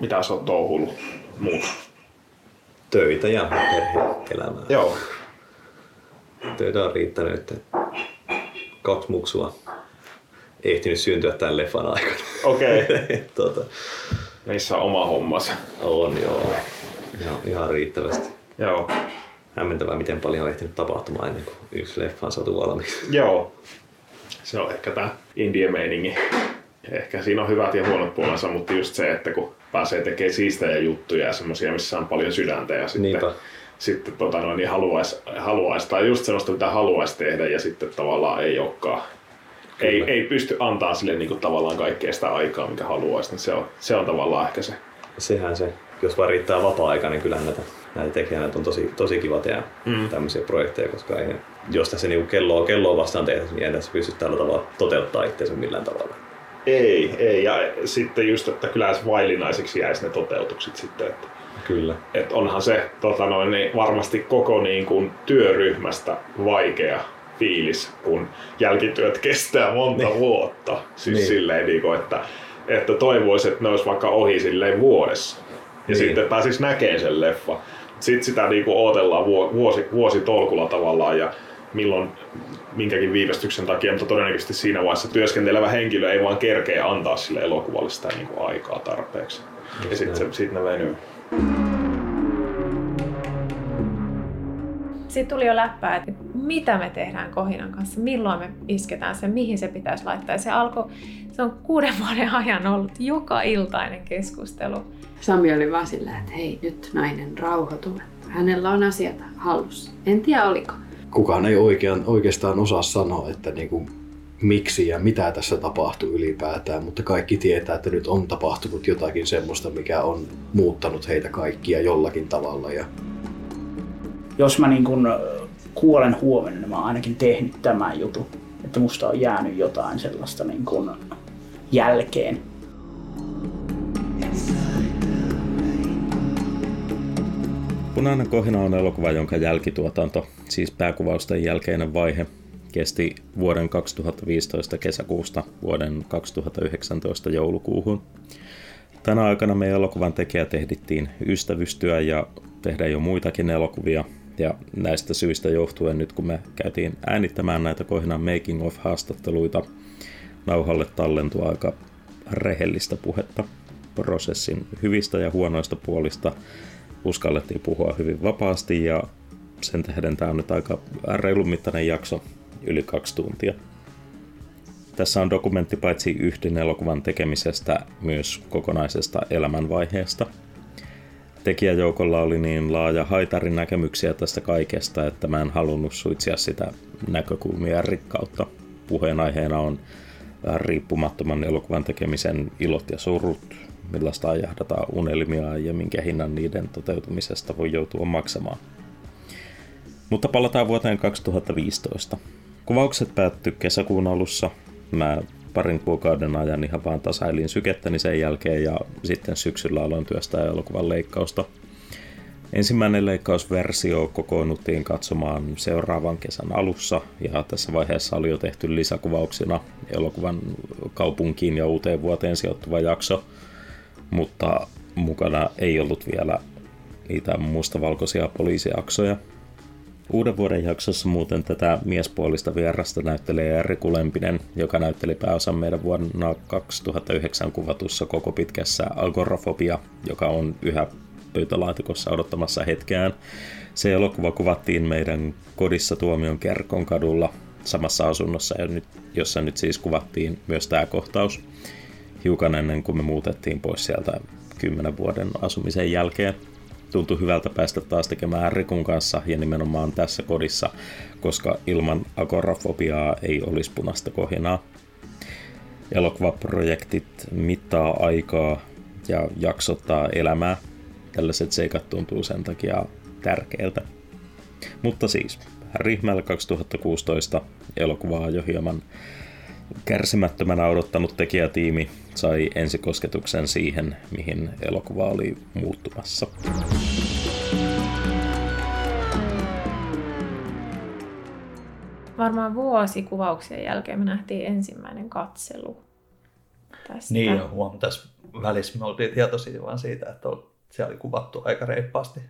Mitä sä oot touhullut muuta? Töitä ja perhe-elämää. Joo. Töitä on riittänyt, että kaksi muksua ehtinyt syntyä tämän leffan aikana. Okei. Okay. tota, Niissä on oma hommansa. on joo. Ihan, ihan riittävästi. Joo. Hämmentävää, miten paljon on ehtinyt tapahtumaan ennen kuin yksi leffa on saatu valmiiksi. Joo. Se on ehkä tää indie-meiningi. Ehkä siinä on hyvät ja huonot puolensa, mutta just se, että kun pääsee tekemään siistejä juttuja ja semmosia, missä on paljon sydäntä ja sitten, Niinpä. sitten tota noin, niin haluaisi, haluais, tai just sellaista, mitä haluaisi tehdä ja sitten tavallaan ei olekaan. Ei, ei pysty antaa sille niin kuin, tavallaan kaikkea sitä aikaa, mikä haluaisi, niin se on, se on tavallaan ehkä se. Sehän se, jos vaan riittää vapaa-aika, niin kyllähän näitä, näitä tekijä näitä on tosi, tosi kiva tehdä mm. tämmöisiä projekteja, koska ei, jos tässä niinku kelloa, kelloa vastaan tehdä, niin ei tässä pysty tällä tavalla toteuttaa itseänsä millään tavalla. Ei, ei. Ja sitten just, että kyllä se vaillinaiseksi jäisi ne toteutukset sitten. Että, Kyllä. että onhan se tota noin, niin varmasti koko niin kuin, työryhmästä vaikea fiilis, kun jälkityöt kestää monta Niin. vuotta. Siis Niin. silleen, niin kuin, että, että toivoisi, että ne olisi vaikka ohi silleen vuodessa. Ja Niin. sitten pääsis näkemään sen leffa. Sitten sitä niin kuin vuosi, vuosi tolkulla tavallaan ja milloin minkäkin viivästyksen takia, mutta todennäköisesti siinä vaiheessa työskentelevä henkilö ei vaan kerkeä antaa sille elokuvalle sitä niin kuin aikaa tarpeeksi. Ja sitten se, sit ne venyy. Sitten tuli jo läppää, että mitä me tehdään kohinan kanssa, milloin me isketään se, mihin se pitäisi laittaa. Ja se alkoi, se on kuuden vuoden ajan ollut joka iltainen keskustelu. Sami oli vaan sillä, että hei nyt nainen rauhoitu. Hänellä on asiat hallussa. En tiedä oliko. Kukaan ei oikean, oikeastaan osaa sanoa, että niin kuin, miksi ja mitä tässä tapahtuu ylipäätään, mutta kaikki tietää, että nyt on tapahtunut jotakin semmoista, mikä on muuttanut heitä kaikkia jollakin tavalla. Ja jos mä niin kun kuolen huomenna, niin mä oon ainakin tehnyt tämän jutun. Että musta on jäänyt jotain sellaista niin kun jälkeen. Punainen kohina on elokuva, jonka jälkituotanto, siis pääkuvausten jälkeinen vaihe, kesti vuoden 2015 kesäkuusta vuoden 2019 joulukuuhun. Tänä aikana meidän elokuvan tekijät ehdittiin ystävystyä ja tehdä jo muitakin elokuvia. Ja näistä syistä johtuen nyt kun me käytiin äänittämään näitä kohinan making of haastatteluita, nauhalle tallentui aika rehellistä puhetta prosessin hyvistä ja huonoista puolista. Uskallettiin puhua hyvin vapaasti ja sen tähden tämä on nyt aika reilun mittainen jakso, yli kaksi tuntia. Tässä on dokumentti paitsi yhden elokuvan tekemisestä, myös kokonaisesta elämänvaiheesta. Tekijäjoukolla oli niin laaja haitarin näkemyksiä tästä kaikesta, että mä en halunnut suitsia sitä näkökulmia rikkautta. Puheenaiheena on riippumattoman elokuvan tekemisen ilot ja surut, millaista ajahdataan unelmia ja minkä hinnan niiden toteutumisesta voi joutua maksamaan. Mutta palataan vuoteen 2015. Kuvaukset päättyi kesäkuun alussa. Mä parin kuukauden ajan ihan vaan tasailin sykettäni sen jälkeen ja sitten syksyllä aloin työstää elokuvan leikkausta. Ensimmäinen leikkausversio kokoonnuttiin katsomaan seuraavan kesän alussa ja tässä vaiheessa oli jo tehty lisäkuvauksina elokuvan kaupunkiin ja uuteen vuoteen sijoittuva jakso, mutta mukana ei ollut vielä niitä mustavalkoisia poliisijaksoja. Uuden vuoden jaksossa muuten tätä miespuolista vierasta näyttelee Riku Lempinen, joka näytteli pääosan meidän vuonna 2009 kuvatussa koko pitkässä Agorafobia, joka on yhä pöytälaatikossa odottamassa hetkeään. Se elokuva kuvattiin meidän kodissa Tuomion Kerkon kadulla samassa asunnossa, jossa nyt siis kuvattiin myös tämä kohtaus hiukan ennen kuin me muutettiin pois sieltä 10 vuoden asumisen jälkeen. Tuntui hyvältä päästä taas tekemään Rikun kanssa ja nimenomaan tässä kodissa, koska ilman agorafobiaa ei olisi punaista kohinaa. Elokuvaprojektit mittaa aikaa ja jaksottaa elämää. Tällaiset seikat tuntuu sen takia tärkeältä. Mutta siis, Rihmäellä 2016 elokuvaa jo hieman kärsimättömänä odottanut tekijätiimi sai ensikosketuksen siihen, mihin elokuva oli muuttumassa. Varmaan vuosi kuvauksien jälkeen me nähtiin ensimmäinen katselu tästä. Niin, huom, tässä välissä me oltiin tietoisia vaan siitä, että siellä oli kuvattu aika reippaasti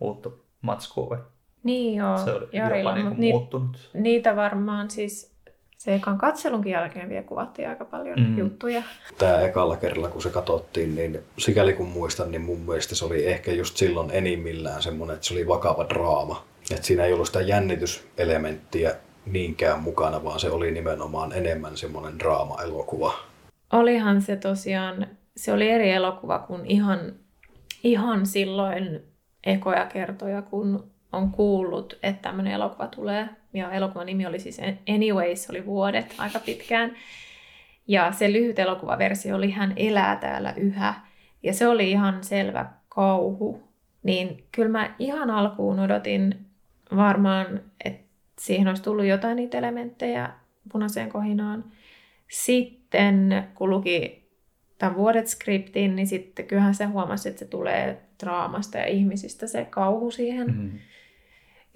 uutta matskua. Niin joo, Se oli Jarilla, jopa niin mutta kuin muuttunut. niitä varmaan siis se ekan katselunkin jälkeen vielä kuvattiin aika paljon Mm. juttuja. Tämä ekalla kerralla, kun se katsottiin, niin sikäli kun muistan, niin mun mielestä se oli ehkä just silloin enimmillään semmoinen, että se oli vakava draama. Että siinä ei ollut sitä jännityselementtiä niinkään mukana, vaan se oli nimenomaan enemmän semmoinen draama-elokuva. Olihan se tosiaan, se oli eri elokuva kuin ihan, ihan silloin ekoja kertoja, kun on kuullut, että tämmöinen elokuva tulee. Ja elokuvan nimi oli siis Anyways, oli vuodet aika pitkään. Ja se lyhyt elokuvaversio oli Hän elää täällä yhä. Ja se oli ihan selvä kauhu. Niin kyllä mä ihan alkuun odotin varmaan, että siihen olisi tullut jotain niitä elementtejä punaiseen kohinaan. Sitten kun luki tämän vuodet skriptin, niin sitten kyllähän se huomasi, että se tulee draamasta ja ihmisistä se kauhu siihen. Mm.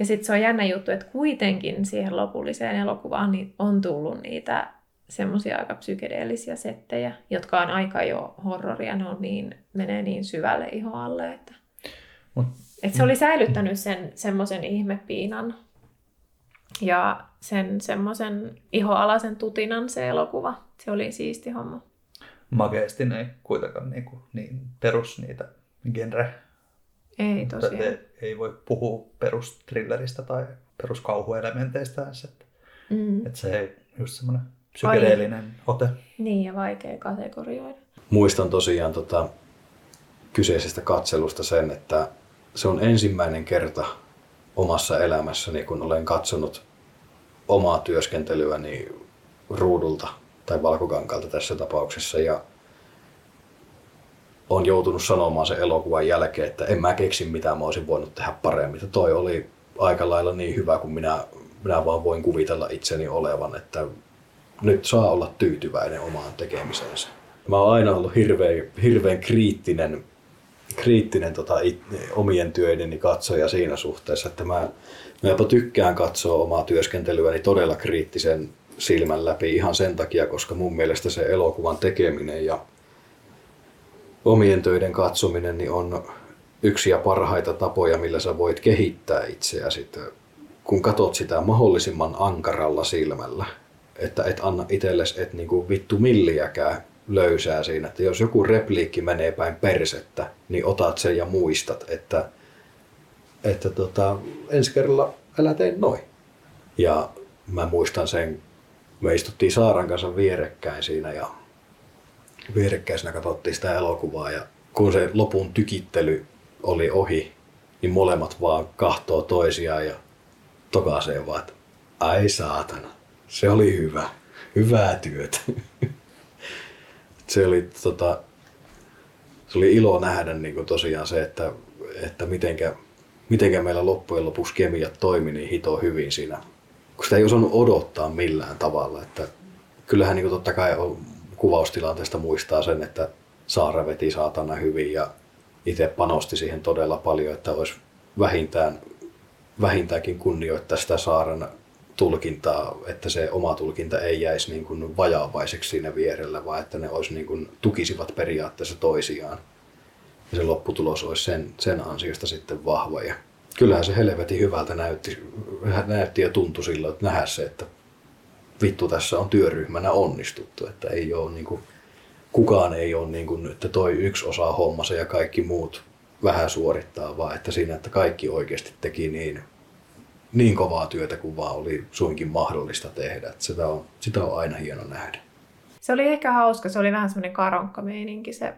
Ja sitten se on jännä juttu, että kuitenkin siihen lopulliseen elokuvaan niin on tullut niitä semmoisia aika psykedeellisiä settejä, jotka on aika jo horroria, ne on niin, menee niin syvälle iho alle, että, Mut- että se oli säilyttänyt sen semmoisen ihmepiinan ja sen semmoisen ihoalaisen tutinan se elokuva. Se oli siisti homma. Makeasti ne ei kuitenkaan niin, kuin, niin perus niitä genre. Ei tosiaan. Ei, ei voi puhua perustrilleristä tai peruskauhuelementeistä. Että, Mm. että se ei just semmoinen psykedeellinen ote. Niin ja vaikea kategorioida. Muistan tosiaan tota kyseisestä katselusta sen, että se on ensimmäinen kerta omassa elämässäni, kun olen katsonut omaa työskentelyäni ruudulta tai valkokankalta tässä tapauksessa ja on joutunut sanomaan sen elokuvan jälkeen, että en mä keksi mitä mä olisin voinut tehdä paremmin. Että toi oli aika lailla niin hyvä kuin minä, minä vaan voin kuvitella itseni olevan, että nyt saa olla tyytyväinen omaan tekemiseensä. Mä oon aina ollut hirveän, hirveän kriittinen, kriittinen tota it, omien työideni katsoja siinä suhteessa, että mä, mä jopa tykkään katsoa omaa työskentelyäni todella kriittisen silmän läpi ihan sen takia, koska mun mielestä se elokuvan tekeminen ja omien töiden katsominen niin on yksi ja parhaita tapoja, millä sä voit kehittää itseäsi. Kun katot sitä mahdollisimman ankaralla silmällä, että et anna itsellesi et niinku vittu milliäkään löysää siinä, että jos joku repliikki menee päin persettä, niin otat sen ja muistat, että, että tota, ensi kerralla älä tee noin. Ja mä muistan sen, me istuttiin Saaran kanssa vierekkäin siinä ja vierekkäisenä katsottiin sitä elokuvaa ja kun se lopun tykittely oli ohi, niin molemmat vaan kahtoo toisiaan ja tokaisee vaan, että ai saatana, se oli hyvä, hyvää työtä. se oli tota, se oli ilo nähdä niin kuin tosiaan se, että, että mitenkä, mitenkä meillä loppujen lopuksi kemiat toimi niin hito hyvin siinä. Kun sitä ei osannut odottaa millään tavalla. Että kyllähän niin kuin totta kai on, kuvaustilanteesta muistaa sen, että Saara veti saatana hyvin ja itse panosti siihen todella paljon, että olisi vähintään, vähintäänkin kunnioittaa sitä Saaran tulkintaa, että se oma tulkinta ei jäisi niin kuin vajaavaiseksi siinä vierellä, vaan että ne olisi niin kuin, tukisivat periaatteessa toisiaan. Ja se lopputulos olisi sen, sen ansiosta sitten vahva. Ja kyllähän se helvetin hyvältä näytti, näytti ja tuntui silloin, että nähdä se, että vittu tässä on työryhmänä onnistuttu, että ei ole niin kuin, kukaan ei ole niin kuin, että toi yksi osa hommassa ja kaikki muut vähän suorittaa, vaan että siinä, että kaikki oikeasti teki niin, niin kovaa työtä kuin vaan oli suinkin mahdollista tehdä. Että sitä, on, sitä on aina hieno nähdä. Se oli ehkä hauska, se oli vähän semmoinen karonkkameininki se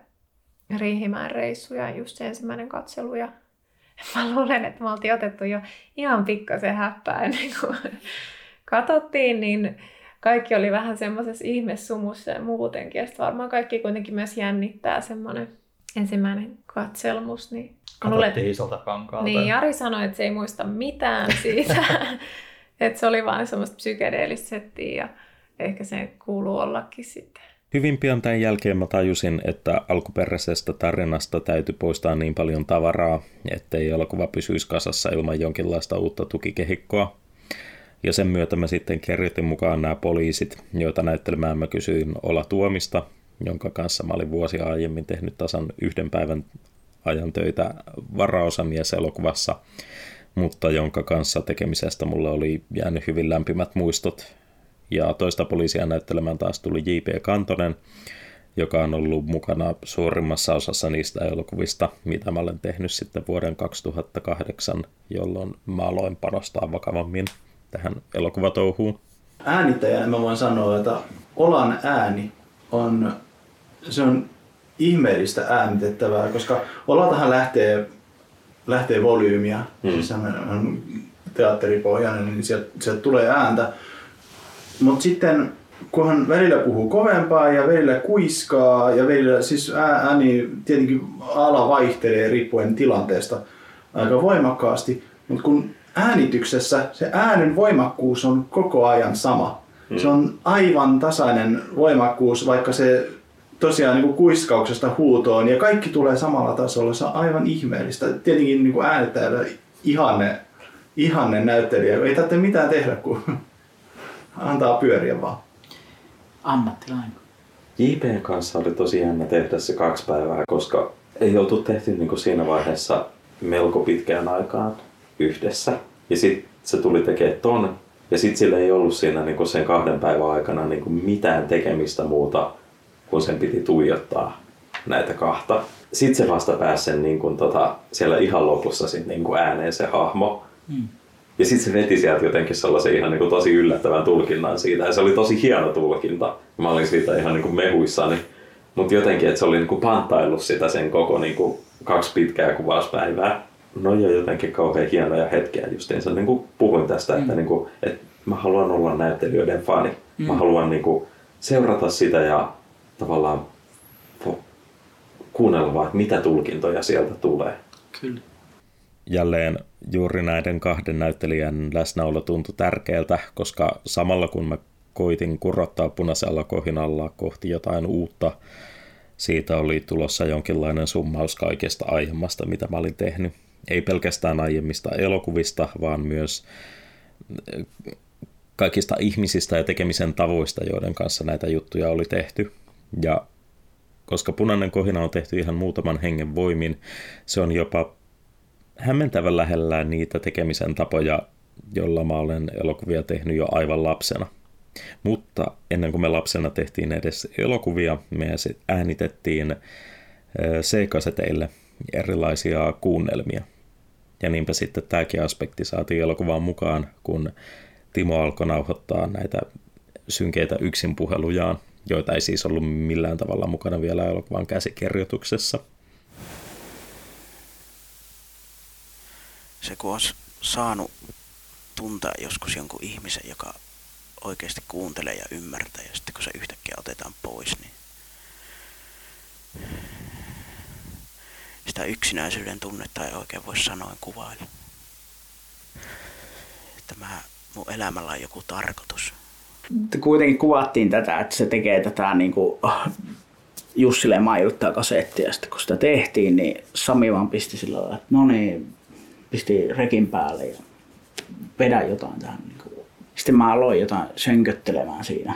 Riihimäen reissu ja just se ensimmäinen katselu. Ja mä luulen, että me oltiin otettu jo ihan pikkasen häppää ennen kuin katsottiin, niin kaikki oli vähän semmoisessa ihmessumussa ja muutenkin. Ja sitten varmaan kaikki kuitenkin myös jännittää semmoinen ensimmäinen katselmus. Niin mä luulen, Katsottiin isolta kankaalta. niin, Jari sanoi, että se ei muista mitään siitä. että se oli vain semmoista psykedeellistä settiä ja ehkä se kuuluu ollakin sitten. Hyvin pian tämän jälkeen mä tajusin, että alkuperäisestä tarinasta täytyy poistaa niin paljon tavaraa, ettei elokuva pysyisi kasassa ilman jonkinlaista uutta tukikehikkoa. Ja sen myötä mä sitten kerrotin mukaan nämä poliisit, joita näyttelemään mä kysyin Ola Tuomista, jonka kanssa mä olin vuosia aiemmin tehnyt tasan yhden päivän ajan töitä varaosamieselokuvassa, mutta jonka kanssa tekemisestä mulla oli jäänyt hyvin lämpimät muistot. Ja toista poliisia näyttelemään taas tuli J.P. Kantonen, joka on ollut mukana suurimmassa osassa niistä elokuvista, mitä mä olen tehnyt sitten vuoden 2008, jolloin mä aloin panostaa vakavammin tähän elokuvatouhuun. Äänittäjänä mä voin sanoa, että Olan ääni on, se on ihmeellistä äänitettävää, koska Olaltahan lähtee, lähtee volyymiä, mm. siis on teatteripohjainen, niin sieltä, sieltä tulee ääntä. Mutta sitten kunhan välillä puhuu kovempaa ja välillä kuiskaa ja välillä siis ääni tietenkin ala vaihtelee riippuen tilanteesta aika voimakkaasti, mutta kun äänityksessä se äänen voimakkuus on koko ajan sama. Hmm. Se on aivan tasainen voimakkuus, vaikka se tosiaan niin kuin kuiskauksesta huutoon ja kaikki tulee samalla tasolla. Se on aivan ihmeellistä. Tietenkin niin kuin äänettäjällä ihanne, ihanne näyttelijä. Ei tarvitse mitään tehdä, kun antaa pyöriä vaan ammattilainen? JPn kanssa oli tosi jännä tehdä se kaksi päivää, koska ei oltu tehty niin kuin siinä vaiheessa melko pitkään aikaan yhdessä. Ja sitten se tuli tekemään ton. Ja sitten sillä ei ollut siinä niin kuin sen kahden päivän aikana niin kuin mitään tekemistä muuta, kun sen piti tuijottaa näitä kahta. Sitten se vasta pääsi sen niin kuin, tota, siellä ihan lopussa sit, niin kuin ääneen se hahmo. Mm. Ja sitten se veti sieltä jotenkin sellaisen ihan niin kuin tosi yllättävän tulkinnan siitä. Ja se oli tosi hieno tulkinta. Mä olin siitä ihan niin kuin mehuissani. Mutta jotenkin, että se oli niin kuin panttaillut sitä sen koko niin kuin kaksi pitkää kuvauspäivää. No ja jotenkin kauhean hienoja hetkiä justiinsa. Niin kuin puhuin tästä, mm. että, niin kuin, että mä haluan olla näyttelijöiden fani. Mm. Mä haluan niin kuin seurata sitä ja tavallaan kuunnella vaan, että mitä tulkintoja sieltä tulee. Kyllä jälleen juuri näiden kahden näyttelijän läsnäolo tuntui tärkeältä, koska samalla kun mä koitin kurottaa punaisella kohinalla kohti jotain uutta, siitä oli tulossa jonkinlainen summaus kaikesta aiemmasta, mitä mä olin tehnyt. Ei pelkästään aiemmista elokuvista, vaan myös eh, kaikista ihmisistä ja tekemisen tavoista, joiden kanssa näitä juttuja oli tehty. Ja koska punainen kohina on tehty ihan muutaman hengen voimin, se on jopa hämmentävän lähellä niitä tekemisen tapoja, jolla mä olen elokuvia tehnyt jo aivan lapsena. Mutta ennen kuin me lapsena tehtiin edes elokuvia, me äänitettiin C-kaseteille erilaisia kuunnelmia. Ja niinpä sitten tämäkin aspekti saatiin elokuvaan mukaan, kun Timo alkoi nauhoittaa näitä synkeitä yksinpuhelujaan, joita ei siis ollut millään tavalla mukana vielä elokuvan käsikirjoituksessa – se kun olisi saanut tuntea joskus jonkun ihmisen, joka oikeasti kuuntelee ja ymmärtää, ja sitten kun se yhtäkkiä otetaan pois, niin sitä yksinäisyyden tunnetta ei oikein voi sanoen kuvailla. Että mä, mun elämällä on joku tarkoitus. Kuitenkin kuvattiin tätä, että se tekee tätä niin kuin Jussille mailuttaa kasettia, sitten kun sitä tehtiin, niin Sami vaan pisti sillä lailla, että no niin, pisti rekin päälle ja vedä jotain tähän. Niin. Sitten mä aloin jotain sönköttelemään siinä.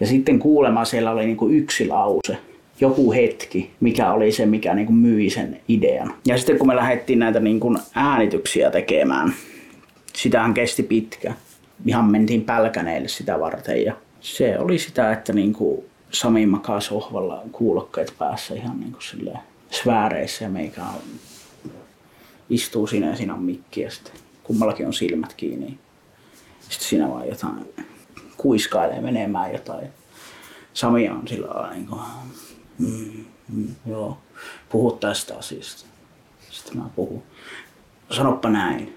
Ja sitten kuulemaan siellä oli niin kuin yksi lause, joku hetki, mikä oli se, mikä niin kuin myi sen idean. Ja sitten kun me lähdettiin näitä niin kuin äänityksiä tekemään, sitähän kesti pitkä. Ihan mentiin pälkäneille sitä varten ja se oli sitä, että niin kuin Sami makaa sohvalla kuulokkeet päässä ihan niin kuin sfääreissä ja meikä on istuu siinä ja siinä on mikki ja sitten kummallakin on silmät kiinni. Sitten siinä vaan jotain kuiskailee menemään jotain. Sami on sillä lailla niin kuin, mm, mm, joo, puhu tästä asiasta. Sitten mä puhun. Sanoppa näin.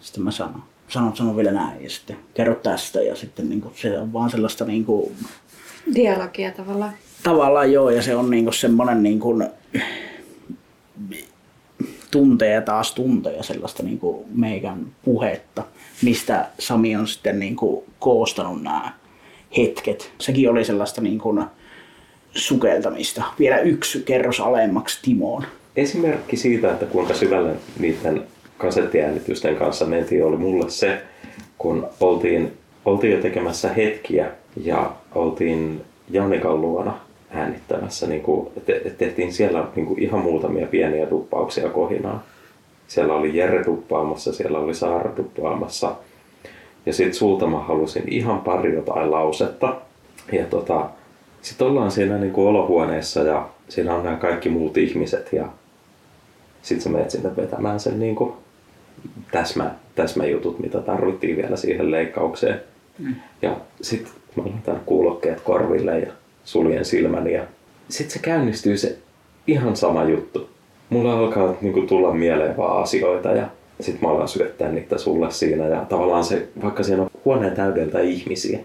Sitten mä sanon. Sano, sano vielä näin ja sitten kerro tästä ja sitten niin kuin, se on vaan sellaista niin kuin, Dialogia tavallaan. Tavallaan joo ja se on niin kuin semmoinen niin kuin, tunteja taas tunteja sellaista niin kuin meikän puhetta, mistä Sami on sitten niin kuin koostanut nämä hetket. Sekin oli sellaista niin kuin sukeltamista. Vielä yksi kerros alemmaksi Timoon. Esimerkki siitä, että kuinka syvälle niiden kasettiäänitysten kanssa mentiin, oli mulle se, kun oltiin, oltiin jo tekemässä hetkiä ja oltiin Jannikan luona äänittämässä. Niin kuin, te, tehtiin siellä niin kuin ihan muutamia pieniä duppauksia kohinaa. Siellä oli Jere duppaamassa, siellä oli Saara duppaamassa. Ja sitten sulta mä halusin ihan pari jotain lausetta. Ja tota, sitten ollaan siinä niin kuin olohuoneessa ja siinä on nämä kaikki muut ihmiset ja sitten sä menet sinne vetämään sen niin kuin täsmä, täsmäjutut, mitä tarvittiin vielä siihen leikkaukseen. Mm. Ja sitten mä laitan kuulokkeet korville ja suljen silmäni ja sitten se käynnistyy se ihan sama juttu. Mulla alkaa niinku tulla mieleen vaan asioita ja sitten mä alan syöttää niitä sulle siinä ja tavallaan se, vaikka siinä on huoneen täydeltä ihmisiä,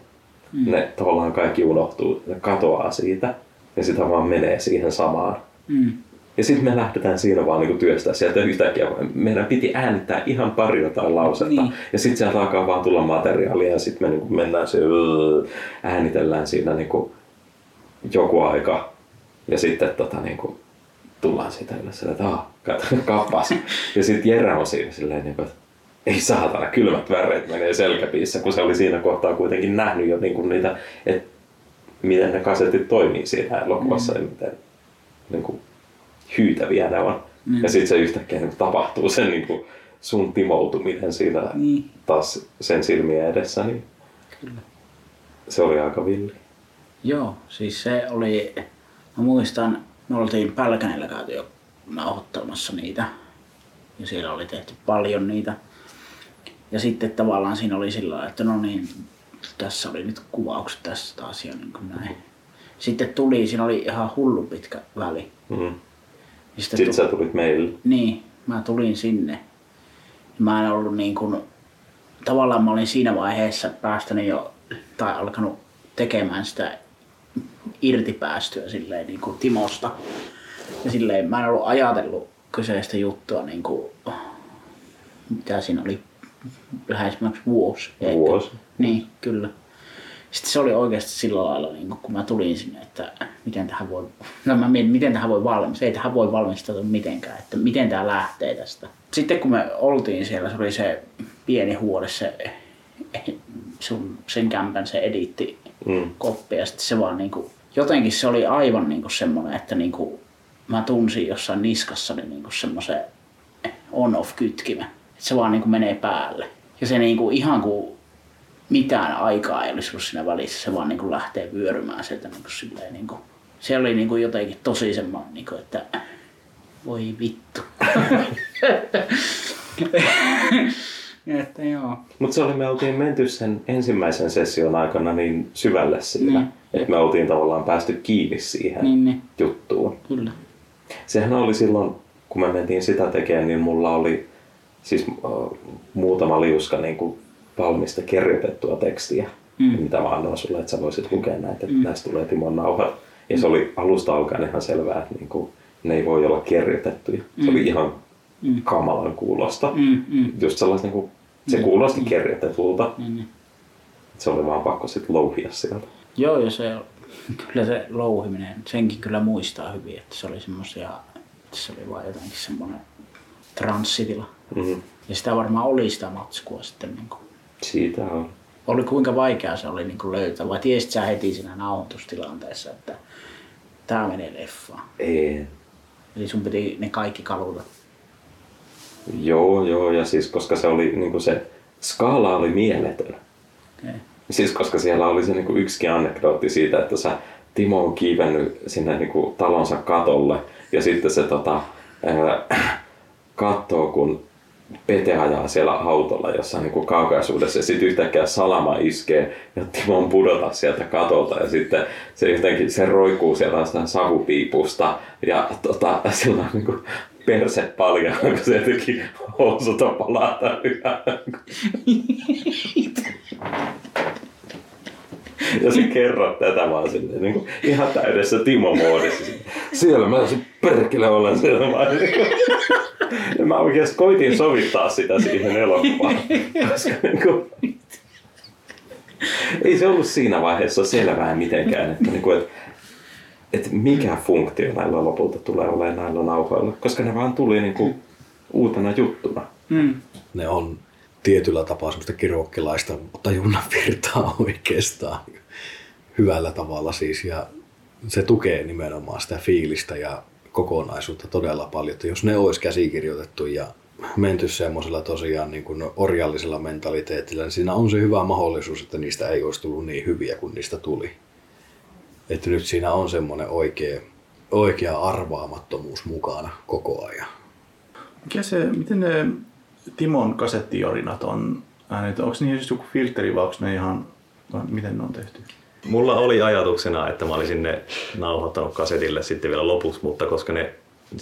mm. ne tavallaan kaikki unohtuu ja katoaa siitä ja sitä vaan menee siihen samaan. Mm. Ja sitten me lähdetään siinä vaan niinku työstää sieltä yhtäkkiä. Meidän piti äänittää ihan pari jotain lausetta. Niin. Ja sitten sieltä alkaa vaan tulla materiaalia ja sitten me niinku mennään se äänitellään siinä niinku joku aika. Ja sitten tota, niinku, tullaan siitä yleensä, että ah, kappas. ja sitten Jere on siinä silleen, niinku, että ei saatana, kylmät väreet menee selkäpiissä, kun se oli siinä kohtaa kuitenkin nähnyt jo niinku niitä, että miten ne kasetit toimii siinä elokuvassa mm. ja miten niinku, hyytäviä ne on. Mm. Ja sitten se yhtäkkiä niin tapahtuu sen niin kuin sun timoutuminen siinä niin. taas sen silmien edessä. Niin Kyllä. Se oli aika villi. Joo, siis se oli, mä muistan, me oltiin Pälkänellä käyty jo nauhoittamassa niitä. Ja siellä oli tehty paljon niitä. Ja sitten tavallaan siinä oli sillä että no niin, tässä oli nyt kuvaukset tässä taas ja niin kuin näin. Sitten tuli, siinä oli ihan hullu pitkä väli. Mm. Sitten, Sitten sä tulit meille. Niin, mä tulin sinne. Mä en ollut niin kuin, tavallaan mä olin siinä vaiheessa päästänyt jo, tai alkanut tekemään sitä irtipäästöä silleen niin kuin Timosta. Ja silleen mä en ollut ajatellut kyseistä juttua niin kuin, mitä siinä oli, lähes vuosi. Vuosi. Niin, kyllä. Sitten se oli oikeasti sillä lailla, niin kun mä tulin sinne, että miten tähän voi, no mä mietin, miten tähän voi valmistaa, ei tähän voi valmistautua mitenkään, että miten tämä lähtee tästä. Sitten kun me oltiin siellä, se oli se pieni huone, se, sun, sen kämpän se editti mm. koppi ja sitten se vaan niin kuin, jotenkin se oli aivan niin kuin semmoinen, että niin kuin, mä tunsin jossain niskassa niin kuin semmoisen on-off kytkimen. Että se vaan niin kuin menee päälle. Ja se niin kuin, ihan kuin mitään aikaa ei olisi ollut siinä välissä, se vaan niin kuin lähtee vyörymään sieltä niin kuin silleen, niin kuin, se oli niin kuin jotenkin tosi semmoinen, niin kuin, että voi vittu. että joo. Mutta se oli, me oltiin menty sen ensimmäisen session aikana niin syvälle siinä, mm. että me oltiin tavallaan päästy kiinni siihen niin, niin. juttuun. Kyllä. Sehän oli silloin, kun me mentiin sitä tekemään, niin mulla oli siis muutama liuska niin kuin valmista kirjoitettua tekstiä, mm. mitä mä annoin sulle, että sä voisit lukea näitä, että mm. näistä tulee Timon nauhat. Ja se oli alusta alkaen ihan selvää, että niinku, ne ei voi olla kirjoitettuja. Se mm. oli ihan mm. kamalan kuulosta. Mm. Mm. Just sellais, niinku, se mm. kuulosti mm. kirjoitetulta. Mm. Se oli vaan pakko sitten louhia sieltä. Joo, ja se, kyllä se louhiminen, senkin kyllä muistaa hyvin, että se oli semmoisia, se oli vaan jotenkin semmoinen transsitila. Mm-hmm. Ja sitä varmaan oli sitä matskua sitten niin kuin siitä on. Oli kuinka vaikeaa se oli niin kuin löytää, vai tiesit sä heti siinä nauhoitustilanteessa, että tämä menee leffaan? Ei. Eli sun piti ne kaikki kaluta? Joo, joo, ja siis koska se oli niin kuin se skaala oli mieletön. Okay. Siis koska siellä oli se niin kuin yksikin anekdootti siitä, että sä Timo on kiivennyt sinne niin kuin talonsa katolle ja sitten se tota, ää, katsoo, kun Pete ajaa siellä autolla jossain niin kaukaisuudessa ja sitten yhtäkkiä salama iskee ja Timon pudota sieltä katolta ja sitten se jotenkin se roikkuu sieltä jostain savupiipusta ja tota, sillä on niin kuin perse paljon, kun se jotenkin housut on palata ja sä kerrot tätä vaan silleen, niin kuin ihan täydessä Timo-moodissa. Siellä mä se perkele olen siellä vaan. Ja mä oikeasti koitin sovittaa sitä siihen elokuvaan. Koska niin kuin, ei se ollut siinä vaiheessa selvää mitenkään, että, niin kuin, että, että mikä funktio näillä lopulta tulee olemaan näillä nauhoilla. Koska ne vaan tuli niin kuin, uutena juttuna. Mm. Ne on tietyllä tapaa semmoista kirokkilaista tajunnan virtaa oikeastaan hyvällä tavalla siis. Ja se tukee nimenomaan sitä fiilistä ja kokonaisuutta todella paljon. Että jos ne olisi käsikirjoitettu ja menty semmoisella tosiaan niin kuin orjallisella mentaliteetillä, niin siinä on se hyvä mahdollisuus, että niistä ei olisi tullut niin hyviä kuin niistä tuli. Että nyt siinä on semmoinen oikea, oikea arvaamattomuus mukana koko ajan. Mikä se, miten ne Timon kasettiorinat on äänet? Onko niihin siis joku filteri vai onko ne ihan, miten ne on tehty? Mulla oli ajatuksena, että mä olisin ne nauhoittanut kasetille sitten vielä lopuksi, mutta koska ne,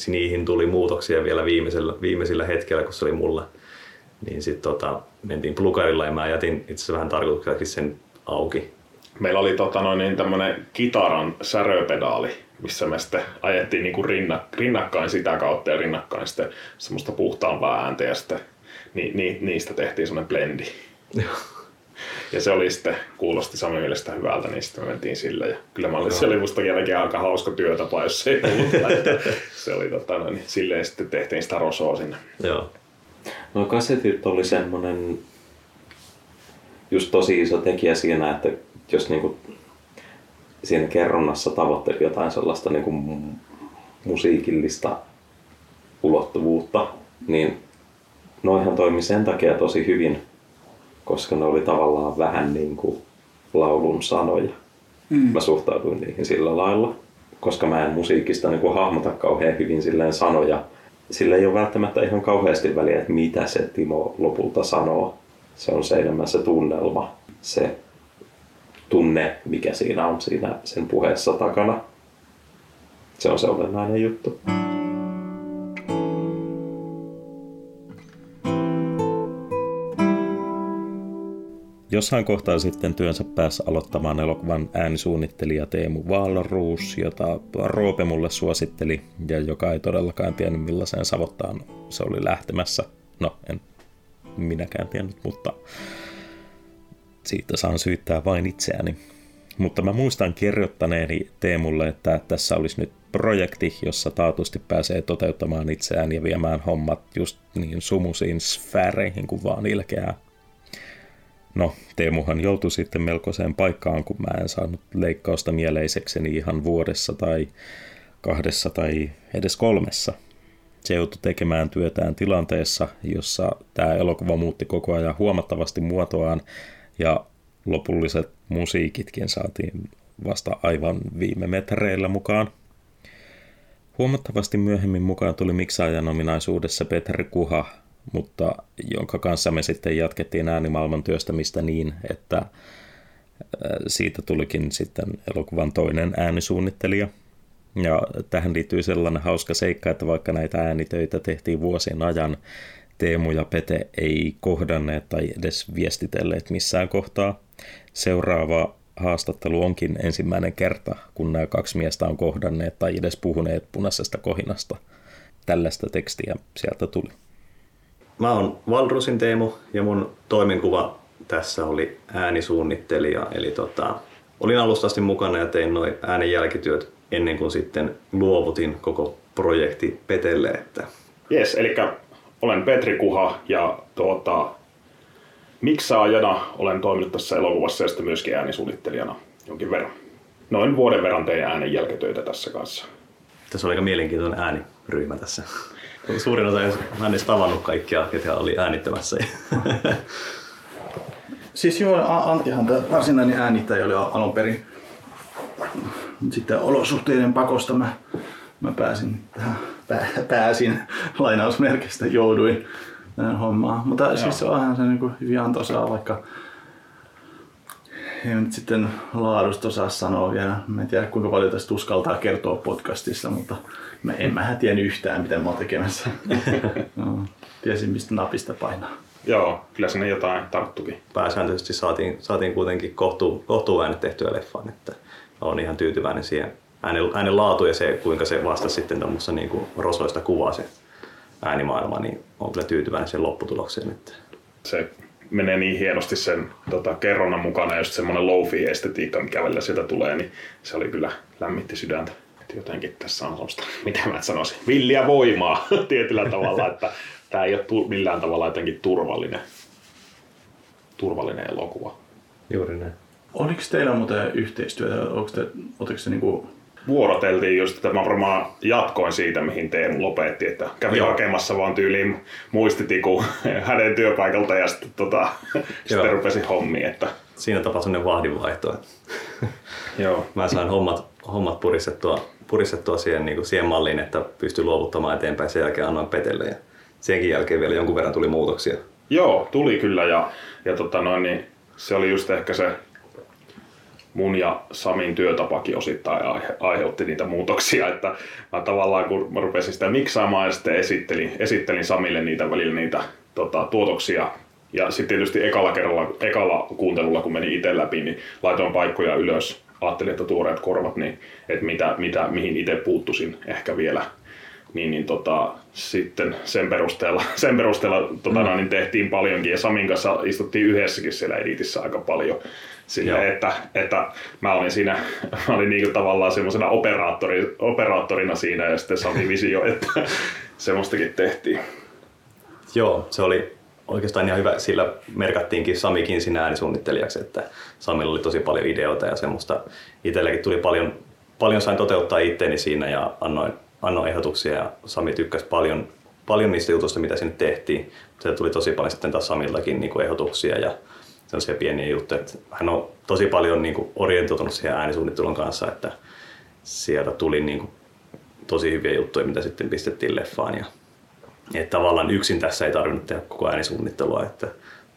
niihin tuli muutoksia vielä viimeisellä, viimeisillä hetkellä, kun se oli mulla, niin sitten tota, mentiin plukarilla ja mä jätin itse asiassa vähän tarkoituksellakin sen auki. Meillä oli tota noin, niin tämmönen kitaran säröpedaali, missä me sitten ajettiin niin kuin rinnak, rinnakkain sitä kautta ja rinnakkain sitten semmoista puhtaampaa ääntä ja sitten ni, ni, niistä tehtiin semmoinen blendi. Ja se oli sitten, kuulosti Sami mielestä hyvältä, niin sitten me mentiin sillä. Ja kyllä mä olin, se oli musta jälkeen aika hauska työtapa, jos se ei ollut. että se oli tota, no, niin silleen sitten tehtiin sitä rosoa sinne. Joo. No kasetit oli semmonen just tosi iso tekijä siinä, että jos niinku siinä kerronnassa tavoitteli jotain sellaista niinku mu- musiikillista ulottuvuutta, niin noihan toimi sen takia tosi hyvin, koska ne oli tavallaan vähän niin kuin laulun sanoja. Mm. Mä suhtauduin niihin sillä lailla, koska mä en musiikista niin kuin hahmota kauhean hyvin silleen sanoja. Sillä ei ole välttämättä ihan kauheasti väliä, että mitä se Timo lopulta sanoo. Se on se enemmän se tunnelma, se tunne, mikä siinä on siinä sen puheessa takana. Se on se olennainen juttu. Jossain kohtaa sitten työnsä päässä aloittamaan elokuvan äänisuunnittelija Teemu Vaalruus, jota Roope mulle suositteli ja joka ei todellakaan tiennyt millaiseen savottaan se oli lähtemässä. No, en minäkään tiennyt, mutta siitä saan syyttää vain itseäni. Mutta mä muistan kirjoittaneeni Teemulle, että tässä olisi nyt projekti, jossa taatusti pääsee toteuttamaan itseään ja viemään hommat just niin sumusiin sfääreihin kuin vaan ilkeää. No, Teemuhan joutui sitten melkoiseen paikkaan, kun mä en saanut leikkausta mieleisekseni ihan vuodessa tai kahdessa tai edes kolmessa. Se joutui tekemään työtään tilanteessa, jossa tämä elokuva muutti koko ajan huomattavasti muotoaan ja lopulliset musiikitkin saatiin vasta aivan viime metreillä mukaan. Huomattavasti myöhemmin mukaan tuli miksaajan ominaisuudessa Petri Kuha, mutta jonka kanssa me sitten jatkettiin äänimaailman työstämistä niin, että siitä tulikin sitten elokuvan toinen äänisuunnittelija. Ja tähän liittyy sellainen hauska seikka, että vaikka näitä äänitöitä tehtiin vuosien ajan, Teemu ja Pete ei kohdanneet tai edes viestitelleet missään kohtaa. Seuraava haastattelu onkin ensimmäinen kerta, kun nämä kaksi miestä on kohdanneet tai edes puhuneet punaisesta kohinasta. Tällaista tekstiä sieltä tuli. Mä oon Valrusin Teemu ja mun toimenkuva tässä oli äänisuunnittelija. Eli tota, olin alusta asti mukana ja tein noin äänen jälkityöt ennen kuin sitten luovutin koko projekti Petelle. Että... Jes, eli olen Petri Kuha ja tuota, miksaajana olen toiminut tässä elokuvassa ja sitten myöskin äänisuunnittelijana jonkin verran. Noin vuoden verran tein äänen jälkitöitä tässä kanssa. Tässä on aika mielenkiintoinen ääniryhmä tässä. Suurin osa, en edes tavannut kaikkia, ketä oli äänittämässä. Siis joo, Anttihan tämä varsinainen äänittäjä oli alun perin. Sitten olosuhteiden pakosta mä, mä pääsin tähän, pää, pääsin lainausmerkistä, jouduin tähän hommaan. Mutta joo. siis onhan se niin hyvin antoisaa, vaikka ei nyt sitten laadusta osaa sanoa vielä. Mä en tiedä kuinka paljon tästä uskaltaa kertoa podcastissa, mutta mä en mä tiennyt yhtään mitä mä oon tekemässä. no, tiesin mistä napista painaa. Joo, kyllä sinne jotain tarttukin. Pääsääntöisesti saatiin, saatiin kuitenkin kohtu, kohtuuäänet tehtyä leffaan, että olen ihan tyytyväinen siihen äänen, äänen laatu ja se, kuinka se vastasi sitten tuommoista niin kuin rosoista kuvaa se äänimaailma, niin olen kyllä tyytyväinen siihen lopputulokseen. Että... Se menee niin hienosti sen tota, kerronnan mukana, just semmoinen low estetiikka, mikä välillä sieltä tulee, niin se oli kyllä lämmitti sydäntä. Et jotenkin tässä on semmoista, mitä mä sanoisin, villiä voimaa tietyllä tavalla, että tämä ei ole millään tavalla jotenkin turvallinen, turvallinen elokuva. Juuri näin. Oliko teillä muuten yhteistyötä? Onko te, te niinku vuoroteltiin just, että mä varmaan jatkoin siitä, mihin Teemu lopetti, että kävin Joo. hakemassa vaan tyyliin muistitiku hänen työpaikalta ja sitten, tota, sitten rupesin hommiin, että Siinä tapahtui sellainen vahdinvaihto. että joo. Mä sain hommat, hommat puristettua, puristettua siihen, niin kuin siihen malliin, että pystyi luovuttamaan eteenpäin. Sen jälkeen annoin Petelle ja senkin jälkeen vielä jonkun verran tuli muutoksia. Joo, tuli kyllä ja, ja tota noin, niin se oli just ehkä se mun ja Samin työtapakin osittain aihe, aiheutti niitä muutoksia, että mä tavallaan kun mä rupesin sitä miksaamaan ja sitten esittelin, esittelin Samille niitä välillä niitä tota, tuotoksia ja sitten tietysti ekalla kerralla, ekalla kuuntelulla kun meni itse läpi, niin laitoin paikkoja ylös. Ajattelin, että tuoreet korvat, niin että mitä, mitä, mihin itse puuttuisin ehkä vielä niin, niin tota, sitten sen perusteella, sen perusteella tota, mm. niin tehtiin paljonkin ja Samin kanssa istuttiin yhdessäkin siellä editissä aika paljon. Sille, että, että mä olin siinä, mä olin niin tavallaan semmoisena operaattori, operaattorina siinä ja sitten Sami visio, että semmoistakin tehtiin. Joo, se oli oikeastaan ihan hyvä. Sillä merkattiinkin Samikin sinä äänisuunnittelijaksi, että Samilla oli tosi paljon ideoita ja semmoista. Itselläkin tuli paljon, paljon sain toteuttaa itteeni siinä ja annoin, annoin ehdotuksia ja Sami tykkäsi paljon, paljon niistä jutuista, mitä sinne tehtiin. Se tuli tosi paljon sitten taas Samillakin niin kuin ehdotuksia ja sellaisia pieniä juttuja. Että hän on tosi paljon niin kuin orientoitunut siihen äänisuunnittelun kanssa, että sieltä tuli niin kuin tosi hyviä juttuja, mitä sitten pistettiin leffaan. Ja, että tavallaan yksin tässä ei tarvinnut tehdä koko äänisuunnittelua, että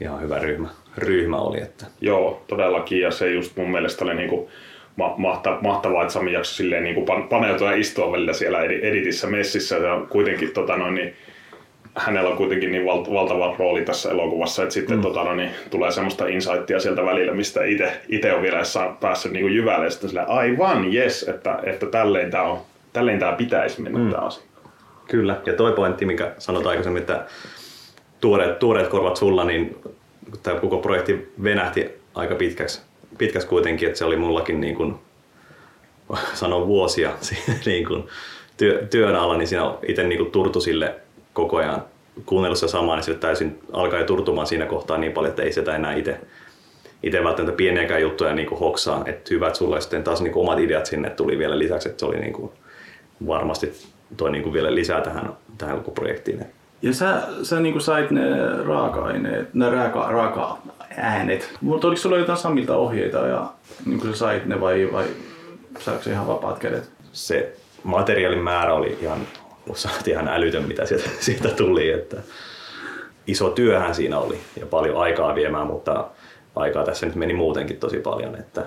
ihan hyvä ryhmä, ryhmä oli. Että. Joo, todellakin ja se just mun mielestä oli niinku ma- mahta- mahtavaa, että Sami jaksoi silleen niinku pan- paneutua ja istua välillä siellä edi- editissä messissä ja kuitenkin tota noin, niin hänellä on kuitenkin niin val- valtava rooli tässä elokuvassa, että sitten mm. tota, no, niin, tulee semmoista insightia sieltä välillä, mistä itse on vielä päässyt niin jyvälle ja sitten silleen, aivan, yes, että, että tälleen tämä on, tälleen tämä pitäisi mennä mm. tämä asia. Kyllä, ja toi pointti, mikä sanoit aikaisemmin, että tuoreet, tuoreet korvat sulla, niin tämä koko projekti venähti aika pitkäksi, pitkäksi kuitenkin, että se oli mullakin niin kuin, sanon vuosia niin kuin työ, työn alla, niin siinä itse niin kuin turtu sille koko ajan kuunnellut samaa, niin sille täysin alkaa jo turtumaan siinä kohtaa niin paljon, että ei sitä enää itse itse välttämättä pieniäkään juttuja niin kuin hoksaa. Että hyvä, että sulla sitten taas niin kuin omat ideat sinne tuli vielä lisäksi, että se oli niin kuin varmasti toi niin kuin vielä lisää tähän, tähän koko projektiin. Ja sä, sä niin kuin sait ne raaka-aineet, ne raaka, raaka-äänet. Mutta oliko sulla jotain Samilta ohjeita ja niin kuin sä sait ne vai, vai saiko ihan vapaat kädet? Se materiaalin määrä oli ihan, ihan älytön, mitä sieltä, sieltä tuli. Että iso työhän siinä oli ja paljon aikaa viemään, mutta aikaa tässä nyt meni muutenkin tosi paljon. Että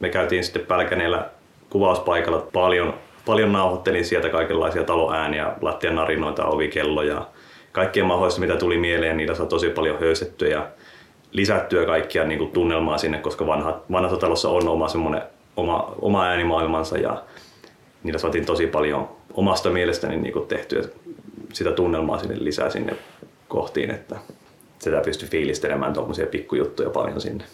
me käytiin sitten Pälkäneellä kuvauspaikalla paljon, paljon nauhoittelin sieltä kaikenlaisia taloääniä, lattian narinoita, ovikelloja, kaikkea mahdollista, mitä tuli mieleen, niitä saa tosi paljon höystettyä ja lisättyä kaikkia niin kuin tunnelmaa sinne, koska vanha, vanhassa talossa on oma, semmoinen, oma, oma äänimaailmansa ja niillä saatiin tosi paljon omasta mielestäni niin kuin tehtyä sitä tunnelmaa sinne lisää sinne kohtiin, että sitä pystyy fiilistelemään tuommoisia pikkujuttuja paljon sinne.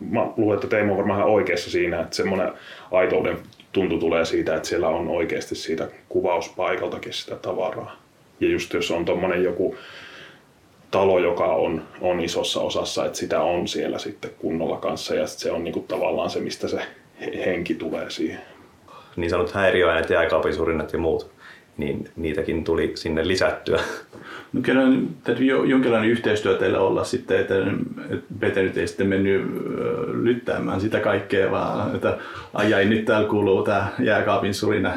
Mä luulen, että Teemu on varmaan ihan oikeassa siinä, että semmoinen aitouden tuntu tulee siitä, että siellä on oikeasti siitä kuvauspaikaltakin sitä tavaraa. Ja just jos on tuommoinen joku talo, joka on, on isossa osassa, että sitä on siellä sitten kunnolla kanssa ja se on niinku tavallaan se, mistä se henki tulee siihen. Niin sanotut häiriöäänet, jääkaapisurinat ja muut, niin niitäkin tuli sinne lisättyä. No kyllä täytyy jo, jonkinlainen yhteistyö teillä olla sitten, että, Pete nyt ei sitten mennyt lyttäämään sitä kaikkea, vaan että ai nyt täällä kuuluu tämä jääkaapin surina.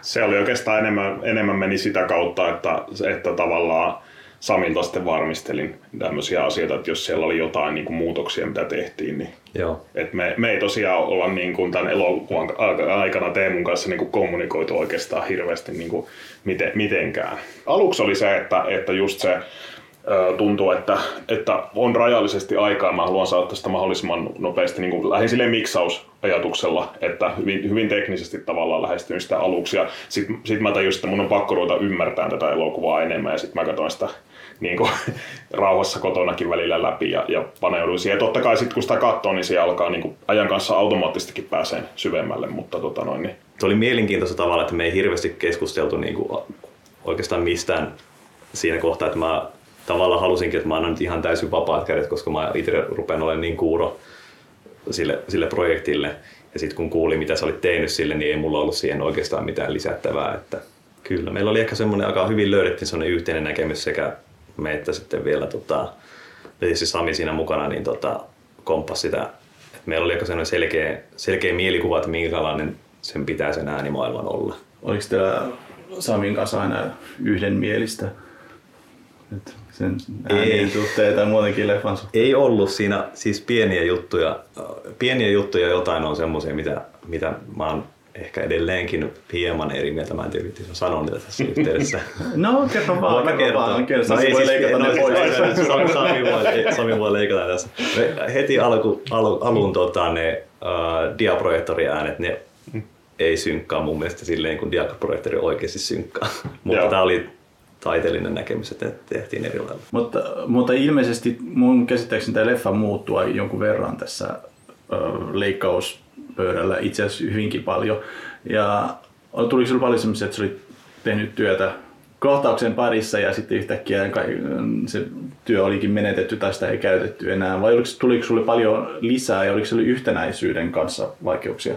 Se oli oikeastaan enemmän, enemmän meni sitä kautta, että, että tavallaan Samilta sitten varmistelin tämmöisiä asioita, että jos siellä oli jotain niin kuin muutoksia, mitä tehtiin, niin Joo. Et me, me ei tosiaan olla niin kuin tämän elokuvan aikana Teemun kanssa niin kuin kommunikoitu oikeastaan hirveästi niin kuin miten, mitenkään. Aluksi oli se, että, että just se tuntuu, että, että on rajallisesti aikaa. Mä haluan saada tästä mahdollisimman nopeasti niin kuin lähes silleen miksausajatuksella, että hyvin, hyvin teknisesti tavallaan lähestyin sitä aluksi. Sitten sit mä tajusin, että mun on pakko ruveta ymmärtämään tätä elokuvaa enemmän ja sitten mä katsoin sitä niin kuin, rauhassa kotonakin välillä läpi ja, ja paneuduin siihen. Totta kai sitten kun sitä katsoo, niin se alkaa niin kuin, ajan kanssa automaattisestikin pääseen syvemmälle, mutta tota noin, niin. Se oli mielenkiintoista tavalla, että me ei hirveästi keskusteltu niin kuin, oikeastaan mistään siinä kohtaa, että mä tavallaan halusinkin, että mä annan nyt ihan täysin vapaat kädet, koska mä itse rupean olemaan niin kuuro sille, sille projektille. Ja sitten kun kuuli, mitä sä olit tehnyt sille, niin ei mulla ollut siihen oikeastaan mitään lisättävää. Että kyllä, meillä oli ehkä semmoinen aika hyvin löydettiin semmoinen yhteinen näkemys sekä me että sitten vielä tota, tietysti Sami siinä mukana, niin tota, komppasi sitä. Et meillä oli aika semmoinen selkeä, selkeä mielikuva, että minkälainen sen pitää sen äänimaailman olla. Oliko teillä Samin kanssa aina yhdenmielistä? Nyt sen äänien suhteen tai muutenkin leffan suhteen? Ei ollut siinä siis pieniä juttuja. Pieniä juttuja jotain on semmoisia, mitä, mitä mä oon ehkä edelleenkin hieman eri mieltä. Mä en tiedä, miten sanon niitä tässä yhteydessä. No, kerro vaan, Voin mä kerro vaan. Kyllä, No Sami voi siis- leikata ne pois. Sami, Sami, voi, Sami voi leikata tässä. Me heti alku, alu, alun tota, ne uh, diaprojektoriäänet, ne ei synkkaa mun mielestä silleen, kun diaprojektori oikeasti synkkaa. Mutta Joo. tämä oli taiteellinen näkemys, että tehtiin eri lailla. Mutta, mutta ilmeisesti mun käsittääkseni tämä leffa muuttuu jonkun verran tässä ö, leikkauspöydällä itse asiassa hyvinkin paljon. Ja tuliko sinulla paljon semmoisia, että sä olit tehnyt työtä kohtauksen parissa ja sitten yhtäkkiä se työ olikin menetetty tai sitä ei käytetty enää? Vai oliko, tuliko sinulle paljon lisää ja oliko sinulle yhtenäisyyden kanssa vaikeuksia?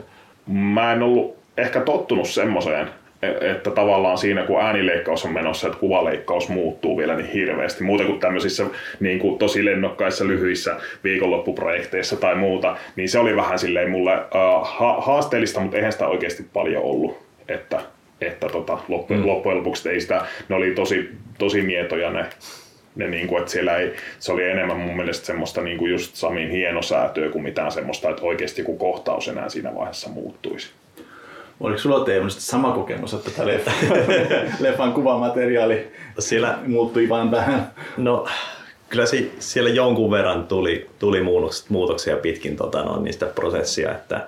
Mä en ollut ehkä tottunut semmoiseen, että tavallaan siinä kun äänileikkaus on menossa, että kuvaleikkaus muuttuu vielä niin hirveästi. Muuta kuin tämmöisissä niin kuin tosi lennokkaissa, lyhyissä viikonloppuprojekteissa tai muuta, niin se oli vähän silleen mulle uh, ha- haasteellista, mutta eihän sitä oikeasti paljon ollut. Että, että tota, loppujen, mm. loppujen lopuksi ei sitä, ne oli tosi, tosi mietoja ne, ne niin kuin, että siellä ei, se oli enemmän mun mielestä semmoista niin kuin just Samin hienosäätöä kuin mitään semmoista, että oikeasti joku kohtaus enää siinä vaiheessa muuttuisi. Oliko sulla Teemu sama kokemus, että tämä leffa, leffan kuvamateriaali Siellä, muuttui vain vähän? no, kyllä si, siellä jonkun verran tuli, tuli muutoksia pitkin tota, no, niistä prosessia, että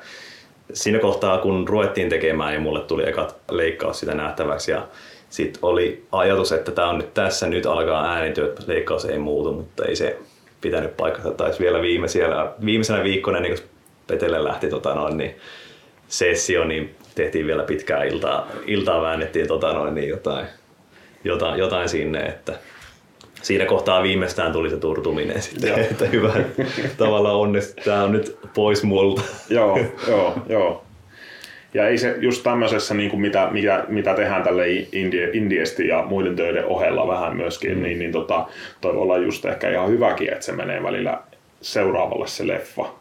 siinä kohtaa kun ruvettiin tekemään ja mulle tuli ekat leikkaus sitä nähtäväksi ja sitten oli ajatus, että tämä on nyt tässä, nyt alkaa äänityö, että leikkaus ei muutu, mutta ei se pitänyt paikkansa. Taisi vielä viime siellä, viimeisenä viikkona, niin kun Petelle lähti tota noin, niin sessio, niin tehtiin vielä pitkää iltaa, iltaa väännettiin tota noin, niin jotain, jotain, jotain sinne, että siinä kohtaa viimeistään tuli se turtuminen sitten, Joo. että hyvä, tavallaan onnesti, tämä on nyt pois multa. joo, joo, joo. Ja ei se just tämmöisessä, niin kuin mitä, mitä, mitä tehdään tälle indie, indiesti ja muiden töiden ohella vähän myöskin, mm. niin, niin tota, toi voi olla just ehkä ihan hyväkin, että se menee välillä seuraavalle se leffa.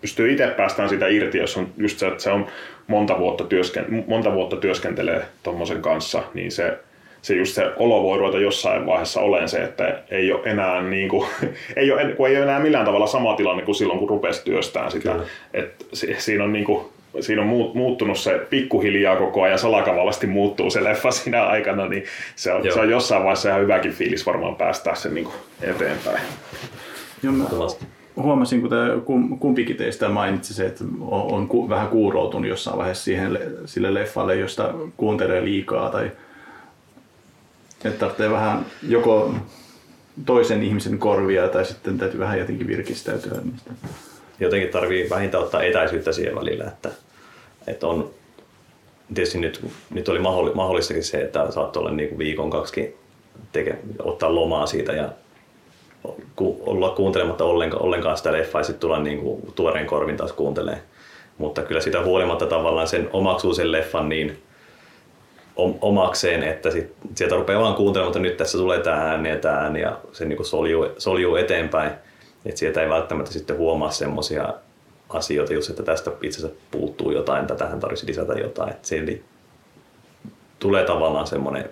Pystyy itse päästään sitä irti, jos on just se, että se on monta vuotta, työsken, monta vuotta työskentelee tuommoisen kanssa, niin se, se just se olo voi ruveta jossain vaiheessa olen se, että ei ole enää niin kuin, ei ole, kun ei ole enää millään tavalla sama tilanne kuin silloin, kun rupesi työstään sitä. Et si, siinä on niin kuin, siinä on muut- muuttunut se pikkuhiljaa koko ajan, salakavallisesti muuttuu se leffa siinä aikana, niin se on, Joo. se on jossain vaiheessa ihan hyväkin fiilis varmaan päästää sen niin kuin eteenpäin. Joo. Huomasin, kun kumpikin teistä mainitsi se, että on, vähän kuuroutunut jossain vaiheessa siihen, le- sille leffalle, josta kuuntelee liikaa tai että tarvitsee vähän joko toisen ihmisen korvia tai sitten täytyy vähän jotenkin virkistäytyä niistä. jotenkin tarvii vähintään ottaa etäisyyttä siihen välillä, että, että on tietysti nyt, nyt oli mahdolli- mahdollistakin se, että saattoi olla niin kuin viikon kaksi teke, ottaa lomaa siitä ja olla kuuntelematta ollenkaan, ollenkaan sitä leffaa ja sitten tulla niin kuin tuoreen korvin taas kuuntelee. Mutta kyllä sitä huolimatta tavallaan sen omaksuu sen leffan niin om- omakseen, että sit, sieltä rupeaa vaan kuuntelemaan, mutta nyt tässä tulee tämä ääni ja tämä ääni ja se niin kuin soljuu, soljuu eteenpäin. Että sieltä ei välttämättä sitten huomaa semmoisia asioita, jos että tästä itse asiassa puuttuu jotain, tai tähän tarvitsisi lisätä jotain. Että siinä tulee tavallaan semmoinen,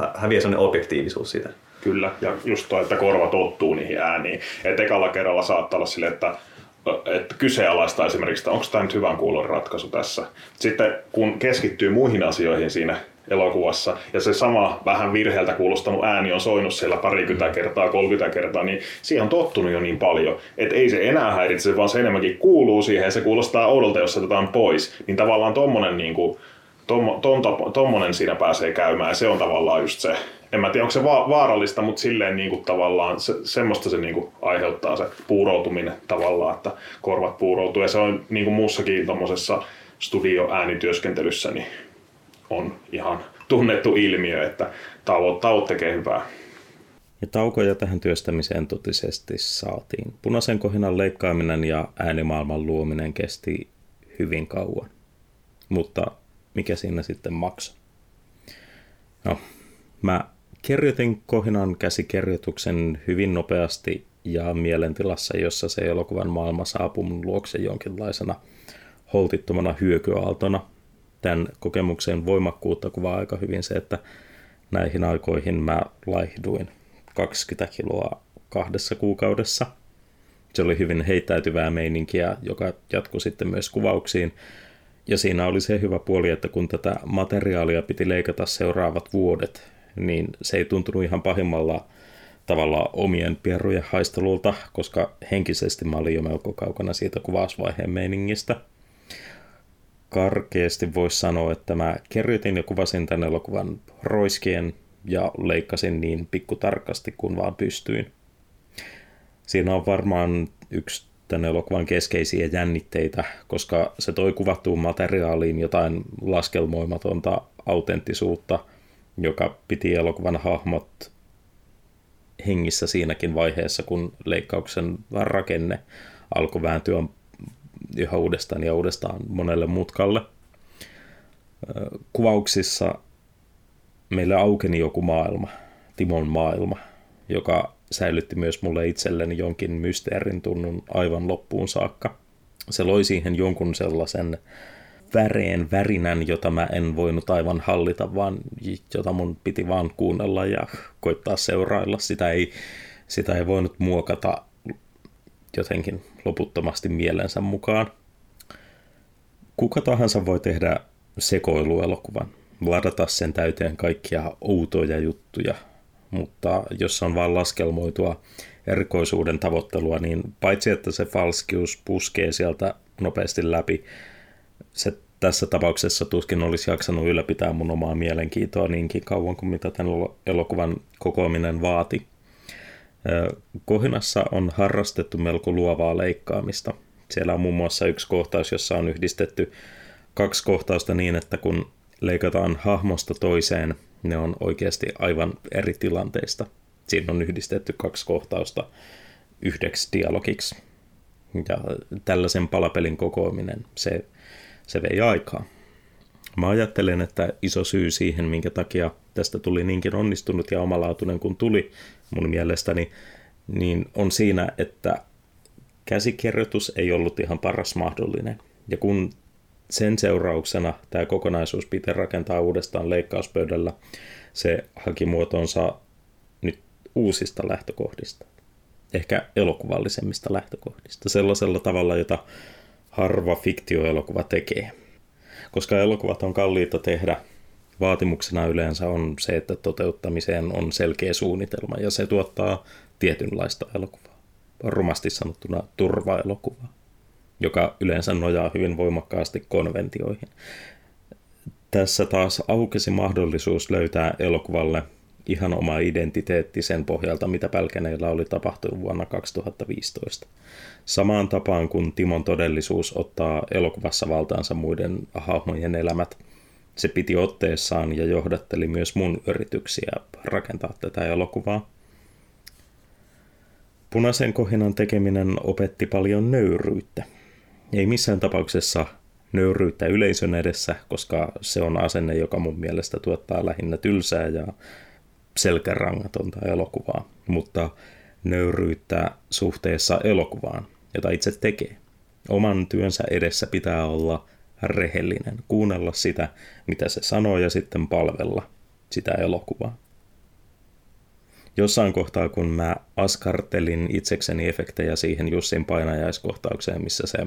hä- häviää semmoinen objektiivisuus siitä. Kyllä, ja just toi, että korva tottuu niihin ääniin. Et ekalla kerralla saattaa olla silleen, että että kyseenalaista esimerkiksi, että onko tämä nyt hyvän kuulon ratkaisu tässä. Sitten kun keskittyy muihin asioihin siinä elokuvassa, ja se sama vähän virheeltä kuulostanut ääni on soinut siellä parikymmentä kertaa, 30 kertaa, niin siihen on tottunut jo niin paljon, että ei se enää häiritse, vaan se enemmänkin kuuluu siihen, ja se kuulostaa oudolta, jos otetaan pois. Niin tavallaan tommonen, niin kuin, tapa- tommonen siinä pääsee käymään, ja se on tavallaan just se, en mä tiedä onko se va- vaarallista, mutta silleen niin kuin tavallaan se, semmoista se niin kuin aiheuttaa se puuroutuminen tavallaan, että korvat puuroutuu. Ja se on niin kuin muussakin tuommoisessa studioäänityöskentelyssä niin on ihan tunnettu ilmiö, että tauot, tauot tekee hyvää. Ja taukoja tähän työstämiseen totisesti saatiin. Punaisen kohinan leikkaaminen ja äänimaailman luominen kesti hyvin kauan. Mutta mikä siinä sitten maksoi? No, mä kirjoitin Kohinan käsikirjoituksen hyvin nopeasti ja mielentilassa, jossa se elokuvan maailma saapui mun luokse jonkinlaisena holtittomana hyökyaaltona. Tämän kokemuksen voimakkuutta kuvaa aika hyvin se, että näihin aikoihin mä laihduin 20 kiloa kahdessa kuukaudessa. Se oli hyvin heittäytyvää meininkiä, joka jatkui sitten myös kuvauksiin. Ja siinä oli se hyvä puoli, että kun tätä materiaalia piti leikata seuraavat vuodet, niin se ei tuntunut ihan pahimmalla tavalla omien pierujen haistelulta, koska henkisesti mä olin jo melko kaukana siitä kuvausvaiheen meiningistä. Karkeasti voisi sanoa, että mä kerrytin ja kuvasin tämän elokuvan roiskien ja leikkasin niin pikkutarkasti kuin vaan pystyin. Siinä on varmaan yksi tämän elokuvan keskeisiä jännitteitä, koska se toi kuvattuun materiaaliin jotain laskelmoimatonta autenttisuutta, joka piti elokuvan hahmot hengissä siinäkin vaiheessa, kun leikkauksen rakenne alkoi vääntyä yhä uudestaan ja uudestaan monelle mutkalle. Kuvauksissa meille aukeni joku maailma, Timon maailma, joka säilytti myös mulle itselleni jonkin mysteerin tunnun aivan loppuun saakka. Se loi siihen jonkun sellaisen väreen värinän, jota mä en voinut aivan hallita, vaan jota mun piti vaan kuunnella ja koittaa seurailla. Sitä ei, sitä ei voinut muokata jotenkin loputtomasti mielensä mukaan. Kuka tahansa voi tehdä sekoiluelokuvan, ladata sen täyteen kaikkia outoja juttuja, mutta jos on vain laskelmoitua erikoisuuden tavoittelua, niin paitsi että se falskius puskee sieltä nopeasti läpi, se tässä tapauksessa tuskin olisi jaksanut ylläpitää mun omaa mielenkiintoa niinkin kauan kuin mitä tämän elokuvan kokoaminen vaati. Kohinassa on harrastettu melko luovaa leikkaamista. Siellä on muun muassa yksi kohtaus, jossa on yhdistetty kaksi kohtausta niin, että kun leikataan hahmosta toiseen, ne on oikeasti aivan eri tilanteista. Siinä on yhdistetty kaksi kohtausta yhdeksi dialogiksi. Ja tällaisen palapelin kokoaminen, se, se vei aikaa. Mä ajattelen, että iso syy siihen, minkä takia tästä tuli niinkin onnistunut ja omalaatuinen kuin tuli mun mielestäni, niin on siinä, että käsikirjoitus ei ollut ihan paras mahdollinen. Ja kun sen seurauksena tämä kokonaisuus piti rakentaa uudestaan leikkauspöydällä. Se haki muotonsa nyt uusista lähtökohdista. Ehkä elokuvallisemmista lähtökohdista. Sellaisella tavalla, jota harva fiktioelokuva tekee. Koska elokuvat on kalliita tehdä, vaatimuksena yleensä on se, että toteuttamiseen on selkeä suunnitelma ja se tuottaa tietynlaista elokuvaa. Rumasti sanottuna turvaelokuvaa joka yleensä nojaa hyvin voimakkaasti konventioihin. Tässä taas aukesi mahdollisuus löytää elokuvalle ihan oma identiteetti sen pohjalta, mitä Pälkäneillä oli tapahtunut vuonna 2015. Samaan tapaan kun Timon todellisuus ottaa elokuvassa valtaansa muiden hahmojen elämät, se piti otteessaan ja johdatteli myös mun yrityksiä rakentaa tätä elokuvaa. Punaisen kohinan tekeminen opetti paljon nöyryyttä ei missään tapauksessa nöyryyttä yleisön edessä, koska se on asenne, joka mun mielestä tuottaa lähinnä tylsää ja selkärangatonta elokuvaa, mutta nöyryyttä suhteessa elokuvaan, jota itse tekee. Oman työnsä edessä pitää olla rehellinen, kuunnella sitä, mitä se sanoo ja sitten palvella sitä elokuvaa. Jossain kohtaa, kun mä askartelin itsekseni efektejä siihen Jussin painajaiskohtaukseen, missä se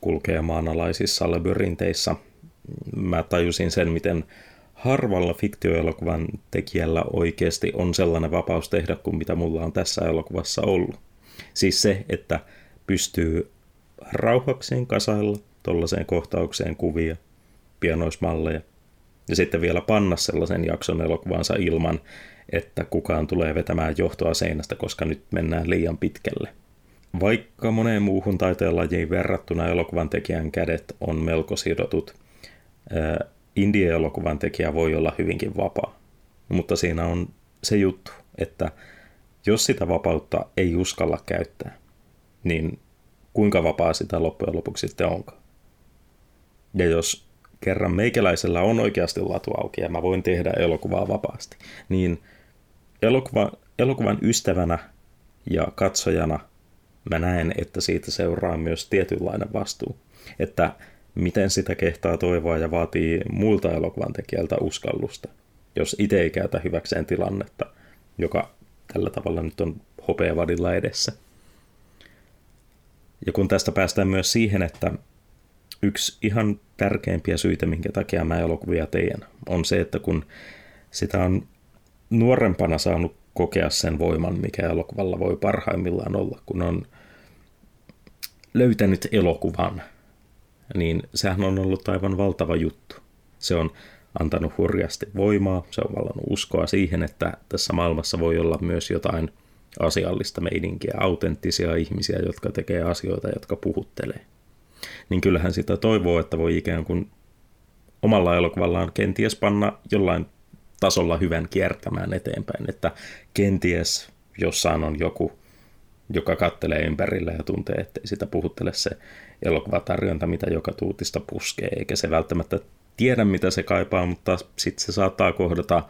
kulkee maanalaisissa labyrinteissa. Mä tajusin sen, miten harvalla fiktioelokuvan tekijällä oikeasti on sellainen vapaus tehdä kuin mitä mulla on tässä elokuvassa ollut. Siis se, että pystyy rauhakseen kasailla tuollaiseen kohtaukseen kuvia, pianoismalleja, ja sitten vielä panna sellaisen jakson elokuvansa ilman, että kukaan tulee vetämään johtoa seinästä, koska nyt mennään liian pitkälle. Vaikka moneen muuhun taiteenlajiin verrattuna elokuvan tekijän kädet on melko sidotut, indie-elokuvan tekijä voi olla hyvinkin vapaa. Mutta siinä on se juttu, että jos sitä vapautta ei uskalla käyttää, niin kuinka vapaa sitä loppujen lopuksi sitten onkaan? Ja jos kerran meikäläisellä on oikeasti latu auki ja mä voin tehdä elokuvaa vapaasti, niin elokuva, elokuvan ystävänä ja katsojana mä näen, että siitä seuraa myös tietynlainen vastuu. Että miten sitä kehtaa toivoa ja vaatii muilta elokuvan tekijältä uskallusta, jos itse ei käytä hyväkseen tilannetta, joka tällä tavalla nyt on hopeavadilla edessä. Ja kun tästä päästään myös siihen, että yksi ihan tärkeimpiä syitä, minkä takia mä elokuvia teen, on se, että kun sitä on nuorempana saanut kokea sen voiman, mikä elokuvalla voi parhaimmillaan olla, kun on löytänyt elokuvan, niin sehän on ollut aivan valtava juttu. Se on antanut hurjasti voimaa, se on vallannut uskoa siihen, että tässä maailmassa voi olla myös jotain asiallista meidinkiä, autenttisia ihmisiä, jotka tekee asioita, jotka puhuttelee. Niin kyllähän sitä toivoo, että voi ikään kuin omalla elokuvallaan kenties panna jollain tasolla hyvän kiertämään eteenpäin, että kenties jossain on joku, joka kattelee ympärillä ja tuntee, että sitä puhuttele se elokuvatarjonta, mitä joka tuutista puskee, eikä se välttämättä tiedä, mitä se kaipaa, mutta sitten se saattaa kohdata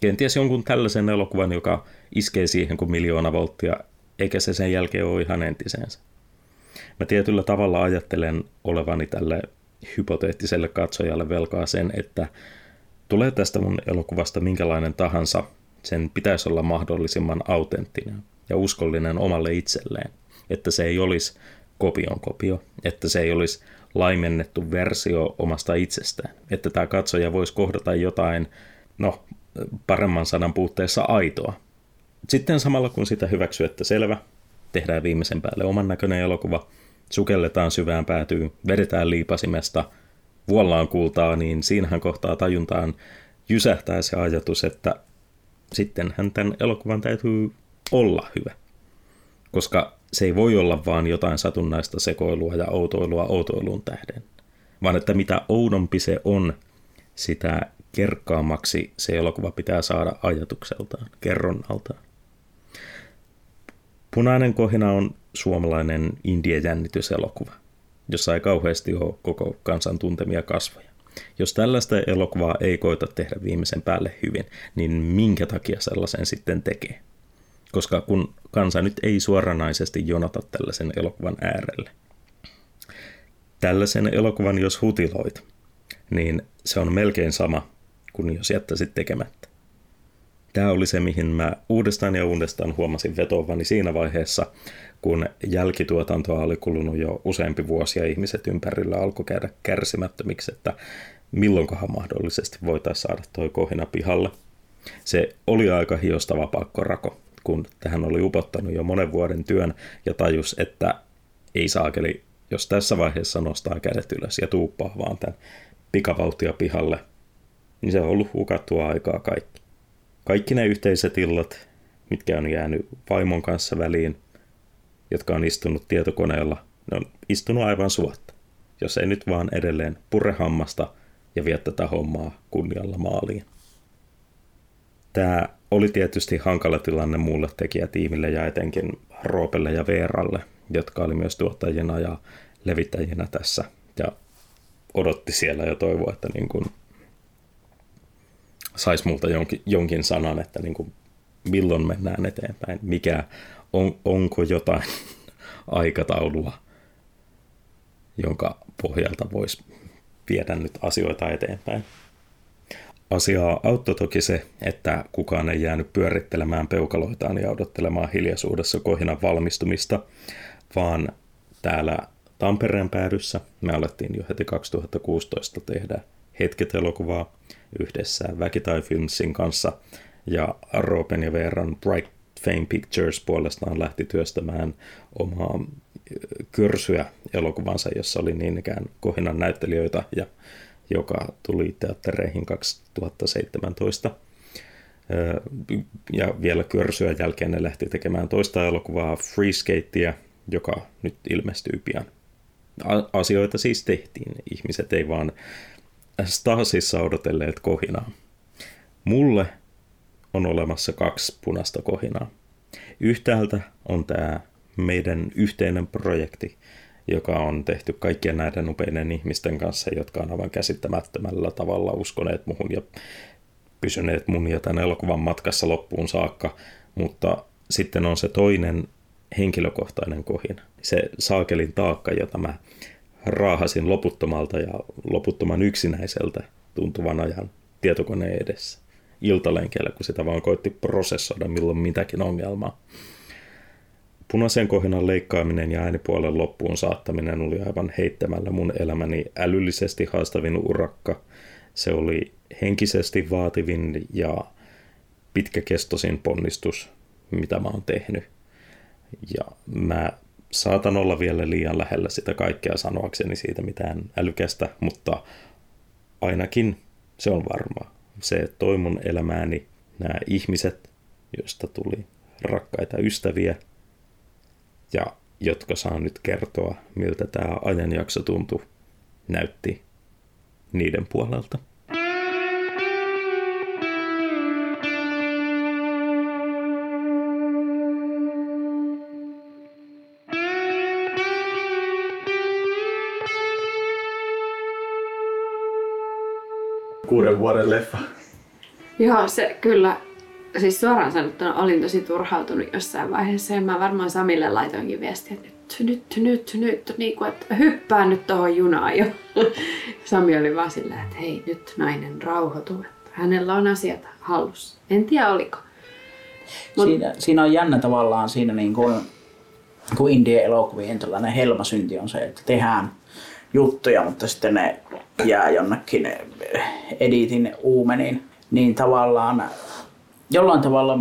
kenties jonkun tällaisen elokuvan, joka iskee siihen kuin miljoona volttia, eikä se sen jälkeen ole ihan entisensä. Mä tietyllä tavalla ajattelen olevani tälle hypoteettiselle katsojalle velkaa sen, että tulee tästä mun elokuvasta minkälainen tahansa, sen pitäisi olla mahdollisimman autenttinen ja uskollinen omalle itselleen. Että se ei olisi kopion kopio, että se ei olisi laimennettu versio omasta itsestään. Että tämä katsoja voisi kohdata jotain, no, paremman sanan puutteessa aitoa. Sitten samalla kun sitä hyväksyy, että selvä, tehdään viimeisen päälle oman näköinen elokuva, sukelletaan syvään päätyyn, vedetään liipasimesta, vuollaan kultaa, niin siinähän kohtaa tajuntaan jysähtää se ajatus, että sittenhän tämän elokuvan täytyy olla hyvä. Koska se ei voi olla vaan jotain satunnaista sekoilua ja outoilua outoilun tähden, vaan että mitä oudompi se on, sitä kerkkaammaksi se elokuva pitää saada ajatukseltaan, kerronnaltaan. Punainen kohina on suomalainen indie-jännityselokuva, jossa ei kauheasti ole koko kansan tuntemia kasvoja. Jos tällaista elokuvaa ei koita tehdä viimeisen päälle hyvin, niin minkä takia sellaisen sitten tekee? Koska kun kansa nyt ei suoranaisesti jonota tällaisen elokuvan äärelle. Tällaisen elokuvan jos hutiloit, niin se on melkein sama kuin jos jättäisit tekemättä. Tämä oli se, mihin mä uudestaan ja uudestaan huomasin vetovani siinä vaiheessa, kun jälkituotantoa oli kulunut jo useampi vuosi ja ihmiset ympärillä alkoi käydä kärsimättömiksi, että milloinkohan mahdollisesti voitaisiin saada toi kohina pihalle. Se oli aika hiostava pakkorako, kun tähän oli upottanut jo monen vuoden työn ja tajus, että ei saakeli, jos tässä vaiheessa nostaa kädet ylös ja tuuppaa vaan tämän pikavauhtia pihalle, niin se on ollut hukattua aikaa kaikki. Kaikki ne yhteiset illat, mitkä on jäänyt vaimon kanssa väliin, jotka on istunut tietokoneella, ne on istunut aivan suotta, jos ei nyt vaan edelleen purrehammasta ja vie tätä hommaa kunnialla maaliin. Tämä oli tietysti hankala tilanne muulle tekijätiimille ja etenkin Roopelle ja Veeralle, jotka oli myös tuottajina ja levittäjinä tässä. Ja odotti siellä ja toivoa, että niin kuin saisi multa jonkin, jonkin sanan, että niin kuin milloin mennään eteenpäin, mikä, on, onko jotain aikataulua, jonka pohjalta voisi viedä nyt asioita eteenpäin. Asiaa auttoi toki se, että kukaan ei jäänyt pyörittelemään peukaloitaan ja odottelemaan hiljaisuudessa kohinan valmistumista, vaan täällä Tampereen päädyssä me alettiin jo heti 2016 tehdä Hetket-elokuvaa yhdessä Väkitai Filmsin kanssa ja Roopen ja Veeran Bright Fame Pictures puolestaan lähti työstämään omaa kyrsyä elokuvansa, jossa oli niin ikään kohinan näyttelijöitä ja joka tuli teattereihin 2017. Ja vielä Körsyä jälkeen ne lähti tekemään toista elokuvaa Skatea, joka nyt ilmestyy pian. Asioita siis tehtiin. Ihmiset ei vaan Stasissa odotelleet kohinaa. Mulle on olemassa kaksi punaista kohinaa. Yhtäältä on tämä meidän yhteinen projekti, joka on tehty kaikkien näiden upeiden ihmisten kanssa, jotka on aivan käsittämättömällä tavalla uskoneet muhun ja pysyneet mun ja tämän elokuvan matkassa loppuun saakka. Mutta sitten on se toinen henkilökohtainen kohin, se saakelin taakka, jota mä raahasin loputtomalta ja loputtoman yksinäiseltä tuntuvan ajan tietokoneen edessä iltalenkeillä, kun sitä vaan koitti prosessoida milloin mitäkin ongelmaa. Punaisen kohinan leikkaaminen ja äänipuolen loppuun saattaminen oli aivan heittämällä mun elämäni älyllisesti haastavin urakka. Se oli henkisesti vaativin ja pitkäkestoisin ponnistus, mitä mä oon tehnyt. Ja mä saatan olla vielä liian lähellä sitä kaikkea sanoakseni siitä mitään älykästä, mutta ainakin se on varmaa. Se toi mun elämääni nämä ihmiset, joista tuli rakkaita ystäviä ja jotka saan nyt kertoa, miltä tämä ajanjakso tuntui, näytti niiden puolelta. Kuuden vuoden leffa. Joo, se kyllä, siis suoraan sanottuna olin tosi turhautunut jossain vaiheessa ja mä varmaan Samille laitoinkin viestiä, että nyt, nyt, nyt, nyt, niin kuin, että hyppää nyt tuohon junaan jo. Sami oli vaan silleen, että hei nyt nainen rauhoitu, että hänellä on asiat hallussa. En tiedä oliko. Mut... Siinä, siinä on jännä tavallaan siinä niin kuin, kun indie elokuvien tällainen helmasynti on se, että tehdään juttuja, mutta sitten ne jää jonnekin editin uumeniin, niin tavallaan jollain tavalla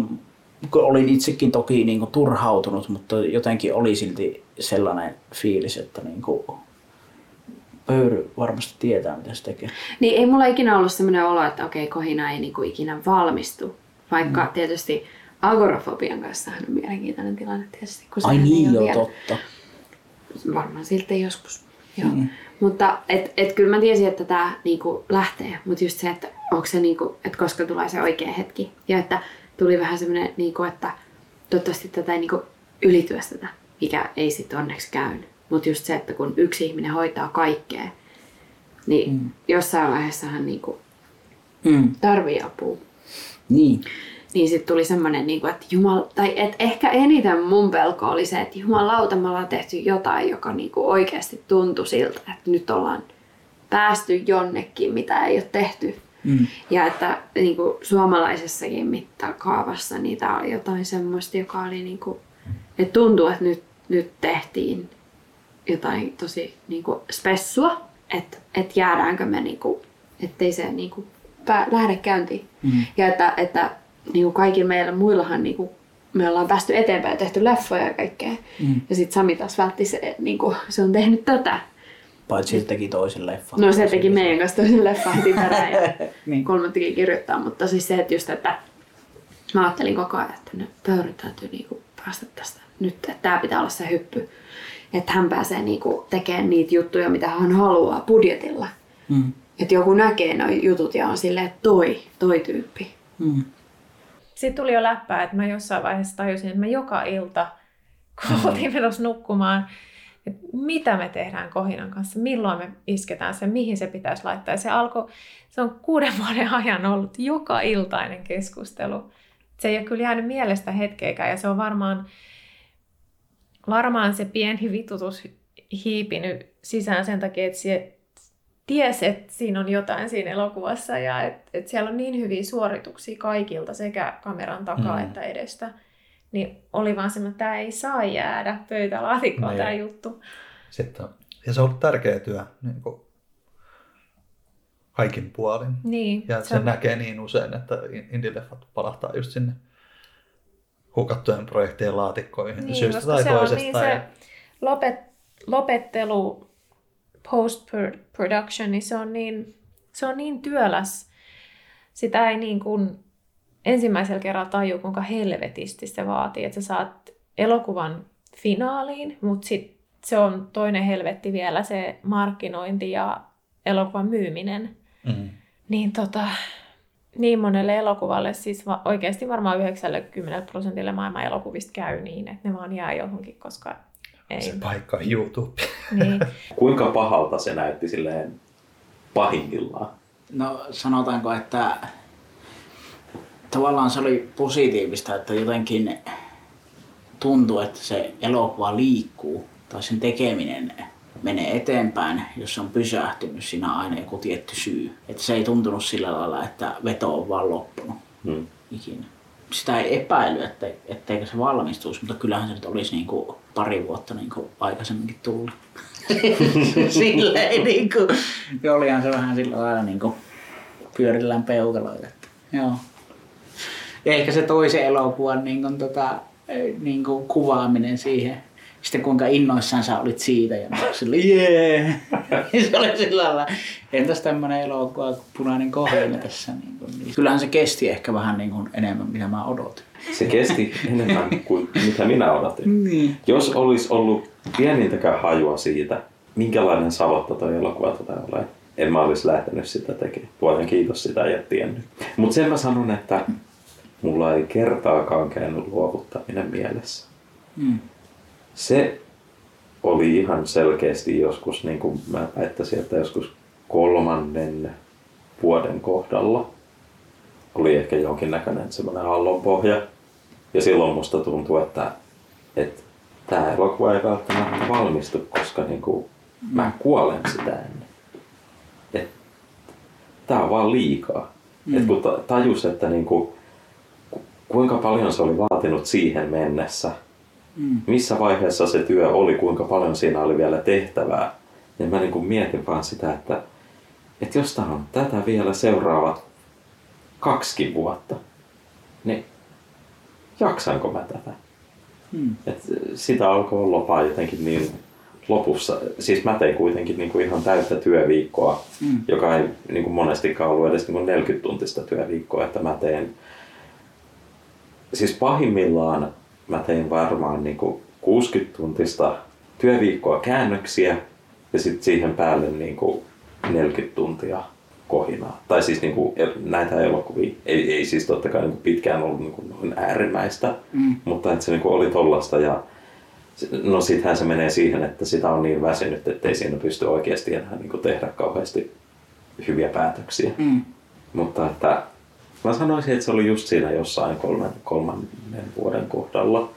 kun olin itsekin toki niin kuin turhautunut, mutta jotenkin oli silti sellainen fiilis, että niin kuin Pöyry varmasti tietää, mitä se tekee. Niin ei mulla ikinä ollut sellainen olo, että okei, kohina ei niin kuin ikinä valmistu. Vaikka mm. tietysti agorafobian kanssa on mielenkiintoinen tilanne tietysti. Kun Ai niin, joo, totta. Varmaan siltä joskus. Joo. Mm. Mutta et, et kyllä mä tiesin, että tämä niinku lähtee, mutta just se, että onko se niinku, että koska tulee se oikea hetki. Ja että tuli vähän semmoinen, niinku, että toivottavasti tätä ei niinku ylityöstetä, mikä ei sitten onneksi käynyt. Mutta just se, että kun yksi ihminen hoitaa kaikkea, niin mm. jossain vaiheessa hän niinku mm. tarvii apua. Niin. Niin sitten tuli semmoinen, niinku, että Jumal, tai et ehkä eniten mun pelko oli se, että jumalauta, me ollaan tehty jotain, joka niinku oikeasti tuntui siltä, että nyt ollaan päästy jonnekin, mitä ei ole tehty. Mm. Ja että niin kuin suomalaisessakin mittakaavassa niin tämä oli jotain semmoista, joka oli niin kuin, että tuntuu, että nyt, nyt tehtiin jotain tosi niin kuin spessua, että, että jäädäänkö me, niin kuin, ettei se niin kuin, pää, lähde käyntiin. Mm. Ja että, että niin kuin kaikilla meillä muillahan niin kuin, me ollaan päästy eteenpäin ja tehty leffoja ja kaikkea. Mm. Ja sitten Sami taas vältti se, niin kuin, se on tehnyt tätä. Paitsi se teki toisen leffan. No se teki meidän kanssa toisen leffan heti perään ja niin. kolmattikin kirjoittaa. Mutta siis se, että just, että mä ajattelin koko ajan, että nyt Pöyry täytyy niinku päästä tästä nyt, että tämä pitää olla se hyppy. Että hän pääsee niinku tekemään niitä juttuja, mitä hän haluaa budjetilla. Mm. Että joku näkee nuo jutut ja on silleen, että toi, toi tyyppi. Mm. Sitten tuli jo läppää, että mä jossain vaiheessa tajusin, että mä joka ilta, kun mm. oltiin menossa nukkumaan, että mitä me tehdään kohinan kanssa, milloin me isketään se, mihin se pitäisi laittaa. Ja se alkoi, se on kuuden vuoden ajan ollut joka iltainen keskustelu. Se ei ole kyllä jäänyt mielestä hetkeäkään ja se on varmaan, varmaan se pieni vitutus hiipinyt sisään sen takia, että se tiesi, että siinä on jotain siinä elokuvassa ja että, että siellä on niin hyviä suorituksia kaikilta sekä kameran takaa mm. että edestä niin oli vaan semmoinen, että tämä ei saa jäädä pöytälaatikkoon tämä juttu. Sitten, ja se on ollut tärkeä työ niin kuin kaikin puolin. Niin, ja se, se on... näkee niin usein, että indie-leffat palahtaa just sinne hukattujen projektien laatikkoihin niin, syystä tai se toisesta. On niin ja... se lopet, lopettelu post-production, niin se on niin, se on niin työläs. Sitä ei niin kuin ensimmäisellä kerralla tajuu, kuinka helvetisti se vaatii, että sä saat elokuvan finaaliin, mutta sit se on toinen helvetti vielä se markkinointi ja elokuvan myyminen. Mm. Niin tota, niin monelle elokuvalle, siis va- oikeasti varmaan 90 prosentille maailman elokuvista käy niin, että ne vaan jää johonkin, koska ei. Se paikka on YouTube. Niin. Kuinka pahalta se näytti silleen pahimmillaan? No sanotaanko, että tavallaan se oli positiivista, että jotenkin tuntuu, että se elokuva liikkuu tai sen tekeminen menee eteenpäin, jos on pysähtynyt, siinä aina joku tietty syy. Että se ei tuntunut sillä lailla, että veto on vaan loppunut Hmm. ikinä. Sitä ei epäily, että, etteikö se valmistuisi, mutta kyllähän se nyt olisi niin kuin pari vuotta niin kuin aikaisemminkin tullut. Silleen niin kuin, ja olihan se vähän sillä lailla niin kuin pyörillään peukaloita. Joo. Ja ehkä se toisen elokuvan niin kuin, tota, niin kuin kuvaaminen siihen, sitten kuinka innoissaan sä olit siitä ja mä olin sillä jee. se oli sillä lailla, entäs tämmönen elokuva kuin Punainen kohina tässä. Niin kuin, niin. Kyllähän se kesti ehkä vähän niin kuin enemmän, mitä mä odotin. Se kesti enemmän kuin mitä minä odotin. Niin. Jos olisi ollut pienintäkään hajua siitä, minkälainen savotta toi elokuva tulee olemaan, en mä olisi lähtenyt sitä tekemään. Vuoden kiitos sitä ei tiennyt. Mutta sen mä sanon, että mulla ei kertaakaan käynyt luovuttaminen mielessä. Mm. Se oli ihan selkeästi joskus, niin kuin mä väittäisin, että joskus kolmannen vuoden kohdalla oli ehkä jonkinnäköinen semmoinen aallonpohja. Ja silloin musta tuntui, että, että tämä elokuva ei välttämättä valmistu, koska niin kuin, mä kuolen sitä ennen. Tää on vaan liikaa. Mm. Et kun ta- tajus, että niin kuin, ku- kuinka paljon se oli vaatinut siihen mennessä, Mm. missä vaiheessa se työ oli, kuinka paljon siinä oli vielä tehtävää, niin mä niin kuin mietin vaan sitä, että, että jos tää on tätä vielä seuraavat kaksi vuotta, niin jaksanko mä tätä? Mm. Et sitä alkoi olla vaan jotenkin niin lopussa. Siis mä tein kuitenkin niin kuin ihan täyttä työviikkoa, Mm. joka ei niin kuin monestikaan ollut edes niin kuin 40 tuntista työviikkoa, että mä tein siis pahimmillaan mä tein varmaan niin kuin 60 tuntista työviikkoa käännöksiä ja sitten siihen päälle niin kuin 40 tuntia kohinaa. Tai siis niin kuin näitä elokuvia. Ei, ei siis totta kai niin kuin pitkään ollut niin kuin noin äärimmäistä, Mm. mutta että se niin kuin oli tollasta ja no sittenhän se menee siihen, että sitä on niin väsynyt, että ei siinä pysty oikeasti enää niin kuin tehdä kauheasti hyviä päätöksiä. Mm. Mutta että mä sanoisin, että se oli just siinä jossain kolmen, kolmannen vuoden kohdalla.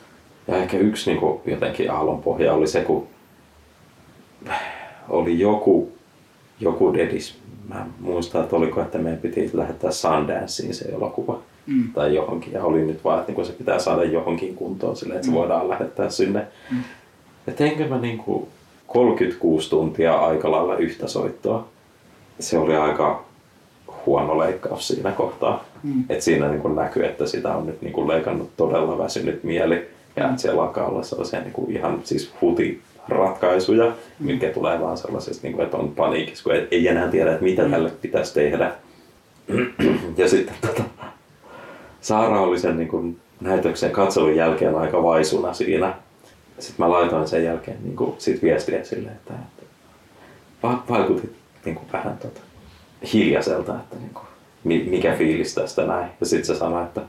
Ja ehkä yksi niin kuin, jotenkin aallonpohja oli se, kun oli joku, joku dedis. Mä muistan, että oliko, että meidän piti lähettää Sundanceen se elokuva. Mm. Tai johonkin. Ja oli nyt vaan, että niin se pitää saada johonkin kuntoon silleen, että se Mm. voidaan lähettää sinne. Mm. Ja teinkö mä niin kuin 36 tuntia aika lailla yhtä soittoa. Se oli aika huono leikkaus siinä kohtaa. Mm. Et siinä niin kuin näkyy, että sitä on nyt niin kuin leikannut todella väsynyt mieli. Ja että siellä alkaa olla sellaisia niin kuin ihan siis huti-ratkaisuja, mitkä tulee vaan sellaisesta, niin kuin, että on paniikissa, kun ei- ei enää tiedä, että mitä tälle pitäisi tehdä. ja sitten tota, Saara oli sen niin kuin, näytöksen katselun jälkeen aika vaisuna siinä. Sitten mä laitoin sen jälkeen niin kuin, sit viestiä silleen, että, että va- vaikutit niin kuin, vähän tota, hiljaiselta, että niin kuin, mi- mikä fiilis tästä näin. Ja sitten se sanoi, että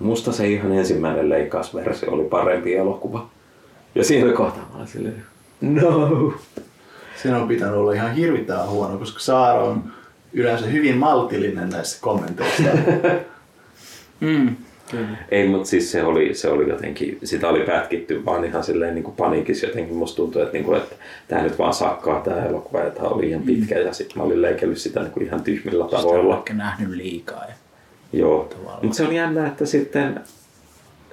musta se ihan ensimmäinen leikkausversio oli parempi elokuva. Ja siinä kohtaa mä olin silleen, no. Sen on pitänyt olla ihan hirvittävän huono, koska Saara on yleensä hyvin maltillinen näissä kommenteissa. Mm. Kyllä. Ei, mutta siis se oli, se oli jotenkin, sitä oli pätkitty vaan ihan silleen niin kuin paniikissa jotenkin. Musta tuntui, että, niin kuin, että tämä nyt vaan sakkaa tämä elokuva ja tämä oli liian pitkä ja sitten mä olin leikellyt sitä niin kuin ihan tyhmillä Sitä on tavoilla. ehkä nähnyt liikaa. Ja... Joo, mutta se on jännä, että sitten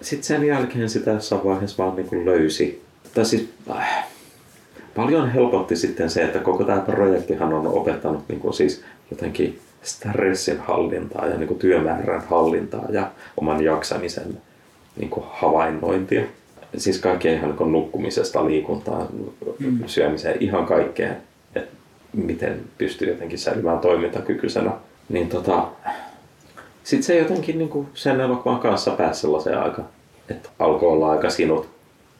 sit sen jälkeen sitä jossain vaiheessa vaan niin kuin löysi. Tai siis, äh, paljon helpotti sitten se, että koko tämä projektihan on opettanut niin kuin siis jotenkin stressin hallintaa ja niin kuin työmäärän hallintaa ja oman jaksamisen niin kuin havainnointia. Siis kaikkea ihan niin kuin nukkumisesta, liikuntaan, Mm. syömiseen, ihan kaikkeen, että miten pystyy jotenkin säilymään toimintakykyisenä. Niin tota, sitten se jotenkin niin kuin sen elokuvan kanssa pääsi sellaiseen aika, että alkoi olla aika sinut.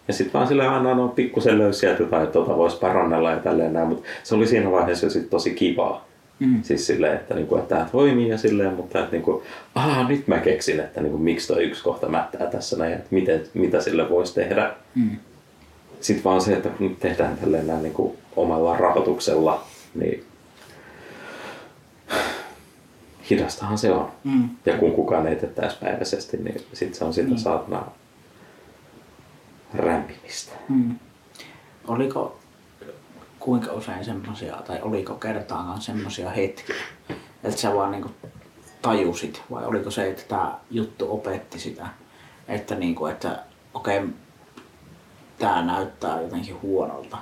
Ja sitten vaan sille aina on pikkusen löysiä jotain, että tota voisi parannella ja tälleen näin, mutta se oli siinä vaiheessa jo sit tosi kivaa. Mm. Siis silleen, että, niinku, että tämä toimii ja silleen, mutta että niinku, aah, nyt mä keksin, että niinku, miksi toi yksi kohta mättää tässä näin, että miten, mitä sille voisi tehdä. Mm. sitten vaan se, että kun tehdään tälleen näin niin kuin omalla rahoituksella, niin hidastahan se on. Mm. Ja kun kukaan ei tee täyspäiväisesti, niin sitten se on sitä Niin. saatana rämpimistä. Mm. Oliko kuinka usein semmoisia, tai oliko kertaakaan semmoisia hetkiä, että sä vaan niinku tajusit, vai oliko se, että tämä juttu opetti sitä, että, niinku, että okei, okay, tämä näyttää jotenkin huonolta,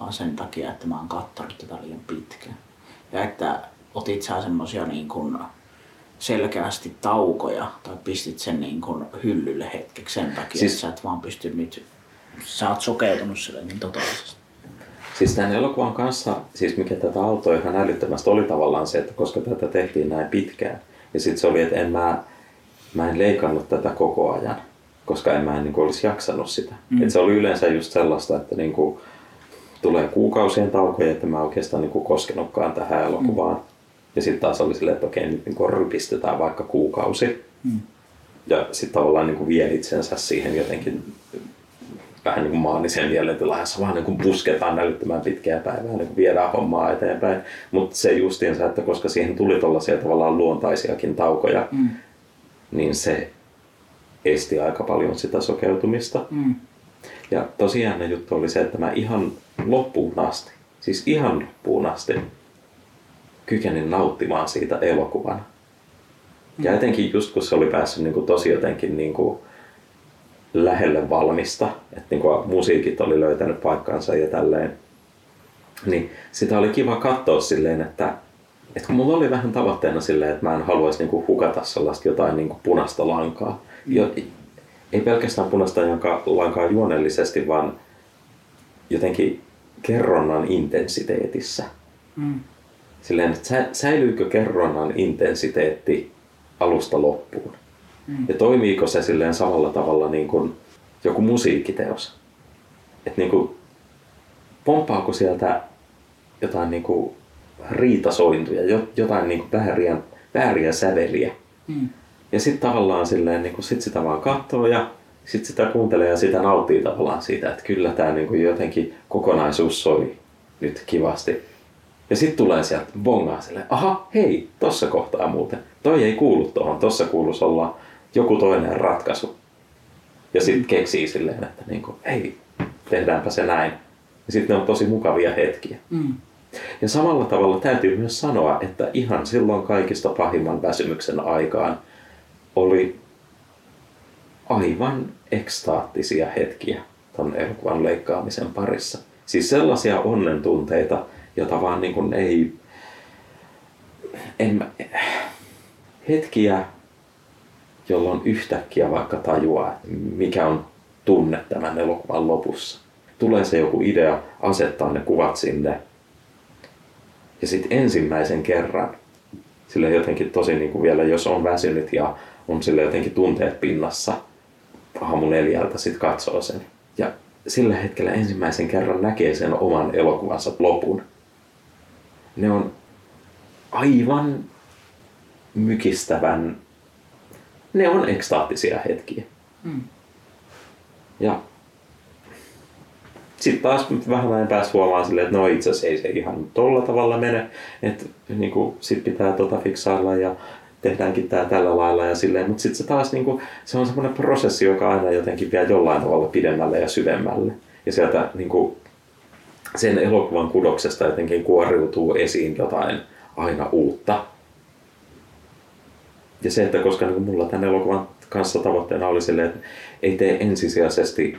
vaan sen takia, että mä oon kattonut tätä liian pitkään. Ja että otit sä semmosia niin kuin selkeästi taukoja tai pistit sen niin kuin hyllylle hetkeksi sen takia, Siis- että sä et vaan pysty nyt, sä oot sokeutunut sille niin totaalisesti. Siis tämän elokuvan kanssa, siis mikä tätä auttoi ihan älyttömästi, oli tavallaan se, että koska tätä tehtiin näin pitkään, ja sitten se oli, että en mä, mä en leikannut tätä koko ajan, koska en mä en niin kuin, olisi jaksanut sitä. Mm. Et se oli yleensä just sellaista, että niin kuin, tulee kuukausien taukoja, että mä oikeastaan niin kuin, koskenutkaan tähän elokuvaan. Mm. Ja sitten taas oli silleen, että okei, nyt niin rypistetään vaikka kuukausi. Mm. Ja sitten tavallaan niin kuin, vie itsensä siihen jotenkin vähän niin kuin maanisen mielentilaan, jossa vaan niin kuin pusketaan älyttömän pitkää päivää, niin kuin viedään hommaa eteenpäin. Mutta se justiinsa, että koska siihen tuli tuollaisia tavallaan luontaisiakin taukoja, Mm. niin se esti aika paljon sitä sokeutumista. Mm. Ja tosiaan ne juttu oli se, että mä ihan loppuun asti, siis ihan loppuun asti, kykenin nauttimaan siitä elokuvana. Ja etenkin just kun se oli päässyt niin kuin tosi jotenkin niin kuin lähelle valmista, että niin kuin musiikit oli löytänyt paikkansa ja tälleen, niin sitä oli kiva katsoa silleen, että, että kun mulla oli vähän tavoitteena silleen, että mä en haluaisi niin kuin hukata sellaista jotain niin kuin punaista lankaa. Jo, ei pelkästään punaista lankaa- lankaa juonellisesti, vaan jotenkin kerronnan intensiteetissä. Mm. Silleen, että sä- säilyykö kerronnan intensiteetti alusta loppuun? Mm. Ja toimiiko se silleen samalla tavalla niin kuin joku musiikkiteos? Että niin kuin, pomppaako sieltä jotain niin kuin riitasointuja, jo- jotain niin kuin vääriä, vääriä säveliä? Mm. Ja sitten tavallaan silleen, niin kun sit sitä vaan katsoo ja sitten sitä kuuntelee ja sitä nauttii tavallaan siitä, että kyllä tämä niin jotenkin kokonaisuus soi nyt kivasti. Ja sitten tulee sieltä bongaa silleen, aha, hei, tossa kohtaa muuten. Toi ei kuulu tuohon, tossa kuuluisi olla joku toinen ratkaisu. Ja sitten keksii silleen, että niin kuin, hei, tehdäänpä se näin. Ja sitten ne on tosi mukavia hetkiä. Mm. Ja samalla tavalla täytyy myös sanoa, että ihan silloin kaikista pahimman väsymyksen aikaan oli aivan ekstaattisia hetkiä ton elokuvan leikkaamisen parissa. Siis sellaisia onnen tunteita, jota vaan niin kuin ei... En, mä- hetkiä, jolloin yhtäkkiä vaikka tajuaa, mikä on tunne tämän elokuvan lopussa. Tulee se joku idea, asettaa ne kuvat sinne, ja sitten ensimmäisen kerran, sille jotenkin tosi niin kuin vielä, jos on väsynyt ja on sille jotenkin tunteet pinnassa, aamu neljältä sitten katsoo sen. Ja sillä hetkellä ensimmäisen kerran näkee sen oman elokuvansa lopun. Ne on aivan mykistävän, ne on ekstaattisia hetkiä. Mm. Ja sitten taas vähän ajan päästä huomaan silleen, että no itse asiassa ei se ihan tolla tavalla mene, että niinku, sit pitää tota fiksailla ja tehdäänkin tää tällä lailla ja silleen, mutta sitten se taas niinku, se on semmoinen prosessi, joka aina jotenkin vie jollain tavalla pidemmälle ja syvemmälle. Ja sieltä niinku, sen elokuvan kudoksesta jotenkin kuoriutuu esiin jotain aina uutta. Ja se, että koska niin mulla tämän elokuvan kanssa tavoitteena oli silleen, että ei tee ensisijaisesti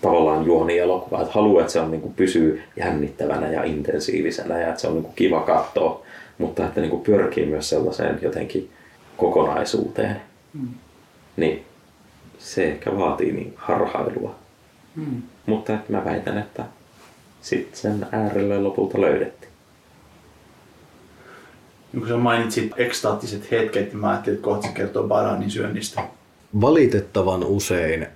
tavallaan juoni-elokuva, että haluaa, että se on, niin kuin, pysyy jännittävänä ja intensiivisenä ja että se on niin kuin, kiva katsoa, mutta että niin kuin, pyrkii myös sellaiseen jotenkin kokonaisuuteen. Mm. Niin se ehkä vaatii niin harhailua. Mm. Mutta että mä väitän, että sitten sen äärelle lopulta löydettiin. Niin kun sä mainitsit ekstaattiset hetket, niin mä ajattelin, että kohta se kertoo bananin syönnistä. Valitettavan usein,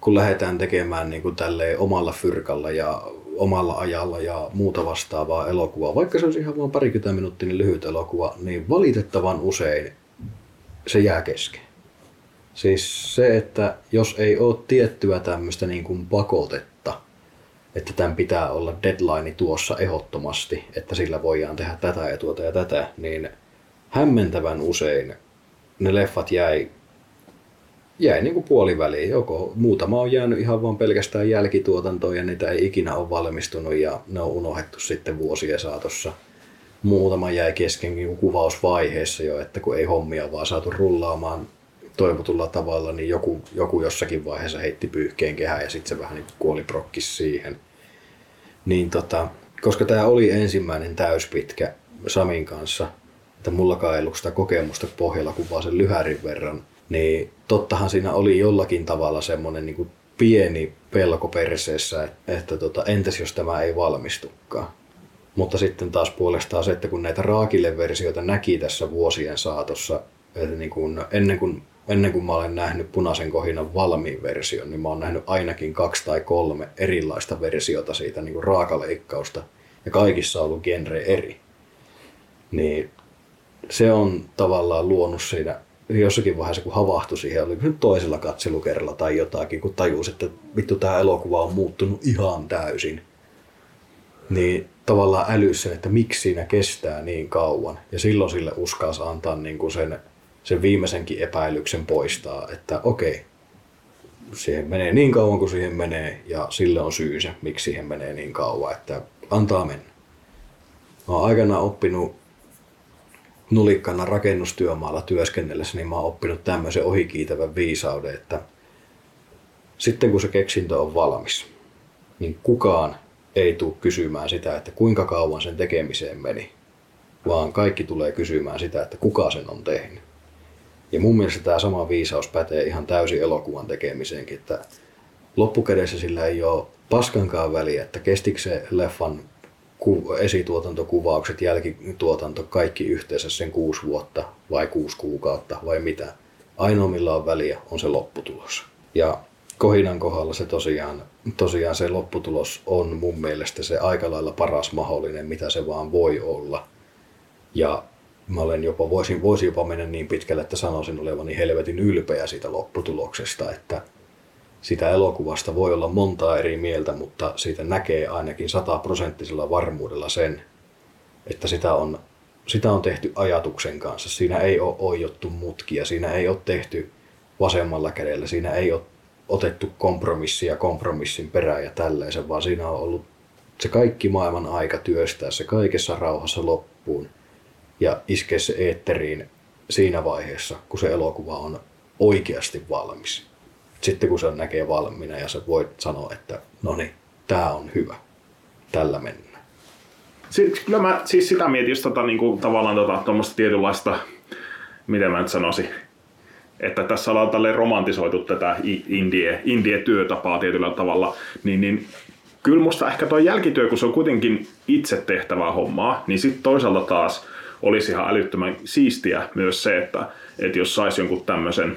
kun lähdetään tekemään niin kuin tälleen omalla fyrkalla ja omalla ajalla ja muuta vastaavaa elokuvaa, vaikka se olisi ihan vain parikymmentä minuuttinen lyhyt elokuva, niin valitettavan usein se jää kesken. Siis se, että jos ei ole tiettyä tämmöistä niin kuin pakotetta, että tämän pitää olla deadline tuossa ehdottomasti, että sillä voidaan tehdä tätä ja tuota ja tätä, niin hämmentävän usein ne leffat jäi, jäi niin kuin puoliväliin. Joko muutama on jäänyt ihan vaan pelkästään jälkituotantoon ja niitä ei ikinä ole valmistunut ja ne on unohdettu sitten vuosien saatossa. Muutama jäi kesken niin kuvausvaiheessa jo, että kun ei hommia vaan saatu rullaamaan toivotulla tavalla, niin joku, joku jossakin vaiheessa heitti pyyhkeen kehään ja sitten se vähän niin kuoli prokkis siihen. Niin tota, koska tämä oli ensimmäinen täyspitkä Samin kanssa, että mullakaan ei ollut sitä kokemusta pohjalla kuin vaan sen lyhärin verran, niin tottahan siinä oli jollakin tavalla semmoinen niin pieni pelko perseessä, että, tota, entäs jos tämä ei valmistukaan. Mutta sitten taas puolestaan se, että kun näitä raakille-versioita näki tässä vuosien saatossa, että niin kuin ennen kuin ennen kuin mä olen nähnyt punaisen kohinan valmiin version, niin mä oon nähnyt ainakin kaksi tai kolme erilaista versiota siitä niin kuin raakaleikkausta. Ja kaikissa on ollut genre eri. Niin se on tavallaan luonut siinä jossakin vaiheessa, kun havahtui siihen, oli nyt toisella katselukerralla tai jotakin, kun tajusi, että vittu tämä elokuva on muuttunut ihan täysin. Niin tavallaan älyssä, että miksi siinä kestää niin kauan. Ja silloin sille uskalsi antaa niin kuin sen sen viimeisenkin epäilyksen poistaa, että okei, siihen menee niin kauan kuin siihen menee ja sille on syy se, miksi siihen menee niin kauan, että antaa mennä. Mä oon aikanaan oppinut nulikkana rakennustyömaalla työskennellessä, niin mä oon oppinut tämmöisen ohikiitävän viisauden, että sitten kun se keksintö on valmis, niin kukaan ei tule kysymään sitä, että kuinka kauan sen tekemiseen meni, vaan kaikki tulee kysymään sitä, että kuka sen on tehnyt. Ja mun mielestä tämä sama viisaus pätee ihan täysin elokuvan tekemiseenkin, että loppukädessä sillä ei ole paskankaan väliä, että kestikö se leffan esituotantokuvaukset, jälkituotanto, kaikki yhteensä sen kuusi vuotta vai kuusi kuukautta vai mitä. Ainoa millä on väliä on se lopputulos. Ja Kohinan kohdalla se tosiaan, tosiaan se lopputulos on mun mielestä se aika lailla paras mahdollinen, mitä se vaan voi olla. Ja mä olen jopa, voisin, voisin jopa mennä niin pitkälle, että sanoisin olevani helvetin ylpeä siitä lopputuloksesta, että sitä elokuvasta voi olla monta eri mieltä, mutta siitä näkee ainakin sataprosenttisella varmuudella sen, että sitä on, sitä on tehty ajatuksen kanssa. Siinä ei ole oijottu mutkia, siinä ei ole tehty vasemmalla kädellä, siinä ei ole otettu kompromissia kompromissin perään ja tälleen, vaan siinä on ollut se kaikki maailman aika työstää se kaikessa rauhassa loppuun – ja iskee se eetteriin siinä vaiheessa, kun se elokuva on oikeasti valmis. Sitten kun se näkee valmiina ja sä voit sanoa, että no niin, tää on hyvä, tällä mennään. Siis, kyllä mä siis sitä mietin, jos tota, niin kuin, tavallaan tota, tuommoista tietynlaista, miten mä nyt sanoisin, että tässä ollaan tälleen romantisoitu tätä indie, indie-työtapaa tietyllä tavalla, niin, niin kyllä musta ehkä tuo jälkityö, kun se on kuitenkin itse tehtävää hommaa, niin sitten toisaalta taas olisi ihan älyttömän siistiä myös se, että, että jos saisi jonkun tämmöisen,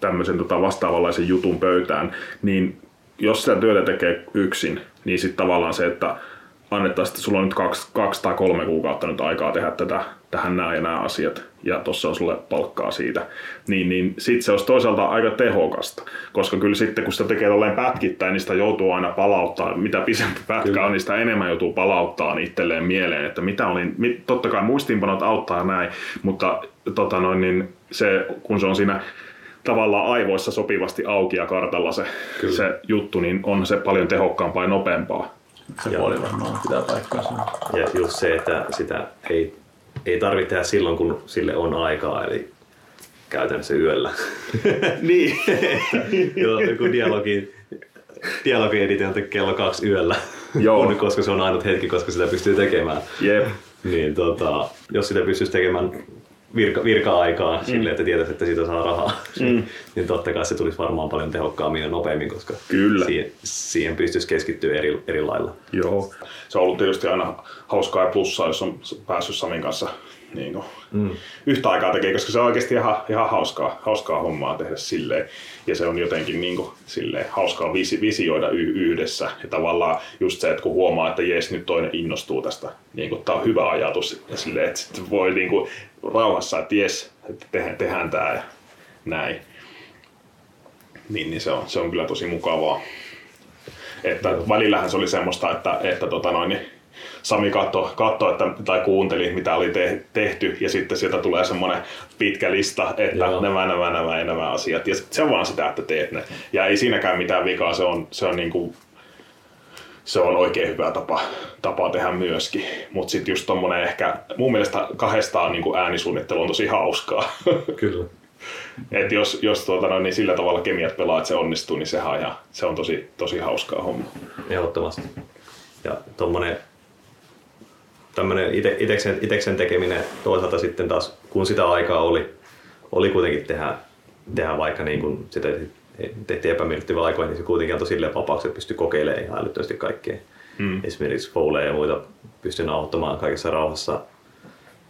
tämmöisen tota vastaavanlaisen jutun pöytään, niin jos sitä työtä tekee yksin, niin sitten tavallaan se, että annettaisiin, että sulla on nyt kaksi, kaksi tai kolme kuukautta nyt aikaa tehdä tätä, tähän nämä ja nämä asiat, ja tuossa on sulle palkkaa siitä, niin, niin sitten se olisi toisaalta aika tehokasta. Koska kyllä sitten, kun sitä tekee tolleen pätkittäin, niin sitä joutuu aina palauttaa. Mitä pisempi pätkä kyllä. on, niin sitä enemmän joutuu palauttaa itselleen mieleen, että mitä olin, totta kai muistiinpanot auttaa näin, mutta tota noin, niin se, kun se on siinä tavallaan aivoissa sopivasti auki ja kartalla se, se juttu, niin on se paljon tehokkaampaa ja nopeampaa. Se puoli varmaan pitää paikkaansa. Ja just se, että sitä ei, ei tarvitse tehdä silloin, kun sille on aikaa, eli käytännössä yöllä. niin. Joo, joku dialogi, dialogi kello kaksi yöllä. Joo. on, koska se on ainut hetki, koska sitä pystyy tekemään. Jep. Niin tota, jos sitä pystyisi tekemään virka, virka-aikaa mm. sille, että tietäisi, että siitä saa rahaa, mm. niin totta kai se tulisi varmaan paljon tehokkaammin ja nopeammin, koska Kyllä. Siihen, siihen pystyisi keskittyä eri, eri lailla. Joo. Se on ollut tietysti aina hauskaa ja plussaa, jos on päässyt Samin kanssa niin kuin, mm. yhtä aikaa tekee, koska se on oikeasti ihan, ihan hauskaa, hauskaa hommaa tehdä silleen. Ja se on jotenkin niin kuin, silleen, hauskaa visi, visioida y- yhdessä. Ja tavallaan just se, että kun huomaa, että jes, nyt toinen innostuu tästä, niin kuin, tämä on hyvä ajatus. Ja silleen, että sitten voi niin kuin, rauhassa, että jes, että tehdään, tehdään tämä ja näin. Niin, niin se, on, se on kyllä tosi mukavaa. Että välillähän se oli semmoista, että, että tota noin, niin Sami katsoi, katso, että, tai kuunteli, mitä oli te, tehty, ja sitten sieltä tulee semmoinen pitkä lista, että Joo. nämä, nämä, nämä ja nämä asiat. Ja se on vaan sitä, että teet ne. Ja ei siinäkään mitään vikaa, se on, se on niin kuin se on oikein hyvä tapa, tapa tehdä myöskin. Mutta sitten just tommonen ehkä, mun mielestä kahdestaan niin äänisuunnittelu on tosi hauskaa. Kyllä. Et jos, jos tuota, no, niin sillä tavalla kemiat pelaa, että se onnistuu, niin sehän on, ihan, se on tosi, tosi hauskaa homma. Ehdottomasti. Ja tommonen tämmönen ite, iteksen, iteksen tekeminen toisaalta sitten taas, kun sitä aikaa oli, oli kuitenkin tehdä, tehdä vaikka niin kuin sitä tehtiin epämiellyttäviä aikoja, niin se kuitenkin antoi silleen vapaaksi, että pystyi kokeilemaan ihan älyttömästi kaikkea. Mm. Esimerkiksi fouleja ja muita pystyi nauhoittamaan kaikessa rauhassa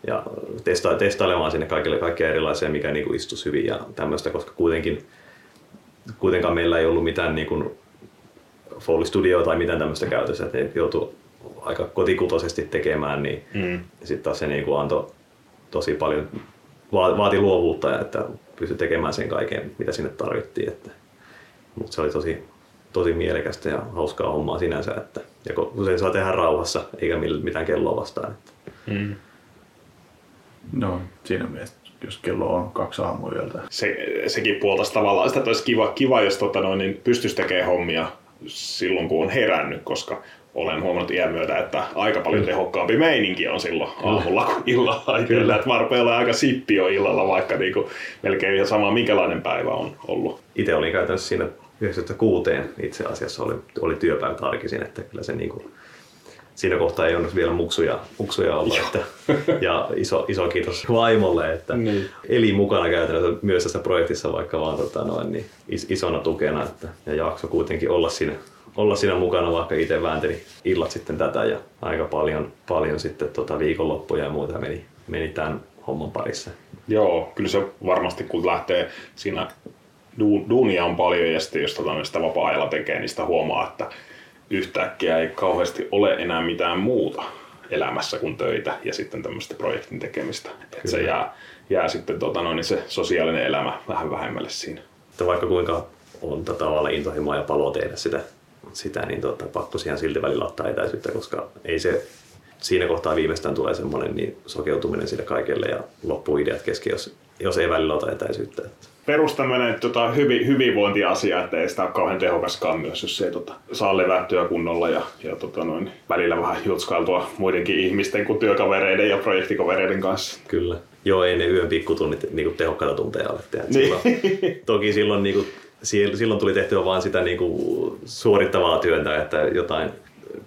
ja testa- testailemaan sinne kaikille kaikkia erilaisia, mikä niin kuin istuisi hyvin ja tämmöistä, koska kuitenkin, kuitenkaan meillä ei ollut mitään niin kuin Foley Studio tai mitään tämmöistä käytössä, että ne joutui aika kotikutoisesti tekemään, niin mm. sitten taas se niin kuin antoi tosi paljon, vaati luovuutta, että pystyi tekemään sen kaiken, mitä sinne tarvittiin. Että, mutta se oli tosi, tosi mielekästä ja hauskaa hommaa sinänsä, että ja usein saa tehdä rauhassa eikä mitään kelloa vastaan. Että. Mm. No, siinä mielessä, jos kello on kaksi aamuyöltä. Se, sekin puoltaisi tavallaan sitä, että olisi kiva, kiva jos tota noin, niin pystyisi tekemään hommia silloin, kun on herännyt, koska olen huomannut iän myötä, että aika paljon tehokkaampi meininki on silloin aamulla kuin illalla. Kyllä, että varpeilla aika sippi on illalla, vaikka niinku melkein ihan sama minkälainen päivä on ollut. Itse olin käytännössä siinä 96 itse asiassa oli, oli työpäivät arkisin, että kyllä se niinku, siinä kohtaa ei onneksi vielä muksuja, muksuja olla. Että, ja iso, iso kiitos vaimolle, että niin. eli mukana käytännössä myös tässä projektissa vaikka vaan tota noin, niin isona tukena että, ja jakso kuitenkin olla siinä olla siinä mukana, vaikka itse väänteli illat sitten tätä ja aika paljon, paljon sitten tota viikonloppuja ja muuta meni, meni tämän homman parissa. Joo, kyllä se varmasti kun lähtee siinä duunia on paljon ja sitten jos tota, sitä vapaa-ajalla tekee, niin sitä huomaa, että yhtäkkiä ei kauheasti ole enää mitään muuta elämässä kuin töitä ja sitten tämmöistä projektin tekemistä. Että se jää, jää sitten tota, noin, niin se sosiaalinen elämä vähän vähemmälle siinä. Että vaikka kuinka on tota, tavallaan intohimoa ja paloa tehdä sitä sitä, niin tota, pakko siihen silti välillä ottaa etäisyyttä, koska ei se siinä kohtaa viimeistään tulee semmoinen niin sokeutuminen sille kaikelle ja loppuu ideat kesken, jos, jos ei välillä ota etäisyyttä. Perus tämmöinen tota, hyvi, hyvinvointiasia, että ei sitä ole kauhean tehokaskaan myös, jos ei tota, saa levättyä kunnolla ja, ja tota, noin, välillä vähän jutskailtua muidenkin ihmisten kuin työkavereiden ja projektikavereiden kanssa. Kyllä. Joo, ei ne yön pikkutunnit niin kuin tehokkaita tunteja ole tehdä. Niin. Silloin, toki silloin niin kuin, silloin tuli tehtyä vain sitä niin kuin suorittavaa työntä, että jotain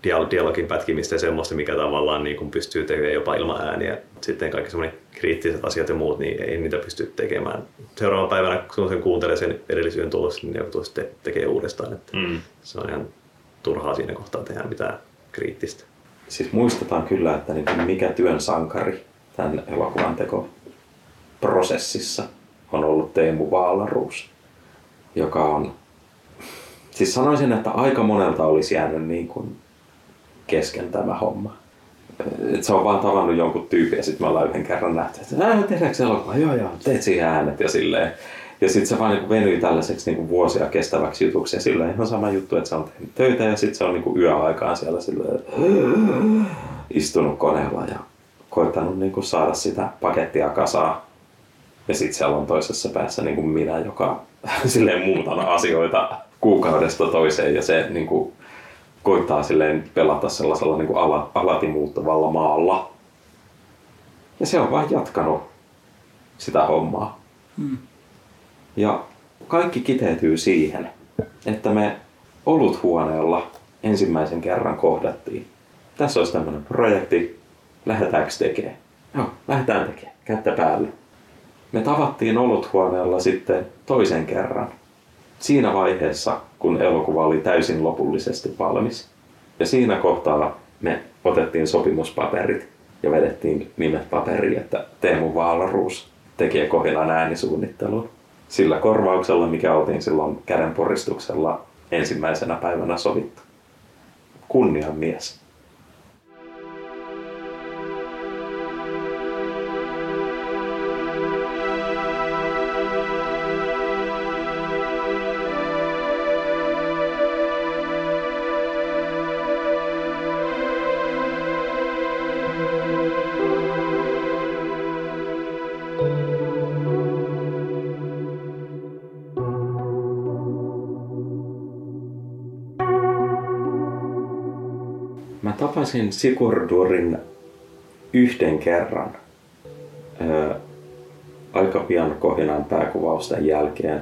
dialogin pätkimistä ja semmoista, mikä tavallaan niin kuin pystyy tekemään jopa ilman ääniä. Sitten kaikki semmoinen kriittiset asiat ja muut, niin ei niitä pysty tekemään. Seuraavana päivänä, kun sen kuuntelee sen edellisyyden tuloksen, niin joutuu sitten tekee uudestaan. Että mm. Se on ihan turhaa siinä kohtaa tehdä mitään kriittistä. Siis muistetaan kyllä, että niin mikä työn sankari tämän elokuvan teko prosessissa on ollut Teemu Vaalaruus joka on... Siis sanoisin, että aika monelta olisi jäänyt niin kuin kesken tämä homma. Et se on vaan tavannut jonkun tyypin ja sitten me ollaan yhden kerran nähty, että äh, tehdäänkö elokuva? Joo, joo, teet siihen äänet ja silleen. Ja sitten se vaan niin venyi tällaiseksi niin vuosia kestäväksi jutuksi ja silleen ihan sama juttu, että se on tehnyt töitä ja sitten se on niin yöaikaan siellä silleen, istunut koneella ja koittanut niin saada sitä pakettia kasaan. Ja sitten siellä on toisessa päässä niin kuin minä, joka silleen muutan asioita kuukaudesta toiseen ja se niin kuin, koittaa silleen pelata sellaisella niin kuin ala, alati muuttuvalla maalla. Ja se on vain jatkanut sitä hommaa. Hmm. Ja kaikki kiteytyy siihen, että me oluthuoneella ensimmäisen kerran kohdattiin. Tässä olisi tämmöinen projekti, lähdetäänkö tekemään? Joo, lähdetään tekemään, kättä päälle. Me tavattiin oluthuoneella sitten toisen kerran. Siinä vaiheessa, kun elokuva oli täysin lopullisesti valmis. Ja siinä kohtaa me otettiin sopimuspaperit ja vedettiin nimet paperiin, että Teemu Vaalaruus tekee Kohilan äänisuunnittelun. Sillä korvauksella, mikä oltiin silloin kädenporistuksella ensimmäisenä päivänä sovittu. Kunnian mies. Tapasin Sigurdurin yhden kerran öö, aika pian kohinan pääkuvausten jälkeen.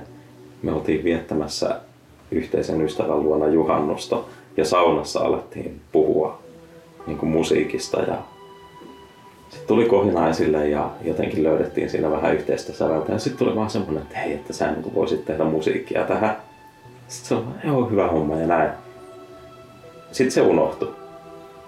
Me oltiin viettämässä yhteisen ystävän luona juhannusta ja saunassa alettiin puhua niin kuin musiikista ja sitten tuli kohina esille ja jotenkin löydettiin siinä vähän yhteistä säveltä ja sitten tuli vaan semmoinen, että hei, että sä niin voisit tehdä musiikkia tähän. Sitten se on hyvä homma ja näin. Sitten se unohtui.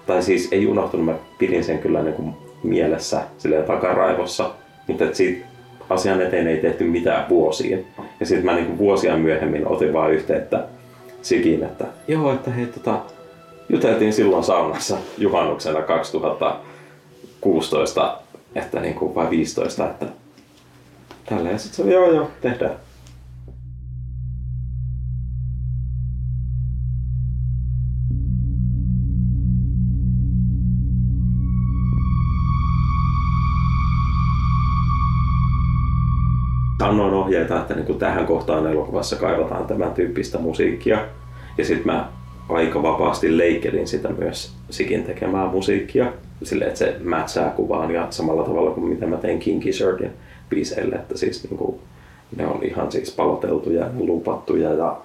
Tai siis ei unohtunut, mä pidin sen kyllä niin kuin mielessä silleen takaraivossa, mutta et siitä asian eteen ei tehty mitään vuosiin. Ja sitten mä niin vuosia myöhemmin otin vaan yhteyttä Sikin, että joo, että hei tota, juteltiin silloin saunassa juhannuksena 2016, että niin kuin, vai 15, että tällä ja sitten se joo joo, tehdään. Ohjeita, että niin kuin tähän kohtaan elokuvassa kaivataan tämän tyyppistä musiikkia. Ja sitten mä aika vapaasti leikkelin sitä myös Sikin tekemää musiikkia. Silleen, että se mätsää kuvaan ja samalla tavalla kuin mitä mä tein King Gizzardin biiseille. Että siis niin kuin, ne on ihan siis paloteltuja ja lupattuja ja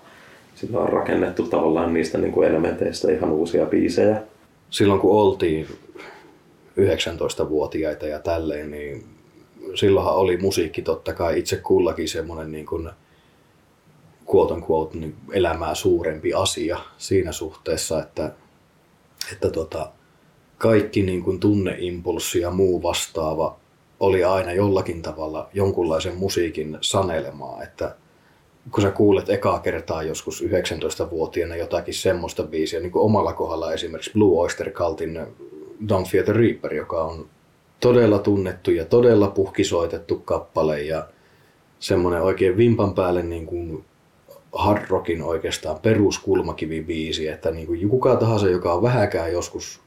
sitten on rakennettu tavallaan niistä niin kuin elementeistä ihan uusia biisejä. Silloin kun oltiin 19-vuotiaita ja tälleen, niin silloinhan oli musiikki totta kai itse kullakin semmoinen niin kuin quote unquote, niin elämää suurempi asia siinä suhteessa, että, että tota, kaikki niin kuin tunneimpulssi ja muu vastaava oli aina jollakin tavalla jonkunlaisen musiikin sanelemaa, että kun sä kuulet ekaa kertaa joskus 19-vuotiaana jotakin semmoista biisiä, niin kuin omalla kohdalla esimerkiksi Blue Oyster Cultin Don't Fear the Reaper, joka on todella tunnettu ja todella puhkisoitettu kappale ja semmoinen oikein vimpan päälle niin kuin hard rockin oikeastaan peruskulmakivibiisi, että niin kuin kuka tahansa, joka on vähäkään joskus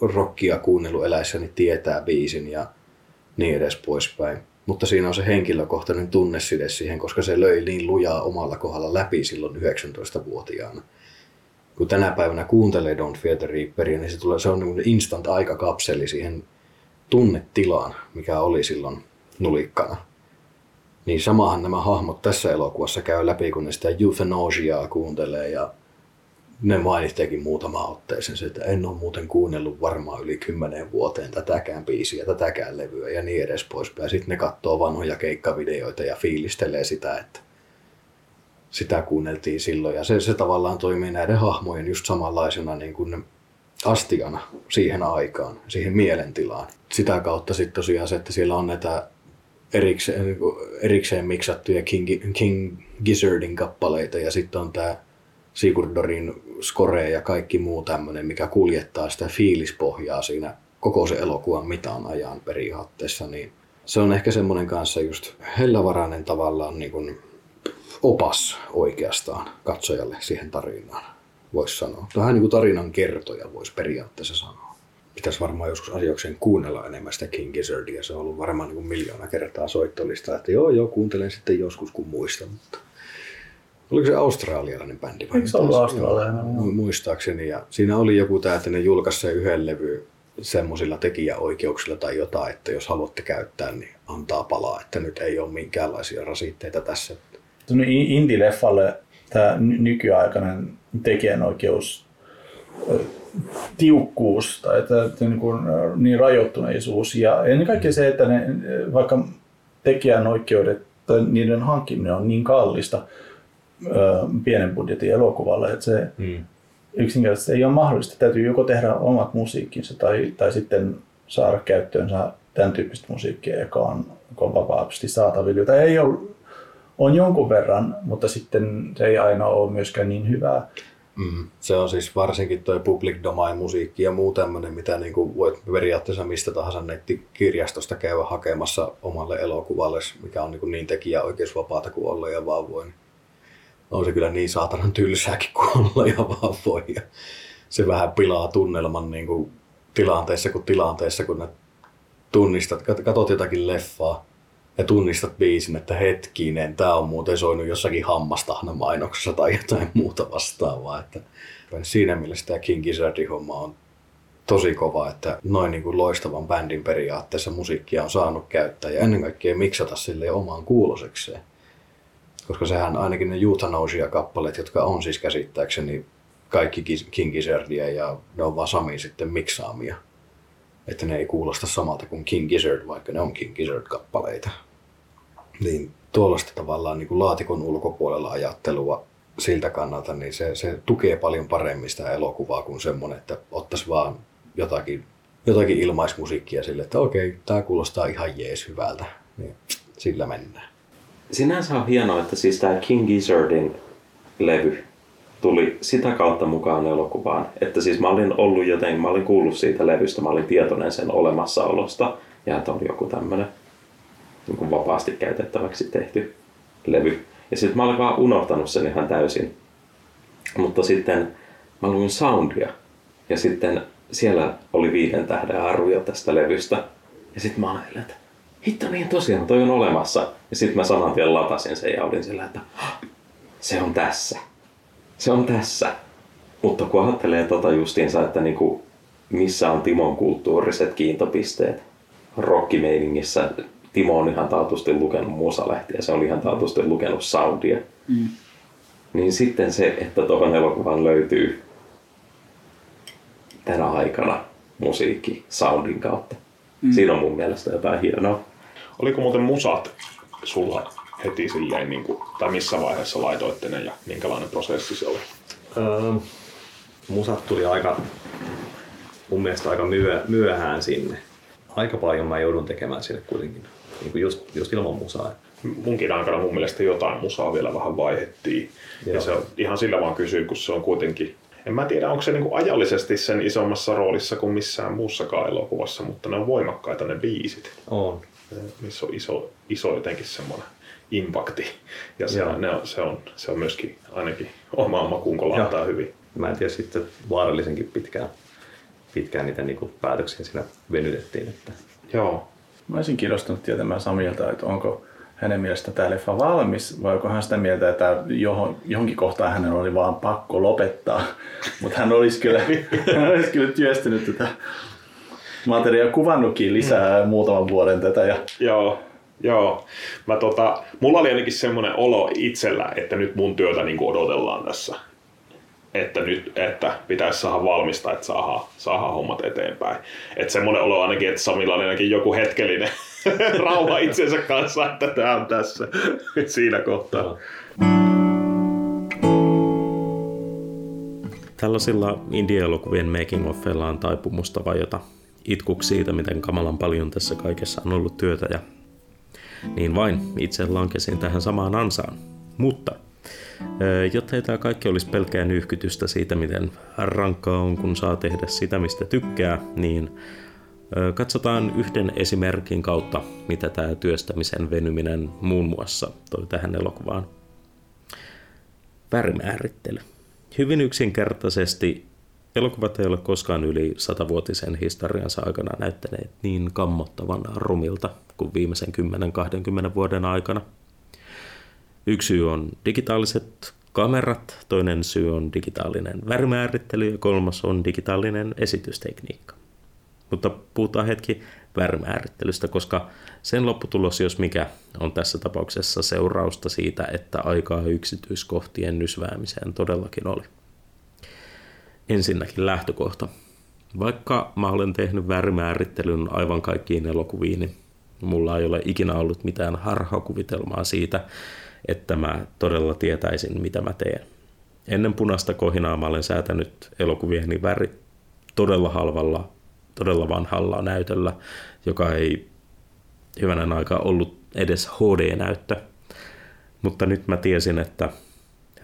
rockia kuunnellut eläissä, niin tietää biisin ja niin edes poispäin. Mutta siinä on se henkilökohtainen tunneside siihen, koska se löi niin lujaa omalla kohdalla läpi silloin 19-vuotiaana. Kun tänä päivänä kuuntelee Don't Fear the Reaperia, niin se, tulee, se on niin instant aikakapseli siihen tunnetilaan, mikä oli silloin nulikkana. Niin samahan nämä hahmot tässä elokuvassa käy läpi, kun ne sitä euthanasiaa kuuntelee ja ne mainitteekin muutama otteeseen se, että en ole muuten kuunnellut varmaan yli kymmenen vuoteen tätäkään biisiä, tätäkään levyä ja niin edes poispäin. Sitten ne katsoo vanhoja keikkavideoita ja fiilistelee sitä, että sitä kuunneltiin silloin. Ja se, se tavallaan toimii näiden hahmojen just samanlaisena niin kuin astiana siihen aikaan, siihen mielentilaan. Sitä kautta sitten tosiaan se, että siellä on näitä erikseen, niin erikseen miksattuja King, King Gizzardin kappaleita ja sitten on tämä Sigurdorin score ja kaikki muu tämmöinen, mikä kuljettaa sitä fiilispohjaa siinä koko se elokuvan mitaan ajan periaatteessa, niin se on ehkä semmoinen kanssa just hellävarainen tavallaan niin kuin opas oikeastaan katsojalle siihen tarinaan, voisi sanoa. Vähän niin kuin tarinan kertoja voisi periaatteessa sanoa pitäisi varmaan joskus asiokseen kuunnella enemmän sitä King Gizzardia. Se on ollut varmaan niin kuin miljoona kertaa soittolista, että joo, joo, kuuntelen sitten joskus kun muistan. Mutta oliko se australialainen bändi? Vai se ollut australialainen? Muistaakseni. Ja siinä oli joku tämä, että ne julkaisi yhden levy semmoisilla tekijäoikeuksilla tai jotain, että jos haluatte käyttää, niin antaa palaa, että nyt ei ole minkäänlaisia rasitteita tässä. Indie-leffalle tämä nykyaikainen tekijänoikeus tiukkuus tai että, että niin, kuin, niin rajoittuneisuus ja ennen kaikkea se, että ne, vaikka tekijänoikeudet tai niiden hankkiminen on niin kallista pienen budjetin elokuvalle, että se hmm. yksinkertaisesti ei ole mahdollista. Täytyy joko tehdä omat musiikkinsa tai, tai sitten saada käyttöönsä tämän tyyppistä musiikkia, joka on, joka on vapaasti saatavilla, jota ei ole, on jonkun verran, mutta sitten se ei aina ole myöskään niin hyvää. Mm. Se on siis varsinkin tuo public domain musiikki ja muu tämmöinen, mitä niin kuin voit periaatteessa mistä tahansa nettikirjastosta käydä hakemassa omalle elokuvalle, mikä on niin, kuin niin tekijäoikeusvapaata kuin olla ja vaan voi. On se kyllä niin saatanan tylsääkin kuin olla ja vaan voi. Ja se vähän pilaa tunnelman niin kuin tilanteessa kuin tilanteessa, kun tunnistat, katsot jotakin leffaa, ja tunnistat biisin, että hetkinen, tämä on muuten soinut jossakin hammastahna mainoksessa tai jotain muuta vastaavaa. Että siinä mielessä tämä King Gizzardin homma on tosi kova, että noin niin kuin loistavan bändin periaatteessa musiikkia on saanut käyttää ja ennen kaikkea miksata sille omaan kuulosekseen. Koska sehän ainakin ne Euthanasia-kappaleet, jotka on siis käsittääkseni kaikki King Gizzardia ja ne on vaan Sami sitten miksaamia. Että ne ei kuulosta samalta kuin King Gizzard, vaikka ne on King Gizzard-kappaleita. Niin tuollaista tavallaan niin kuin laatikon ulkopuolella ajattelua siltä kannalta, niin se, se tukee paljon paremmin sitä elokuvaa kuin semmoinen, että ottaisi vaan jotakin, jotakin ilmaismusiikkia sille, että okei, tämä kuulostaa ihan jees hyvältä. Niin sillä mennään. Sinänsä on hienoa, että siis tämä King Gizzardin levy tuli sitä kautta mukaan elokuvaan. Että siis mä olin ollut joten, mä olin kuullut siitä levystä, mä olin tietoinen sen olemassaolosta ja että on joku tämmönen niin vapaasti käytettäväksi tehty levy. Ja sitten mä olin vaan unohtanut sen ihan täysin. Mutta sitten mä luin soundia ja sitten siellä oli viiden tähden arvio tästä levystä. Ja sitten mä ajattelin, että hitto niin tosiaan, toi on olemassa. Ja sitten mä saman tien latasin sen ja olin sillä, että se on tässä. Se on tässä. Mutta kun ajattelee tota justiinsa, että niinku, missä on Timon kulttuuriset kiintopisteet rockimeiningissä, Timo on ihan taatusti lukenut musalehtiä, se on ihan taatusti lukenut soundia. Mm. Niin sitten se, että tuohon elokuvaan löytyy tänä aikana musiikki soundin kautta. Mm. Siinä on mun mielestä jotain hienoa. Oliko muuten musat sulla heti silleen, niin kuin, tai missä vaiheessa laitoitte ne ja minkälainen prosessi se oli? Öö, musat tuli aika, mun mielestä aika myö, myöhään sinne. Aika paljon mä joudun tekemään sinne kuitenkin, niin kuin just, just ilman musaa. Munkin aikana mun mielestä jotain musaa vielä vähän vaihettiin. Joo. Ja se on ihan sillä vaan kysyä, kun se on kuitenkin en mä tiedä, onko se niinku ajallisesti sen isommassa roolissa kuin missään muussakaan elokuvassa, mutta ne on voimakkaita ne biisit. On. Missä on iso, iso jotenkin semmoinen impakti. Ja se, ne on, se, on, se on myöskin ainakin omaan makuun, kun laittaa hyvin. Mä en tiedä sitten vaarallisenkin pitkään, pitkään niitä niinku päätöksiä siinä venytettiin. Että... Joo. Mä olisin kiinnostunut tietämään Samilta, että onko hänen mielestä tämä leffa valmis, vai onko hän sitä mieltä, että johon, johonkin kohtaan hänen oli vaan pakko lopettaa. Mutta hän olisi kyllä, hän olisi kyllä työstänyt tätä materiaalia, kuvannutkin lisää muutaman vuoden tätä. Ja... Joo, joo. Mä tota, mulla oli ainakin semmoinen olo itsellä, että nyt mun työtä niin odotellaan tässä. Että nyt että pitäisi saada valmista, että saadaan, saadaan hommat eteenpäin. Että semmoinen olo ainakin, että Samilla on ainakin joku hetkellinen rauha itsensä kanssa, että tämä on tässä siinä kohtaa. Tällaisilla indie-elokuvien making offeilla on taipumusta vajota itkuksi siitä, miten kamalan paljon tässä kaikessa on ollut työtä ja niin vain itse lankesin tähän samaan ansaan. Mutta jotta ei tämä kaikki olisi pelkää nyhkytystä siitä, miten rankkaa on, kun saa tehdä sitä, mistä tykkää, niin Katsotaan yhden esimerkin kautta, mitä tämä työstämisen venyminen muun muassa toi tähän elokuvaan. Värimäärittely. Hyvin yksinkertaisesti elokuvat ei ole koskaan yli satavuotisen historiansa aikana näyttäneet niin kammottavan rumilta kuin viimeisen 10-20 vuoden aikana. Yksi syy on digitaaliset kamerat, toinen syy on digitaalinen värimäärittely ja kolmas on digitaalinen esitystekniikka. Mutta puhutaan hetki värimäärittelystä, koska sen lopputulos, jos mikä, on tässä tapauksessa seurausta siitä, että aikaa yksityiskohtien nysväämiseen todellakin oli. Ensinnäkin lähtökohta. Vaikka mä olen tehnyt värimäärittelyn aivan kaikkiin elokuviin, niin mulla ei ole ikinä ollut mitään harhakuvitelmaa siitä, että mä todella tietäisin, mitä mä teen. Ennen punaista kohinaa mä olen säätänyt elokuvieni värit todella halvalla todella vanhalla näytöllä, joka ei hyvänä aikaa ollut edes HD-näyttö. Mutta nyt mä tiesin, että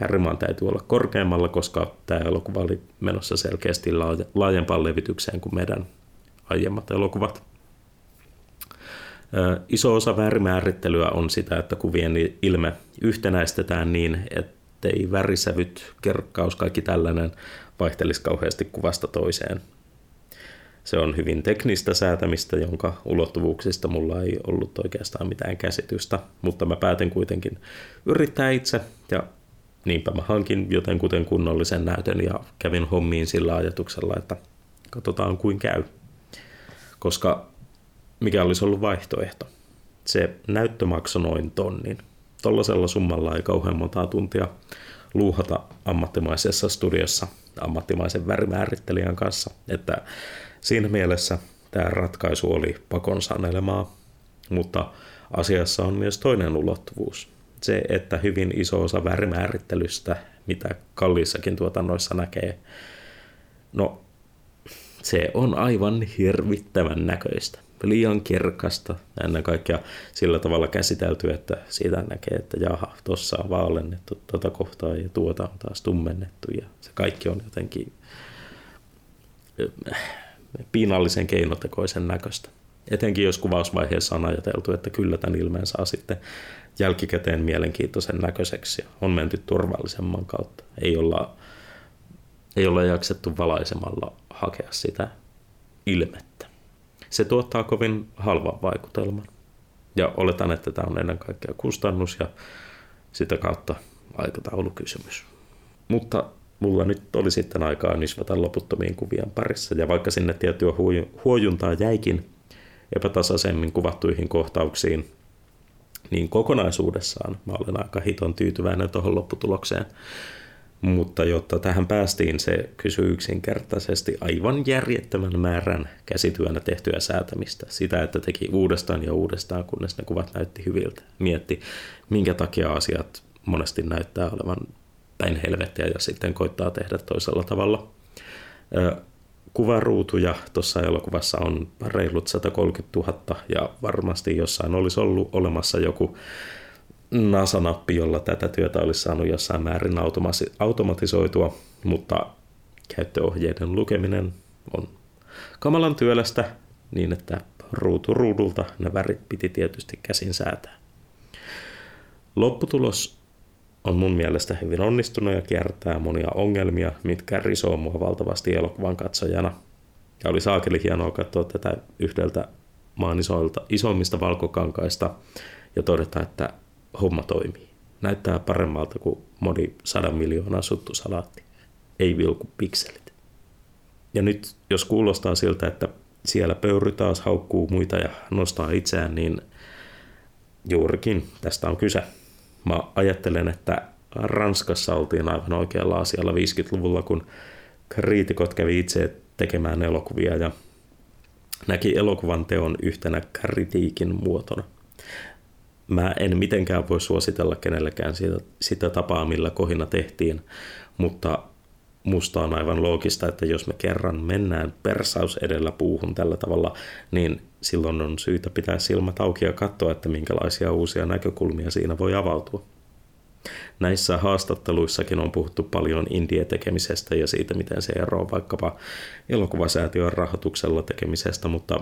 Härrimaan täytyy olla korkeammalla, koska tämä elokuva oli menossa selkeästi laajempaan levitykseen kuin meidän aiemmat elokuvat. Iso osa värimäärittelyä on sitä, että kuvien ilme yhtenäistetään niin, ettei värisävyt, kerkkaus, kaikki tällainen vaihtelisi kauheasti kuvasta toiseen – se on hyvin teknistä säätämistä, jonka ulottuvuuksista mulla ei ollut oikeastaan mitään käsitystä, mutta mä päätin kuitenkin yrittää itse ja niinpä mä hankin jotenkuten kunnollisen näytön ja kävin hommiin sillä ajatuksella, että Katsotaan kuin käy. Koska mikä olisi ollut vaihtoehto? Se näyttö maksoi noin tonnin. Tollasella summalla ei kauhean montaa tuntia luuhata ammattimaisessa studiossa ammattimaisen värimäärittelijän kanssa. Että siinä mielessä tämä ratkaisu oli pakon sanelemaa, mutta asiassa on myös toinen ulottuvuus. Se, että hyvin iso osa värimäärittelystä, mitä kalliissakin tuotannoissa näkee, no se on aivan hirvittävän näköistä. Liian kirkasta ennen kaikkea sillä tavalla käsitelty, että siitä näkee, että jaha, tuossa on vaalennettu tuota kohtaa ja tuota on taas tummennettu ja se kaikki on jotenkin piinallisen keinotekoisen näköistä. Etenkin jos kuvausvaiheessa on ajateltu, että kyllä tämän ilmeen saa sitten jälkikäteen mielenkiintoisen näköiseksi on menty turvallisemman kautta. Ei olla, ei olla jaksettu valaisemalla hakea sitä ilmettä. Se tuottaa kovin halvan vaikutelman. Ja oletan, että tämä on ennen kaikkea kustannus ja sitä kautta aikataulukysymys. Mutta mulla nyt oli sitten aikaa nisvata loputtomiin kuvien parissa, ja vaikka sinne tiettyä huojuntaa jäikin epätasaisemmin kuvattuihin kohtauksiin, niin kokonaisuudessaan mä olen aika hiton tyytyväinen tuohon lopputulokseen. Mutta jotta tähän päästiin, se kysyy yksinkertaisesti aivan järjettömän määrän käsityönä tehtyä säätämistä. Sitä, että teki uudestaan ja uudestaan, kunnes ne kuvat näytti hyviltä. Mietti, minkä takia asiat monesti näyttää olevan päin helvettiä ja sitten koittaa tehdä toisella tavalla. Kuvaruutuja tuossa elokuvassa on reilut 130 000 ja varmasti jossain olisi ollut olemassa joku NASA-nappi, jolla tätä työtä olisi saanut jossain määrin automatisoitua, mutta käyttöohjeiden lukeminen on kamalan työlästä niin, että ruutu ruudulta ne värit piti tietysti käsin säätää. Lopputulos on mun mielestä hyvin onnistunut ja kiertää monia ongelmia, mitkä risoo mua valtavasti elokuvan katsojana. Ja oli saakeli hienoa katsoa tätä yhdeltä maan isoilta, isommista valkokankaista ja todeta, että homma toimii. Näyttää paremmalta kuin moni sadan miljoonaa suttu salaatti. Ei vilku pikselit. Ja nyt jos kuulostaa siltä, että siellä pöyry taas haukkuu muita ja nostaa itseään, niin juurikin tästä on kyse. Mä ajattelen, että Ranskassa oltiin aivan oikealla asialla 50-luvulla, kun kriitikot kävi itse tekemään elokuvia ja näki elokuvan teon yhtenä kritiikin muotona. Mä en mitenkään voi suositella kenellekään sitä, sitä tapaa, millä kohina tehtiin, mutta musta on aivan loogista, että jos me kerran mennään persaus edellä puuhun tällä tavalla, niin silloin on syytä pitää silmät auki ja katsoa, että minkälaisia uusia näkökulmia siinä voi avautua. Näissä haastatteluissakin on puhuttu paljon indie-tekemisestä ja siitä, miten se eroaa vaikkapa elokuvasäätiön rahoituksella tekemisestä, mutta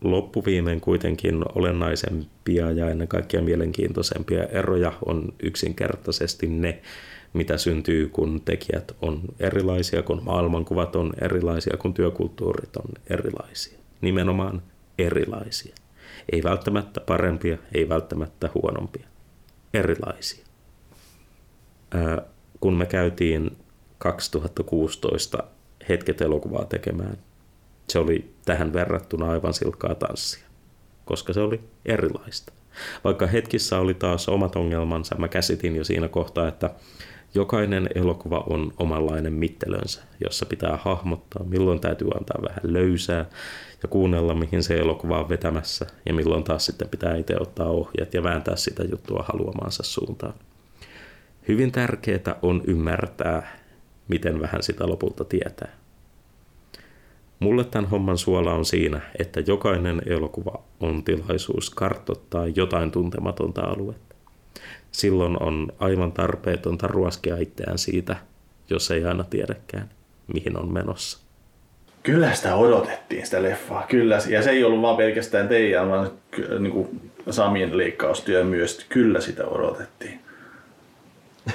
loppuviimein kuitenkin olennaisempia ja ennen kaikkea mielenkiintoisempia eroja on yksinkertaisesti ne, mitä syntyy, kun tekijät on erilaisia, kun maailmankuvat on erilaisia, kun työkulttuurit on erilaisia. Nimenomaan erilaisia. Ei välttämättä parempia, ei välttämättä huonompia. Erilaisia. Ää, kun me käytiin 2016 hetket elokuvaa tekemään, se oli tähän verrattuna aivan silkkaa tanssia, koska se oli erilaista. Vaikka hetkissä oli taas omat ongelmansa, mä käsitin jo siinä kohtaa, että jokainen elokuva on omanlainen mittelönsä, jossa pitää hahmottaa, milloin täytyy antaa vähän löysää ja kuunnella, mihin se elokuva on vetämässä ja milloin taas sitten pitää itse ottaa ohjat ja vääntää sitä juttua haluamaansa suuntaan. Hyvin tärkeää on ymmärtää, miten vähän sitä lopulta tietää. Mulle tämän homman suola on siinä, että jokainen elokuva on tilaisuus kartottaa jotain tuntematonta aluetta. Silloin on aivan tarpeetonta ruoskia itseään siitä, jos ei aina tiedäkään, mihin on menossa. Kyllä sitä odotettiin, sitä leffaa. Kyllä, ja se ei ollut vaan pelkästään teidän, vaan niin kuin Samin leikkaustyö myös. Kyllä sitä odotettiin.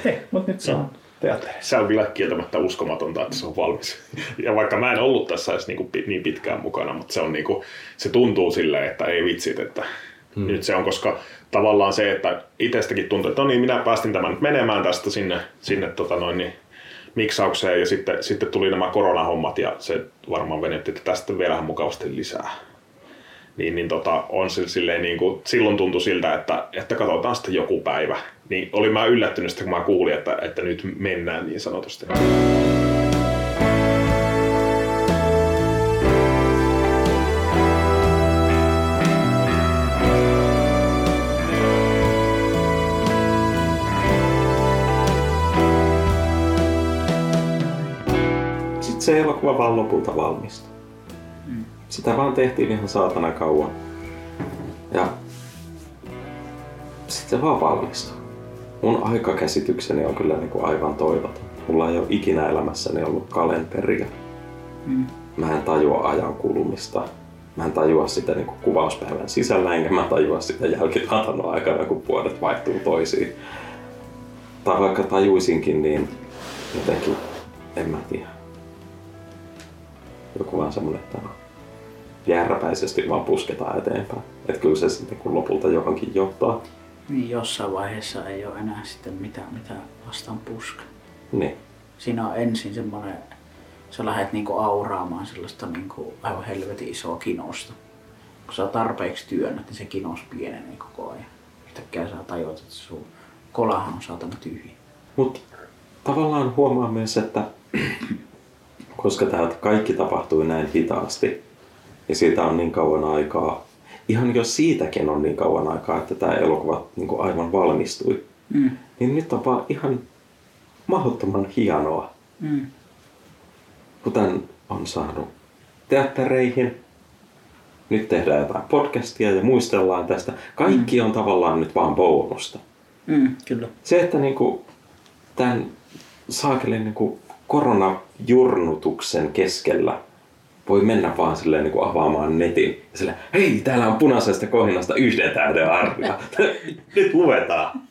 Hei, mutta nyt saa teatterissa. Se on kyllä kieltämättä uskomatonta, että se on valmis. Ja vaikka mä en ollut tässä edes niin, kuin, niin pitkään mukana, mutta se, on niin kuin, se tuntuu silleen, että ei vitsit, että hmm. nyt se on, koska tavallaan se, että itsestäkin tuntuu, että no niin, minä päästin tämän nyt menemään tästä sinne, sinne tota noin, niin miksaukseen ja sitten, sitten tuli nämä koronahommat ja se varmaan venytti tästä vielä mukavasti lisää. Niin, niin tota, on se silleen niin kuin, silloin tuntui siltä, että, että katsotaan sitten joku päivä. Niin olin mä yllättynyt sitten, kun mä kuulin, että, että nyt mennään niin sanotusti. Sitten se elokuva vaan lopulta valmistui. Sitä vaan tehtiin ihan saatana kauan. Ja sitten se vaan valmistui. Mun aikakäsitykseni on kyllä niinku aivan toivoton. Mulla ei ole ikinä elämässäni ollut kalenteria. Mm. Mä en tajua ajan kulumista. Mä en tajua sitä niinku kuvauspäivän sisällä, enkä mä tajua sitä jälkituotannon aikana, kun vuodet vaihtuu toisiin. Tai vaikka tajuisinkin, niin jotenkin, en mä tiedä. Joku vaan semmonen, että no, järpäisesti vaan pusketaan eteenpäin. Että kyllä se sitten kun lopulta johonkin johtaa. Niin jossain vaiheessa ei ole enää sitten mitään, mitä vastaan puska. Niin. Siinä on ensin semmoinen, sä lähdet niinku auraamaan sellaista niinku aivan helvetin isoa kinosta. Kun sä tarpeeksi työnnät, niin se kinos pienenee koko ajan. Yhtäkkiä sä tajuat, että sun kolahan on saatana tyhjä. Mutta tavallaan huomaa myös, että koska tämä kaikki tapahtui näin hitaasti ja siitä on niin kauan aikaa, ihan jos siitäkin on niin kauan aikaa, että tämä elokuva niin kuin aivan valmistui, Mm. niin nyt on vaan ihan mahdottoman hienoa, Mm. kun tämän on saanut teattereihin. Nyt tehdään jotain podcastia ja muistellaan tästä. Kaikki on tavallaan nyt vaan bonusta. Mm, kyllä. Se, että niinku tämän saakelin niinku koronajurnutuksen keskellä voi mennä vaan silleen niinku avaamaan netin ja silleen, hei, täällä on punaisesta kohinasta yhden tähden arvia. Nyt luetaan.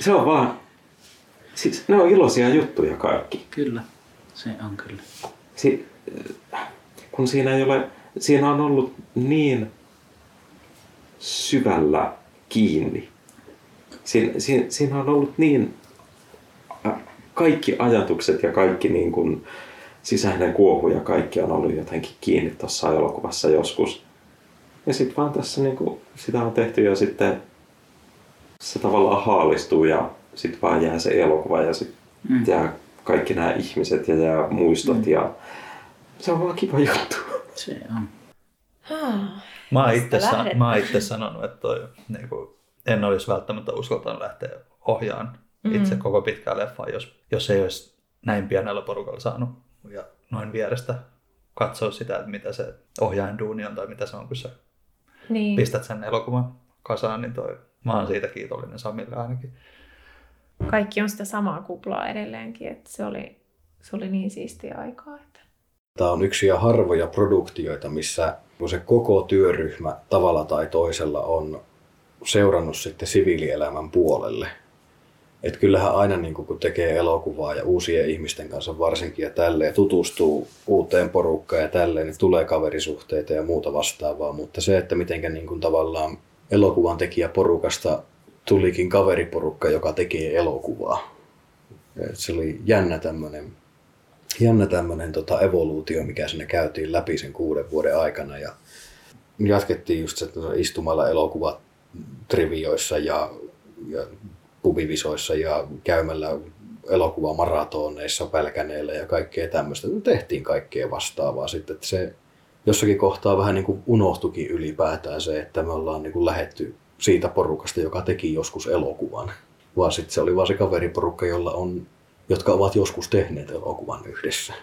Se on vaan, siis ne on iloisia juttuja kaikki. Kyllä, se on kyllä. Si- kun siinä ei ole, siinä on ollut niin syvällä kiinni. Siinä, siinä, siinä on ollut niin kaikki ajatukset ja kaikki niin kuin sisäinen kuohu ja kaikki on ollut jotenkin kiinni tuossa elokuvassa joskus. Ja sitten vaan tässä niin kuin, sitä on tehty ja sitten se tavallaan haalistuu ja sitten vaan jää se elokuva ja sitten Mm. jää kaikki nämä ihmiset ja jää muistot Mm. ja se on vaan kiva juttu. Se on. Mä oon itse, sa- lähdetään? mä oon itse sanonut, että toi, niin kuin, en olisi välttämättä uskaltanut lähteä ohjaan itse Mm. koko pitkää leffaa, jos, jos ei olisi näin pienellä porukalla saanut ja noin vierestä katsoa sitä, että mitä se ohjaajan duuni on tai mitä se on, kun sä Niin. pistät sen elokuvan kasaan, niin toi, mä oon siitä kiitollinen Samille ainakin. Kaikki on sitä samaa kuplaa edelleenkin, että se oli, se oli niin siistiä aikaa. Että... Tämä on yksi ja harvoja produktioita, missä kun se koko työryhmä tavalla tai toisella on seurannut sitten siviilielämän puolelle. Et kyllähän aina niin kun tekee elokuvaa ja uusien ihmisten kanssa varsinkin ja tälleen tutustuu uuteen porukkaan ja tälleen, niin tulee kaverisuhteita ja muuta vastaavaa. Mutta se, että mitenkä niin tavallaan elokuvan tekijäporukasta tulikin kaveriporukka, joka tekee elokuvaa. Et se oli jännä tämmöinen jännä tämmöinen tota evoluutio, mikä sinne käytiin läpi sen kuuden vuoden aikana. Ja jatkettiin just se, että istumalla elokuvat trivioissa ja, ja pubivisoissa ja käymällä elokuvamaratoneissa pälkäneillä ja kaikkea tämmöistä. Tehtiin kaikkea vastaavaa sitten. Että se jossakin kohtaa vähän niin kuin unohtukin ylipäätään se, että me ollaan niin kuin lähetty siitä porukasta, joka teki joskus elokuvan. Vaan sitten se oli vaan se kaveriporukka, jolla on, jotka ovat joskus tehneet elokuvan yhdessä.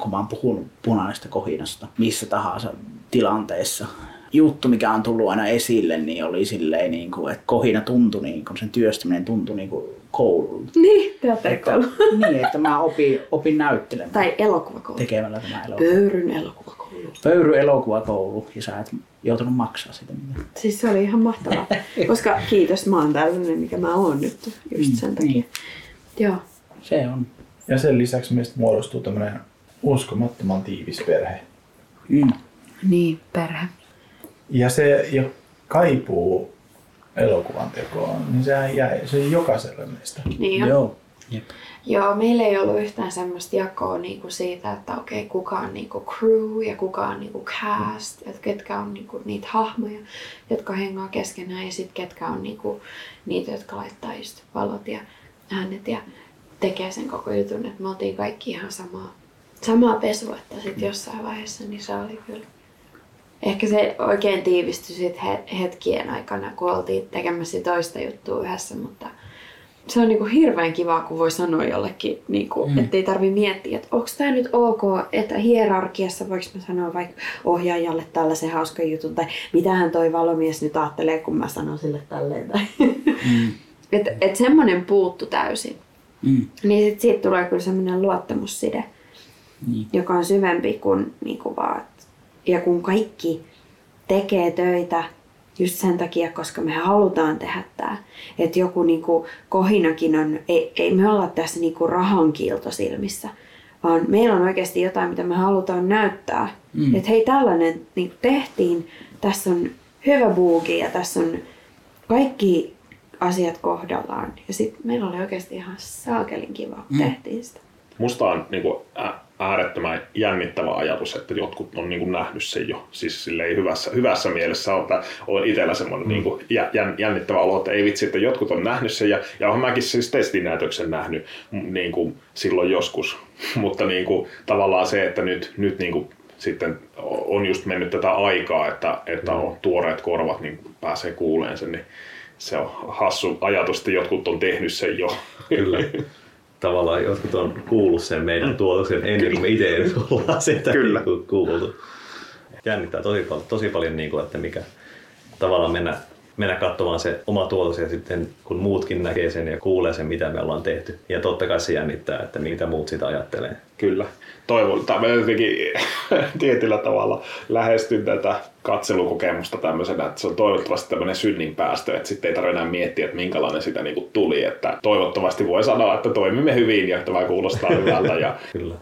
kun mä oon puhunut punaisesta kohinasta missä tahansa tilanteessa. Juttu, mikä on tullut aina esille, niin oli silleen, niin kuin, että kohina tuntui, niin kuin, sen työstäminen tuntui niin kuin koululta. Niin, teatterikoulu. niin, että mä opin, opin näyttelemään Tai elokuvakoulu. tekemällä tämä elokuva. Pöyryn elokuvakoulu. Pöyry elokuvakoulu ja sä et joutunut maksaa sitä mitään. Siis se oli ihan mahtavaa. Koska kiitos, mä oon tällainen, mikä mä oon nyt just sen takia. Niin. Joo. Se on. Ja sen lisäksi meistä muodostuu tämmöinen uskomattoman tiivis perhe. Mm. Niin, perhe. Ja se jo kaipuu elokuvan tekoon, niin sehän jäi, se on jokaiselle meistä. Niin jo. Joo. Jep. Joo, meillä ei ollut yhtään semmoista jakoa niinku siitä, että okei, kuka on niinku crew ja kuka on niinku cast, että ketkä on niinku niitä hahmoja, jotka hengaa keskenään ja sitten ketkä on niinku niitä, jotka laittaa just valot ja äänet ja tekee sen koko jutun, että me oltiin kaikki ihan samaa, samaa pesua, että sitten jossain vaiheessa niin se oli kyllä. Ehkä se oikein tiivistyi sit he- hetkien aikana, kun oltiin tekemässä toista juttua yhdessä, mutta se on niinku hirveän kiva, kun voi sanoa jollekin, niinku, mm. ettei tarvi miettiä, että onko tämä nyt ok, että hierarkiassa voiko mä sanoa vaikka ohjaajalle tällaisen hauskan jutun, tai mitähän toi valomies nyt ajattelee, kun mä sanon sille tälleen. Tai... Mm. että et semmoinen puuttu täysin. Mm. Niin sit siitä tulee kyllä semmoinen luottamusside, Niin. joka on syvempi kuin niinku vaan, ja kun kaikki tekee töitä just sen takia, koska me halutaan tehdä tämä. Että joku niinku kohinakin on, ei, ei me olla tässä niinku rahan kiilto silmissä, vaan meillä on oikeasti jotain, mitä me halutaan näyttää. Mm. Että hei, tällainen niinku tehtiin, tässä on hyvä buugi ja tässä on kaikki asiat kohdallaan. Ja sitten meillä oli oikeasti ihan saakelin kiva, Mm. tehtiin sitä. Musta on niin kuin, äärettömän jännittävä ajatus, että jotkut on niin kuin, nähnyt sen jo. Siis silleen hyvässä, hyvässä mielessä on, että on itsellä semmoinen mm. niin kuin, jän, jännittävä olo, että ei vitsi, että jotkut on nähnyt sen. Ja, ja olen mäkin siis testinäytöksen nähnyt mm, niin kuin, silloin joskus. Mutta niin kuin, tavallaan se, että nyt, nyt niin kuin, sitten on just mennyt tätä aikaa, että, että on tuoreet korvat, niin pääsee kuuleen sen, niin se on hassu ajatus, että jotkut on tehnyt sen jo. Kyllä. Tavallaan jotkut on kuullut sen meidän tuotoksen ennen kuin me itse edes ollaan sitä Kyllä. Niin kuultu. Jännittää tosi, pal- tosi paljon, niin kuin, että mikä tavallaan mennä, mennä katsomaan se oma tuotos ja sitten kun muutkin näkee sen ja kuulee sen, mitä me ollaan tehty. Ja totta kai se jännittää, että mitä muut sitä ajattelee. Kyllä. Toivon, tai mä jotenkin tietyllä tavalla lähestyn tätä katselukokemusta tämmöisenä, että se on toivottavasti tämmöinen synnin päästö, että sitten ei tarvitse enää miettiä, että minkälainen sitä niinku tuli, että toivottavasti voi sanoa, että toimimme hyvin ja tämä kuulostaa hyvältä ja Kyllä.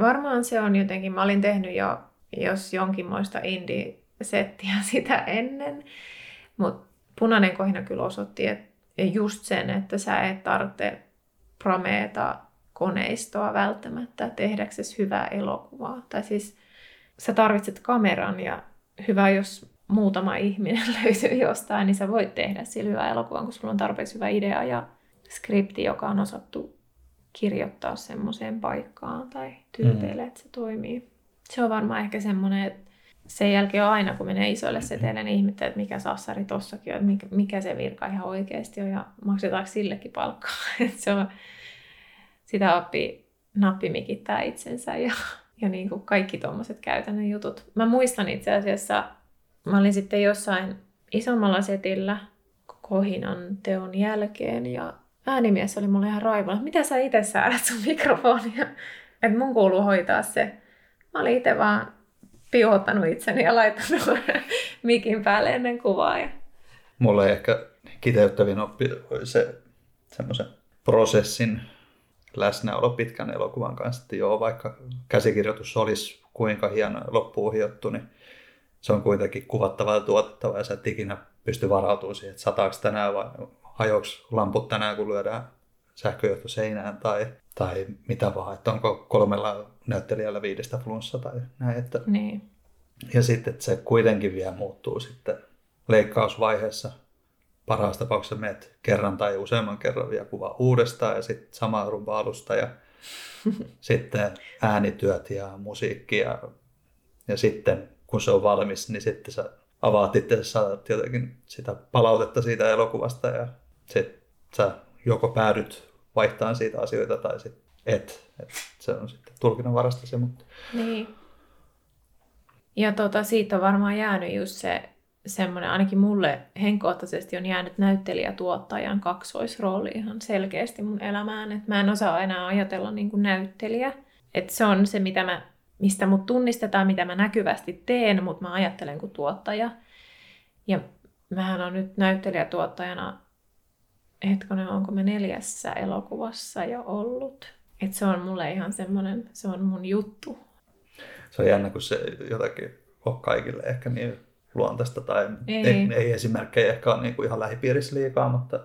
Varmaan se on jotenkin, mä olin tehnyt jo jos jonkinmoista indie-settiä sitä ennen, mutta punainen kohina kyllä osoitti että just sen, että sä et tarvitse prameeta koneistoa välttämättä tehdäksesi hyvää elokuvaa. Tai siis sä tarvitset kameran ja hyvä, jos muutama ihminen löytyy jostain, niin sä voit tehdä sillä hyvää elokuvan, kun sulla on tarpeeksi hyvä idea ja skripti, joka on osattu kirjoittaa semmoiseen paikkaan tai tyypeille, mm. että se toimii. Se on varmaan ehkä semmoinen, että sen jälkeen on aina, kun menee isoille seteille, niin ihmettelee, että mikä sassari tossakin on, että mikä, mikä se virka ihan oikeasti on ja maksetaanko sillekin palkkaa. Että se on, sitä oppii nappimikittää itsensä ja, ja niin kuin kaikki tuommoiset käytännön jutut. Mä muistan itse asiassa, mä olin sitten jossain isommalla setillä kohinan teon jälkeen ja äänimies oli mulle ihan raivolla, mitä sä itse säädät sun mikrofonia, että mun kuuluu hoitaa se. Mä olin itse vaan piottanut itseni ja laittanut mikin päälle ennen kuvaa. Ja... Mulle ehkä kiteyttävin oppi se semmoisen prosessin läsnäolo pitkän elokuvan kanssa, että joo, vaikka käsikirjoitus olisi kuinka hieno loppuun hiottu, niin se on kuitenkin kuvattava ja tuotettava ja sä et ikinä pysty varautumaan siihen, että sataako tänään vai hajoaks lamput tänään, kun lyödään sähköjohto seinään tai, tai mitä vaan, että onko kolmella näyttelijällä viidestä flunssa tai näin. Että... Niin. Ja sitten, että se kuitenkin vielä muuttuu sitten leikkausvaiheessa. Parhaassa tapauksessa menet kerran tai useamman kerran vielä kuvaa uudestaan ja sitten sama rumba alusta ja sitten äänityöt ja musiikki ja, ja sitten kun se on valmis, niin sitten sä avaat itse, saat jotenkin sitä palautetta siitä elokuvasta ja sitten sä joko päädyt vaihtamaan siitä asioita tai sitten et. et. Se on sitten tulkinnan varasta se, mutta Niin. Ja tota, siitä on varmaan jäänyt just se semmoinen, ainakin mulle henkilökohtaisesti on jäänyt näyttelijä-tuottajan kaksoisrooli ihan selkeästi mun elämään. Et mä en osaa enää ajatella niin kuin näyttelijä. Et se on se, mitä mä, mistä mut tunnistetaan, mitä mä näkyvästi teen, mutta mä ajattelen kuin tuottaja. Ja mähän on nyt näyttelijätuottajana, hetkonen, onko me neljässä elokuvassa jo ollut. Et se on mulle ihan semmoinen, se on mun juttu. se on jännä, kun se jotakin ole kaikille ehkä niin luontaista tai Ei. ei, ei esimerkkejä ehkä ole niin kuin ihan lähipiirissä liikaa, mutta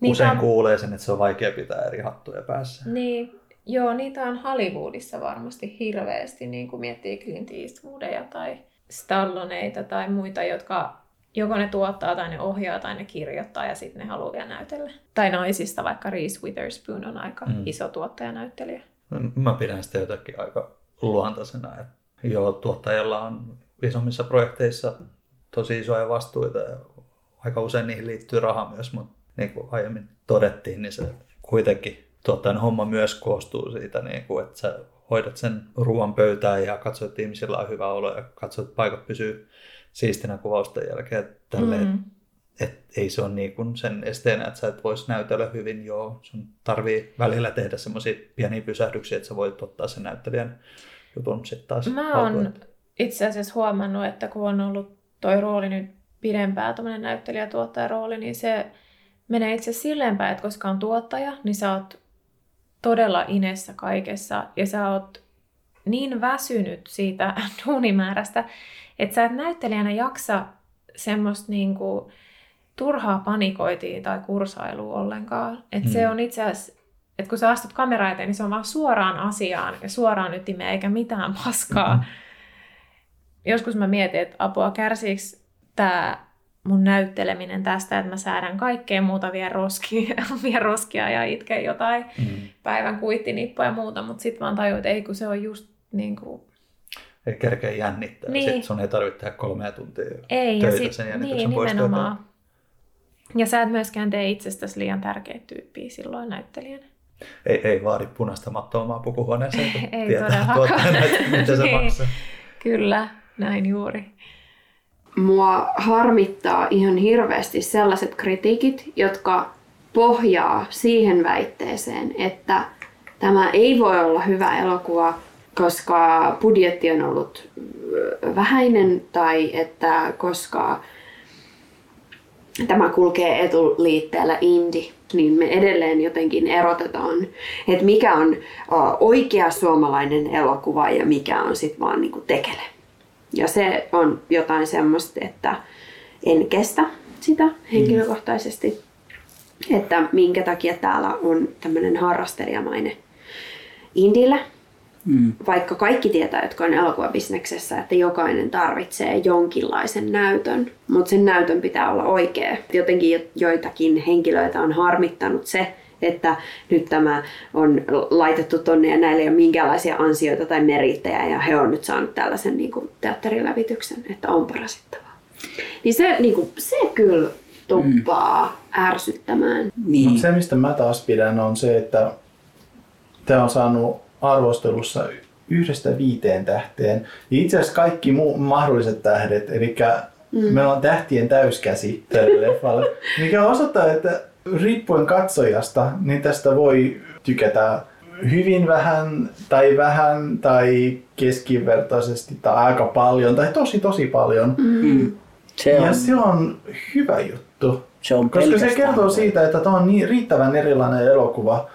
Niitä usein on- kuulee sen, että se on vaikea pitää eri hattuja päässä. Niin, joo, niitä on Hollywoodissa varmasti hirveästi, niin kuin miettii Clint Eastwoodia tai Stalloneita tai muita, jotka joko ne tuottaa tai ne ohjaa tai ne kirjoittaa ja sitten ne haluaa vielä näytellä. Tai naisista, vaikka Reese Witherspoon on aika Mm. mm. iso tuottaja-näyttelijä. Mä pidän sitä jotenkin aika luontaisena, että joo, tuottajalla on isommissa projekteissa tosi isoja vastuita ja aika usein niihin liittyy raha myös, mutta niin kuin aiemmin todettiin, niin se kuitenkin tuottajan homma myös koostuu siitä, niin kuin, että sä hoidat sen ruoan pöytään ja katsot, että ihmisillä on hyvä olo ja katsot, että paikat pysyy siistinä kuvausten jälkeen. Tälleen, Mm. et ei se ole niin kuin sen esteenä, että sä et vois näytellä hyvin, joo. Sun tarvii välillä tehdä semmoisia pieniä pysähdyksiä, että sä voit ottaa sen näyttelijän jutun sitten taas Mä oon itse asiassa huomannut, että kun on ollut toi rooli nyt pidempään, tämmöinen näyttelijä rooli, niin se menee itse asiassa silleen päin, että koska on tuottaja, niin sä oot todella inessä kaikessa ja sä oot niin väsynyt siitä duunimäärästä, että sä et näyttelijänä jaksa semmoista niinku turhaa panikoitia tai kursailua ollenkaan. Että se Mm. on itse asiassa, että kun sä astut kamera eteen, niin se on vaan suoraan asiaan ja suoraan ytimeen eikä mitään paskaa. Joskus mä mietin, että apua kärsiikö tämä mun näytteleminen tästä, että mä säädän kaikkea muuta, vien roskia, vien roskia ja itken jotain Mm. päivän kuittinippoja ja muuta, mutta sitten vaan tajuin, että ei kun se on just niin kuin, Ei kerkeä jännittää. Niin. Sitten sun ei tarvitse tehdä kolmea tuntia ei, ja töitä sit, sen jännityksen niin, nimenomaan. Ja sä et myöskään tee itsestäsi liian tärkeä tyyppiä silloin näyttelijänä. Ei, ei vaadi punaista mattoa omaa pukuhuoneeseen, kun Ei tietää että mitä se Niin. maksaa. Kyllä, näin juuri. Mua harmittaa ihan hirveästi sellaiset kritiikit, jotka pohjaa siihen väitteeseen, että tämä ei voi olla hyvä elokuva, koska budjetti on ollut vähäinen tai että koska tämä kulkee etuliitteellä indie, niin me edelleen jotenkin erotetaan, että mikä on oikea suomalainen elokuva ja mikä on sitten vaan niinku tekele. Ja se on jotain semmoista, että en kestä sitä henkilökohtaisesti, että minkä takia täällä on tämmöinen harrastelijamainen indillä, Mm. vaikka kaikki tietää, jotka on elokuvabisneksessä, että jokainen tarvitsee jonkinlaisen näytön, mutta sen näytön pitää olla oikea. Jotenkin jo- joitakin henkilöitä on harmittanut se, että nyt tämä on laitettu tonne ja näille ei ole minkäänlaisia ansioita tai merittejä ja he on nyt saanut tällaisen niin kuin, teatterilävityksen, että on parasittavaa. Niin se, niin kuin, se kyllä tuppaa ärsyttämään. Niin. Mut se, mistä mä taas pidän, on se, että tämä on saanut arvostelussa yhdestä viiteen tähteen. Ja itse asiassa kaikki muu, mahdolliset tähdet, eli Mm. mm. meillä on tähtien täyskäsi tälle leffalle, mikä osoittaa, että riippuen katsojasta, niin tästä voi tykätä hyvin vähän tai vähän tai keskivertaisesti tai aika paljon tai tosi tosi paljon. Mm. Se ja on- se on hyvä juttu. Se on Koska se kertoo hyvä. siitä, että tämä on niin riittävän erilainen elokuva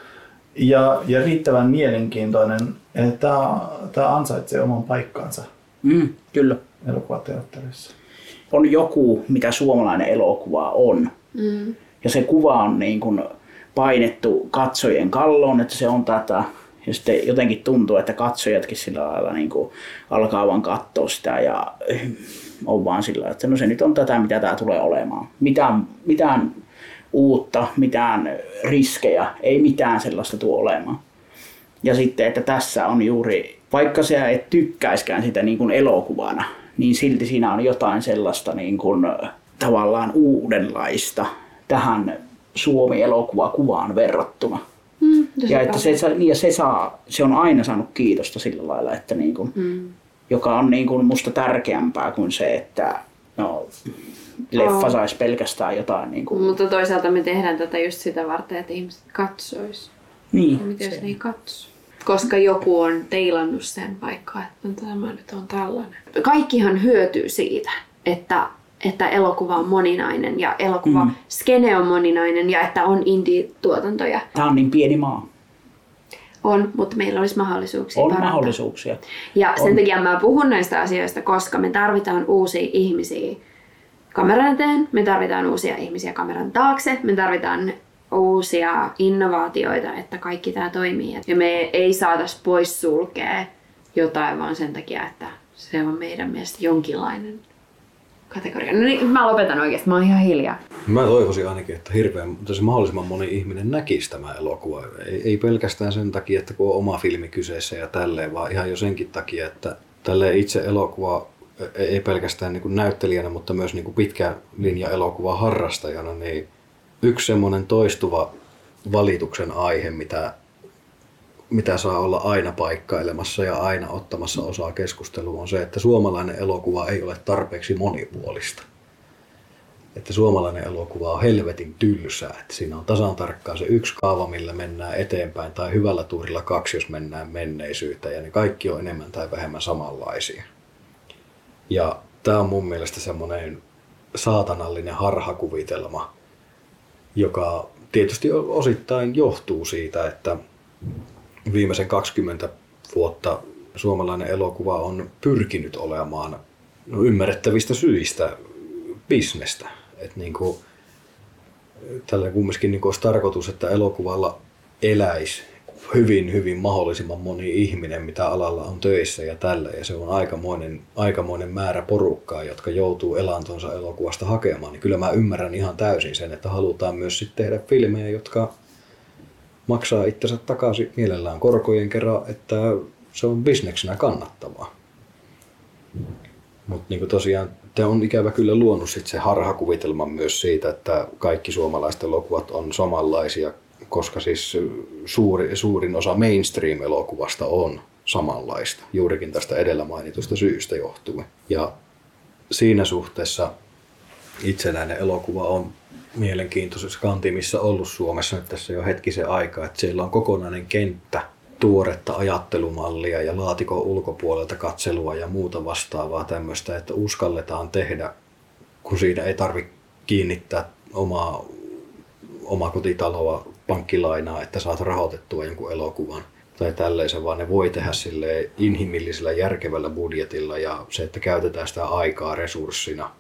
ja, ja riittävän mielenkiintoinen, että tämä, ansaitsee oman paikkansa Mm, kyllä. elokuvateatterissa. On joku, mitä suomalainen elokuva on. Mm. Ja se kuva on niin kuin painettu katsojien kalloon, että se on tätä. Ja sitten jotenkin tuntuu, että katsojatkin sillä lailla niin kuin alkaa vaan katsoa sitä ja on vaan sillä että no se nyt on tätä, mitä tämä tulee olemaan. Mitään, mitään uutta, mitään riskejä, ei mitään sellaista tuo olemaan. Ja sitten, että tässä on juuri, vaikka sä et tykkäiskään sitä niin kuin elokuvana, niin silti siinä on jotain sellaista niin kuin, tavallaan uudenlaista tähän Suomi-elokuvakuvaan verrattuna. Mm, Ja että se, niin, ja se, saa, se on aina saanut kiitosta sillä lailla, että niin kuin, Mm. joka on niin kuin musta tärkeämpää kuin se, että no, leffa Aa. saisi pelkästään jotain niin kuin, Mutta toisaalta me tehdään tätä just sitä varten, että ihmiset katsois. Niin, Ja Mitä jos ne ei katso? Koska joku on teilannut sen vaikka, että tämä nyt on tällainen. Kaikkihan hyötyy siitä, että, että elokuva on moninainen ja elokuva Mm. skene on moninainen ja että on indie-tuotantoja. Tämä on niin pieni maa. On, mutta meillä olisi mahdollisuuksia On parantaa. mahdollisuuksia. Ja sen On. takia mä puhun näistä asioista, koska me tarvitaan uusia ihmisiä kameran eteen, me tarvitaan uusia ihmisiä kameran taakse, me tarvitaan uusia innovaatioita, että kaikki tämä toimii. Ja me ei saataisi pois sulkea jotain vaan sen takia, että se on meidän mielestä jonkinlainen kategoria. No niin, mä lopetan oikeasti, mä oon ihan hiljaa. Mä toivoisin ainakin, että hirveän, se mahdollisimman moni ihminen näkisi tämä elokuva. Ei, ei pelkästään sen takia, että kun on oma filmi kyseessä ja tälleen, vaan ihan jo senkin takia, että tälle itse elokuva ei pelkästään niin kuin näyttelijänä, mutta myös niin kuin pitkä linja elokuva harrastajana, niin yksi semmoinen toistuva valituksen aihe, mitä, mitä saa olla aina paikkailemassa ja aina ottamassa osaa keskusteluun, on se, että suomalainen elokuva ei ole tarpeeksi monipuolista. Että suomalainen elokuva on helvetin tylsää, että siinä on tasan tarkkaan se yksi kaava, millä mennään eteenpäin, tai hyvällä tuurilla kaksi, jos mennään menneisyyteen, ja ne kaikki on enemmän tai vähemmän samanlaisia. Ja tämä on mun mielestä semmoinen saatanallinen harhakuvitelma, joka tietysti osittain johtuu siitä, että viimeisen 20 vuotta suomalainen elokuva on pyrkinyt olemaan no, ymmärrettävistä syistä bisnestä. Että niin kuin, tällä kumminkin niin olisi tarkoitus, että elokuvalla eläisi hyvin, hyvin mahdollisimman moni ihminen, mitä alalla on töissä ja tällä. Ja se on aikamoinen, aikamoinen määrä porukkaa, jotka joutuu elantonsa elokuvasta hakemaan. Niin kyllä mä ymmärrän ihan täysin sen, että halutaan myös sitten tehdä filmejä, jotka maksaa itsensä takaisin mielellään korkojen kerran, että se on bisneksenä kannattavaa. Mutta niin tosiaan tämä on ikävä kyllä luonut sit se harhakuvitelma myös siitä, että kaikki suomalaiset elokuvat on samanlaisia koska siis suuri, suurin osa mainstream-elokuvasta on samanlaista, juurikin tästä edellä mainitusta syystä johtuen. Ja siinä suhteessa itsenäinen elokuva on mielenkiintoisessa kantimissa ollut Suomessa nyt tässä jo hetkisen aikaa, että siellä on kokonainen kenttä tuoretta ajattelumallia ja laatikon ulkopuolelta katselua ja muuta vastaavaa tämmöistä, että uskalletaan tehdä, kun siinä ei tarvitse kiinnittää omaa, omaa kotitaloa pankkilainaa, että saat rahoitettua jonkun elokuvan tai tälleisen, vaan ne voi tehdä sille inhimillisellä järkevällä budjetilla ja se, että käytetään sitä aikaa resurssina,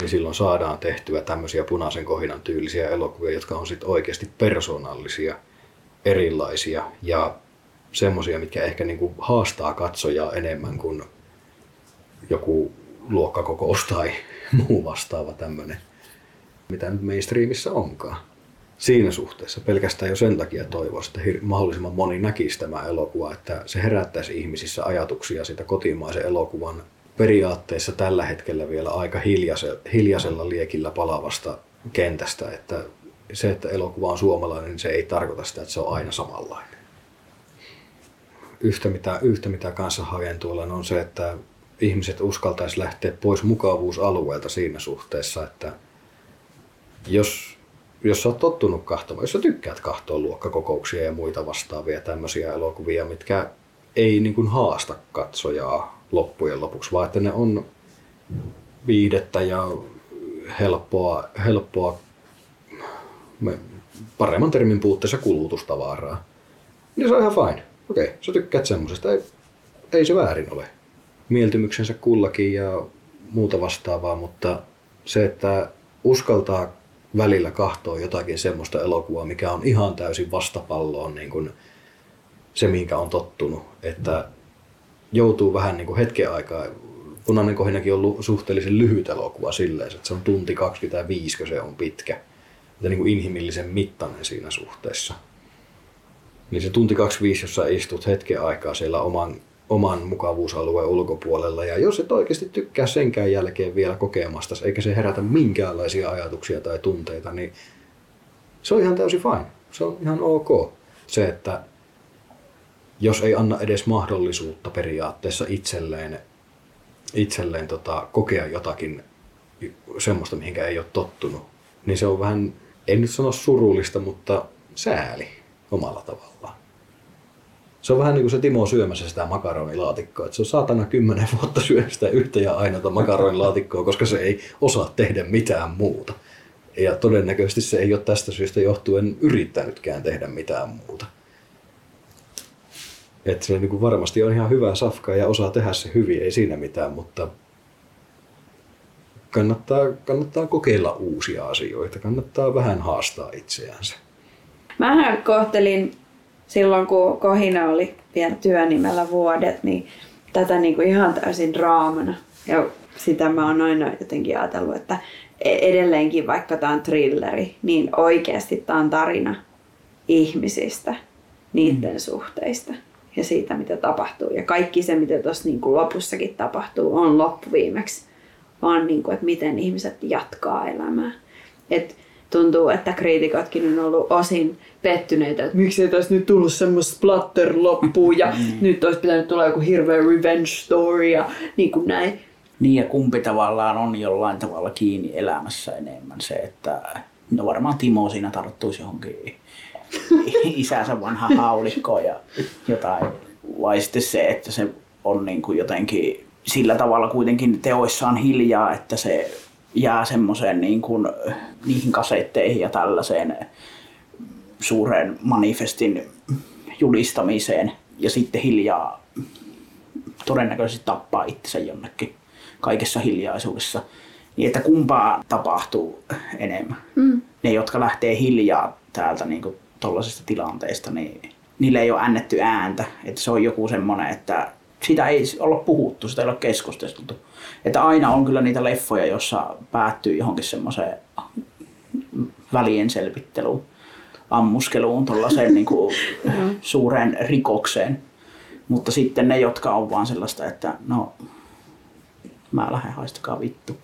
niin silloin saadaan tehtyä tämmöisiä punaisen kohinan tyylisiä elokuvia, jotka on sitten oikeasti persoonallisia, erilaisia ja semmoisia, mitkä ehkä niinku haastaa katsojaa enemmän kuin joku luokkakokous tai muu vastaava tämmöinen, mitä nyt mainstreamissa onkaan. Siinä suhteessa pelkästään jo sen takia toivoisi, että mahdollisimman moni näkisi tämä elokuva, että se herättäisi ihmisissä ajatuksia sitä kotimaisen elokuvan periaatteessa tällä hetkellä vielä aika hiljaisella, liekillä palavasta kentästä, että se, että elokuva on suomalainen, niin se ei tarkoita sitä, että se on aina samanlainen. Yhtä mitä, yhtä mitä kanssa haen tuolla on se, että ihmiset uskaltaisi lähteä pois mukavuusalueelta siinä suhteessa, että jos jos sä oot tottunut kahtomaan, jos sä tykkäät kahtoa luokkakokouksia ja muita vastaavia tämmöisiä elokuvia, mitkä ei niin kuin haasta katsojaa loppujen lopuksi, vaan että ne on viidettä ja helppoa, helppoa paremman termin puutteessa kulutustavaraa. Niin se on ihan fine. Okei, okay, sä tykkäät semmosesta. Ei, ei se väärin ole. Mieltymyksensä kullakin ja muuta vastaavaa, mutta se, että uskaltaa välillä kahtoo jotakin semmoista elokuvaa, mikä on ihan täysin vastapalloon niin kuin se, minkä on tottunut. Että joutuu vähän niin kuin hetken aikaa, Punainen kohinakin on ollut suhteellisen lyhyt elokuva silleen, että se on tunti 25, kun se on pitkä. Että niin kuin inhimillisen mittainen siinä suhteessa. Niin se tunti 25, jossa istut hetken aikaa siellä oman oman mukavuusalueen ulkopuolella. Ja jos et oikeasti tykkää senkään jälkeen vielä kokemasta, eikä se herätä minkäänlaisia ajatuksia tai tunteita, niin se on ihan täysin fine. Se on ihan ok. Se, että jos ei anna edes mahdollisuutta periaatteessa itselleen, itselleen tota, kokea jotakin semmoista, mihinkä ei ole tottunut, niin se on vähän, en nyt sano surullista, mutta sääli omalla tavallaan se on vähän niin kuin se Timo syömässä sitä makaronilaatikkoa. Että se on saatana kymmenen vuotta syönyt sitä yhtä ja ainoata makaronilaatikkoa, koska se ei osaa tehdä mitään muuta. Ja todennäköisesti se ei ole tästä syystä johtuen yrittänytkään tehdä mitään muuta. Että se niin kuin varmasti on ihan hyvä safka ja osaa tehdä se hyvin, ei siinä mitään, mutta kannattaa, kannattaa kokeilla uusia asioita, kannattaa vähän haastaa itseänsä. Mähän kohtelin silloin, kun Kohina oli vielä työnimellä vuodet, niin tätä niin kuin ihan täysin draamana. Ja sitä mä oon aina jotenkin ajatellut, että edelleenkin vaikka tämä on thrilleri, niin oikeasti tämä on tarina ihmisistä, niiden mm. suhteista ja siitä, mitä tapahtuu. Ja kaikki se, mitä tuossa niin kuin lopussakin tapahtuu, on loppuviimeksi vaan niin kuin, että miten ihmiset jatkaa elämää. Et tuntuu, että kriitikotkin on ollut osin pettyneitä, että miksi ei tässä nyt tullut semmoista splatter loppuun ja mm. nyt olisi pitänyt tulla joku hirveä revenge story ja niin kuin näin. Niin ja kumpi tavallaan on jollain tavalla kiinni elämässä enemmän se, että no varmaan Timo siinä tarttuisi johonkin isänsä vanha haulikko ja jotain. Vai sitten se, että se on niin kuin jotenkin sillä tavalla kuitenkin teoissaan hiljaa, että se jää semmoiseen niin kuin, niihin kasetteihin ja tällaiseen suuren manifestin julistamiseen ja sitten hiljaa todennäköisesti tappaa itsensä jonnekin kaikessa hiljaisuudessa. Niin että kumpaa tapahtuu enemmän. Mm. Ne, jotka lähtee hiljaa täältä niin tuollaisesta tilanteesta, niin niille ei ole ännetty ääntä. Että se on joku semmoinen, että sitä ei olla puhuttu, sitä ei ole keskusteltu. Että aina on kyllä niitä leffoja, jossa päättyy johonkin semmoiseen välien selvitteluun, ammuskeluun, tuollaiseen niin kuin suureen rikokseen. Mutta sitten ne, jotka on vaan sellaista, että no, mä lähden haistakaa vittu.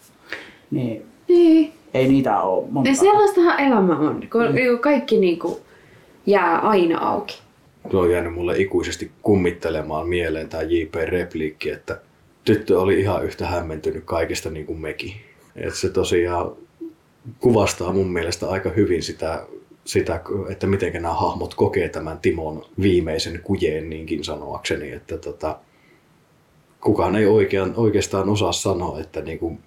Niin, niin. ei niitä ole monta. Ja sellaistahan elämä on, kun mm. kaikki niin kuin jää aina auki se on jäänyt mulle ikuisesti kummittelemaan mieleen tämä J.P. Repliikki, että tyttö oli ihan yhtä hämmentynyt kaikesta niin kuin mekin. Et se tosiaan kuvastaa mun mielestä aika hyvin sitä, sitä että miten nämä hahmot kokee tämän Timon viimeisen kujeen niinkin sanoakseni, että tota, kukaan ei oikean, oikeastaan osaa sanoa, että niin kuin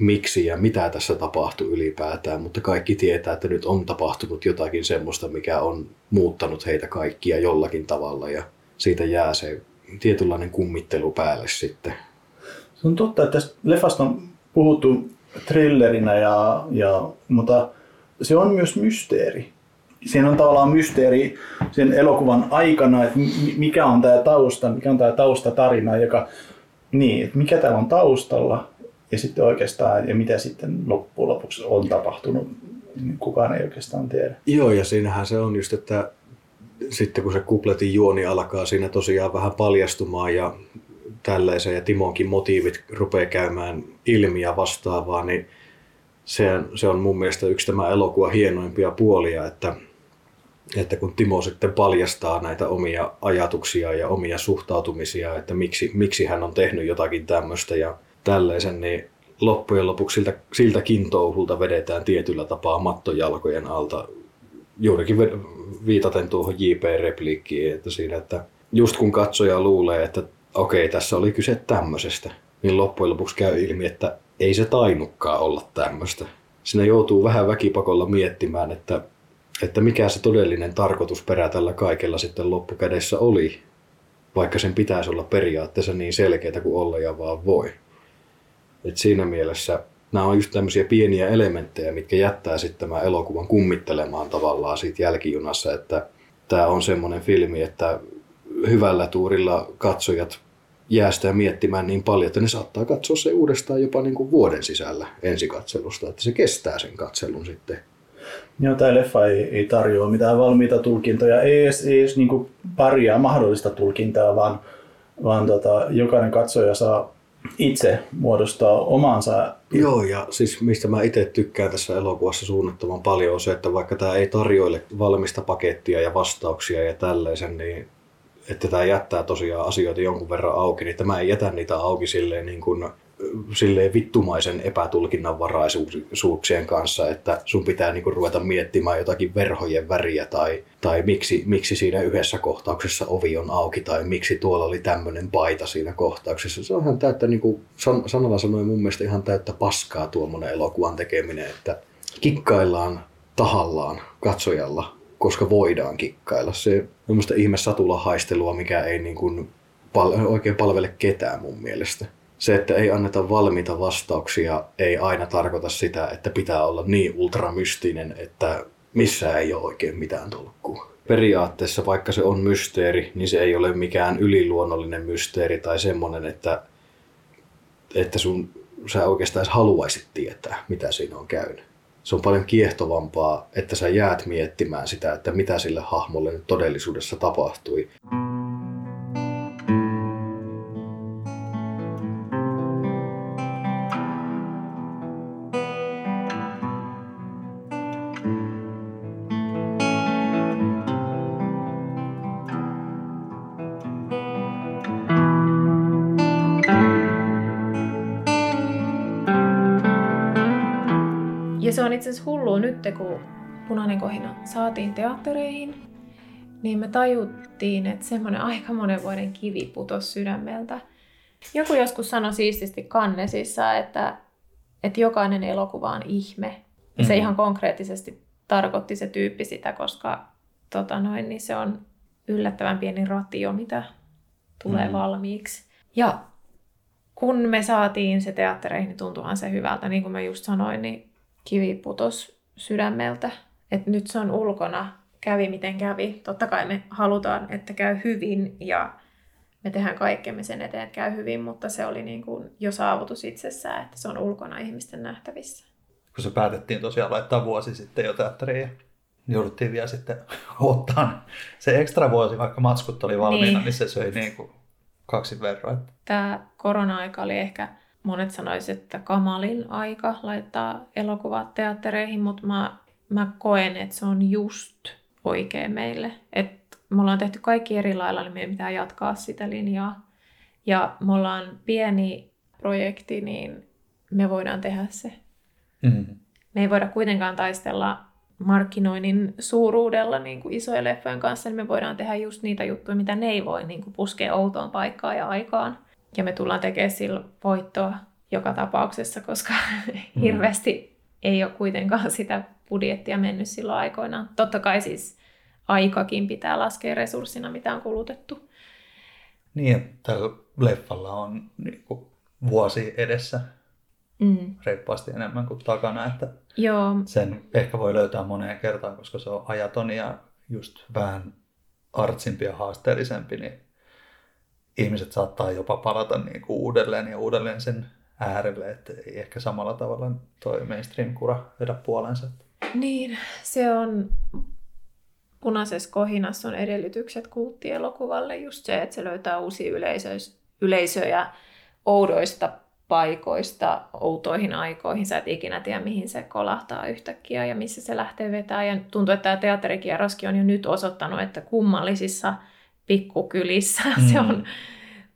miksi ja mitä tässä tapahtuu ylipäätään, mutta kaikki tietää, että nyt on tapahtunut jotakin semmoista, mikä on muuttanut heitä kaikkia jollakin tavalla ja siitä jää se tietynlainen kummittelu päälle sitten. Se on totta, että tästä leffasta on puhuttu thrillerinä, ja, ja, mutta se on myös mysteeri. Siinä on tavallaan mysteeri sen elokuvan aikana, että mikä on tämä tausta, mikä on tämä taustatarina, joka, niin, että mikä täällä on taustalla ja sitten oikeastaan, ja mitä sitten loppujen lopuksi on tapahtunut, niin kukaan ei oikeastaan tiedä. Joo, ja siinähän se on just, että sitten kun se kupletin juoni alkaa siinä tosiaan vähän paljastumaan ja tällaisen ja Timonkin motiivit rupeaa käymään ilmi ja vastaavaa, niin se, se on mun mielestä yksi tämä elokuva hienoimpia puolia, että, että kun Timo sitten paljastaa näitä omia ajatuksia ja omia suhtautumisia, että miksi, miksi hän on tehnyt jotakin tämmöistä ja tällaisen, niin loppujen lopuksi siltä, siltäkin touhulta vedetään tietyllä tapaa mattojalkojen alta. Juurikin viitaten tuohon JP-repliikkiin, että siinä, että just kun katsoja luulee, että okei, tässä oli kyse tämmöisestä, niin loppujen lopuksi käy ilmi, että ei se tainukkaan olla tämmöistä. Siinä joutuu vähän väkipakolla miettimään, että, että mikä se todellinen tarkoitusperä tällä kaikella sitten loppukädessä oli, vaikka sen pitäisi olla periaatteessa niin selkeää kuin olla ja vaan voi. Et siinä mielessä nämä on just tämmöisiä pieniä elementtejä, mitkä jättää sitten tämän elokuvan kummittelemaan tavallaan siitä jälkijunassa, että tämä on semmoinen filmi, että hyvällä tuurilla katsojat jää sitä miettimään niin paljon, että ne saattaa katsoa se uudestaan jopa niin kuin vuoden sisällä ensikatselusta, että se kestää sen katselun sitten. Joo, tämä leffa ei, ei tarjoa mitään valmiita tulkintoja, ei edes, ei edes niin paria mahdollista tulkintaa, vaan, vaan tota, jokainen katsoja saa itse muodostaa omansa. Joo, ja siis mistä mä itse tykkään tässä elokuvassa suunnattoman paljon on se, että vaikka tämä ei tarjoile valmista pakettia ja vastauksia ja tällaisen, niin että tämä jättää tosiaan asioita jonkun verran auki, niin tämä ei jätä niitä auki silleen niin kuin silleen vittumaisen epätulkinnanvaraisuuksien kanssa, että sun pitää niinku ruveta miettimään jotakin verhojen väriä tai, tai miksi, miksi siinä yhdessä kohtauksessa ovi on auki tai miksi tuolla oli tämmöinen paita siinä kohtauksessa. Se on ihan täyttä, niin san, sanalla sanoen mun mielestä ihan täyttä paskaa tuommoinen elokuvan tekeminen, että kikkaillaan tahallaan katsojalla, koska voidaan kikkailla. Se on ihme satulahaistelua, mikä ei niin kuin pal- oikein palvele ketään mun mielestä. Se, että ei anneta valmiita vastauksia, ei aina tarkoita sitä, että pitää olla niin ultramystinen, että missään ei ole oikein mitään tolkkua. Periaatteessa, vaikka se on mysteeri, niin se ei ole mikään yliluonnollinen mysteeri tai semmoinen, että, että sun, sä oikeastaan haluaisit tietää, mitä siinä on käynyt. Se on paljon kiehtovampaa, että sä jäät miettimään sitä, että mitä sille hahmolle nyt todellisuudessa tapahtui. Ja hullua nyt, kun Punainen kohina saatiin teattereihin, niin me tajuttiin, että semmoinen aika monen vuoden kivi putosi sydämeltä. Joku joskus sanoi siististi Kannesissa, että, että jokainen elokuva on ihme. Ja se Mhm. ihan konkreettisesti tarkoitti se tyyppi sitä, koska tota noin, niin se on yllättävän pieni ratio, mitä tulee Mhm. valmiiksi. Ja kun me saatiin se teattereihin, niin tuntuuhan se hyvältä. Niin kuin mä just sanoin, niin kivi putos sydämeltä. Että nyt se on ulkona, kävi miten kävi. Totta kai me halutaan, että käy hyvin ja me tehdään kaikkemme sen eteen, että käy hyvin, mutta se oli niin kuin jo saavutus itsessään, että se on ulkona ihmisten nähtävissä. Kun se päätettiin tosiaan laittaa vuosi sitten jo teatteriin ja jouduttiin vielä sitten ottaa se ekstra vuosi, vaikka matskut oli valmiina, niin, Niin. niin se söi niin kuin kaksi verran. Tämä korona-aika oli ehkä, monet sanoisivat, että kamalin aika laittaa elokuvat teattereihin, mutta mä, mä koen, että se on just oikein meille. Et me ollaan tehty kaikki eri lailla, niin meidän pitää jatkaa sitä linjaa. Ja me ollaan pieni projekti, niin me voidaan tehdä se. Mm. Me ei voida kuitenkaan taistella markkinoinnin suuruudella niin kuin isojen leffojen kanssa, niin me voidaan tehdä just niitä juttuja, mitä ne ei voi niin kuin puskea outoon paikkaan ja aikaan. Ja me tullaan tekemään sillä voittoa joka tapauksessa, koska hirveästi ei ole kuitenkaan sitä budjettia mennyt silloin aikoinaan. Totta kai siis aikakin pitää laskea resurssina, mitä on kulutettu. Niin, että tällä leffalla on niin kuin vuosi edessä Mm. reippaasti enemmän kuin takana, että Joo, sen ehkä voi löytää moneen kertaan, koska se on ajaton ja just vähän artsimpi ja haasteellisempi, niin ihmiset saattaa jopa palata niin kuin uudelleen ja uudelleen sen äärelle, että ei ehkä samalla tavalla toi mainstream-kura vedä puolensa. Niin, se on punaisessa kohinassa on edellytykset kulttielokuvalle just se, että se löytää uusia yleisöis- yleisöjä oudoista paikoista, outoihin aikoihin. Sä et ikinä tiedä, mihin se kolahtaa yhtäkkiä ja missä se lähtee vetää. Ja tuntuu, että tämä teatterikierroskin on jo nyt osoittanut, että kummallisissa pikkukylissä mm. se on,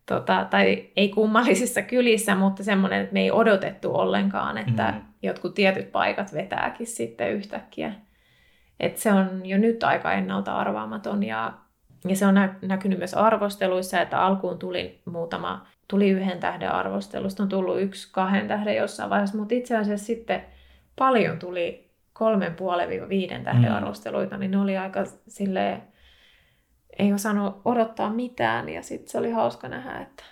tota, tai ei kummallisissa kylissä, mutta semmoinen, että me ei odotettu ollenkaan, että Mm. jotkut tietyt paikat vetääkin sitten yhtäkkiä. Et se on jo nyt aika ennalta arvaamaton ja, ja se on nä- näkynyt myös arvosteluissa, että alkuun tuli muutama, tuli yhden tähden arvostelusta, on tullut yksi kahden tähden jossain vaiheessa, mutta itse asiassa sitten paljon tuli kolmen puolen viiden tähden Mm. arvosteluita, niin ne oli aika silleen, ei osannut odottaa mitään ja sitten se oli hauska nähdä, että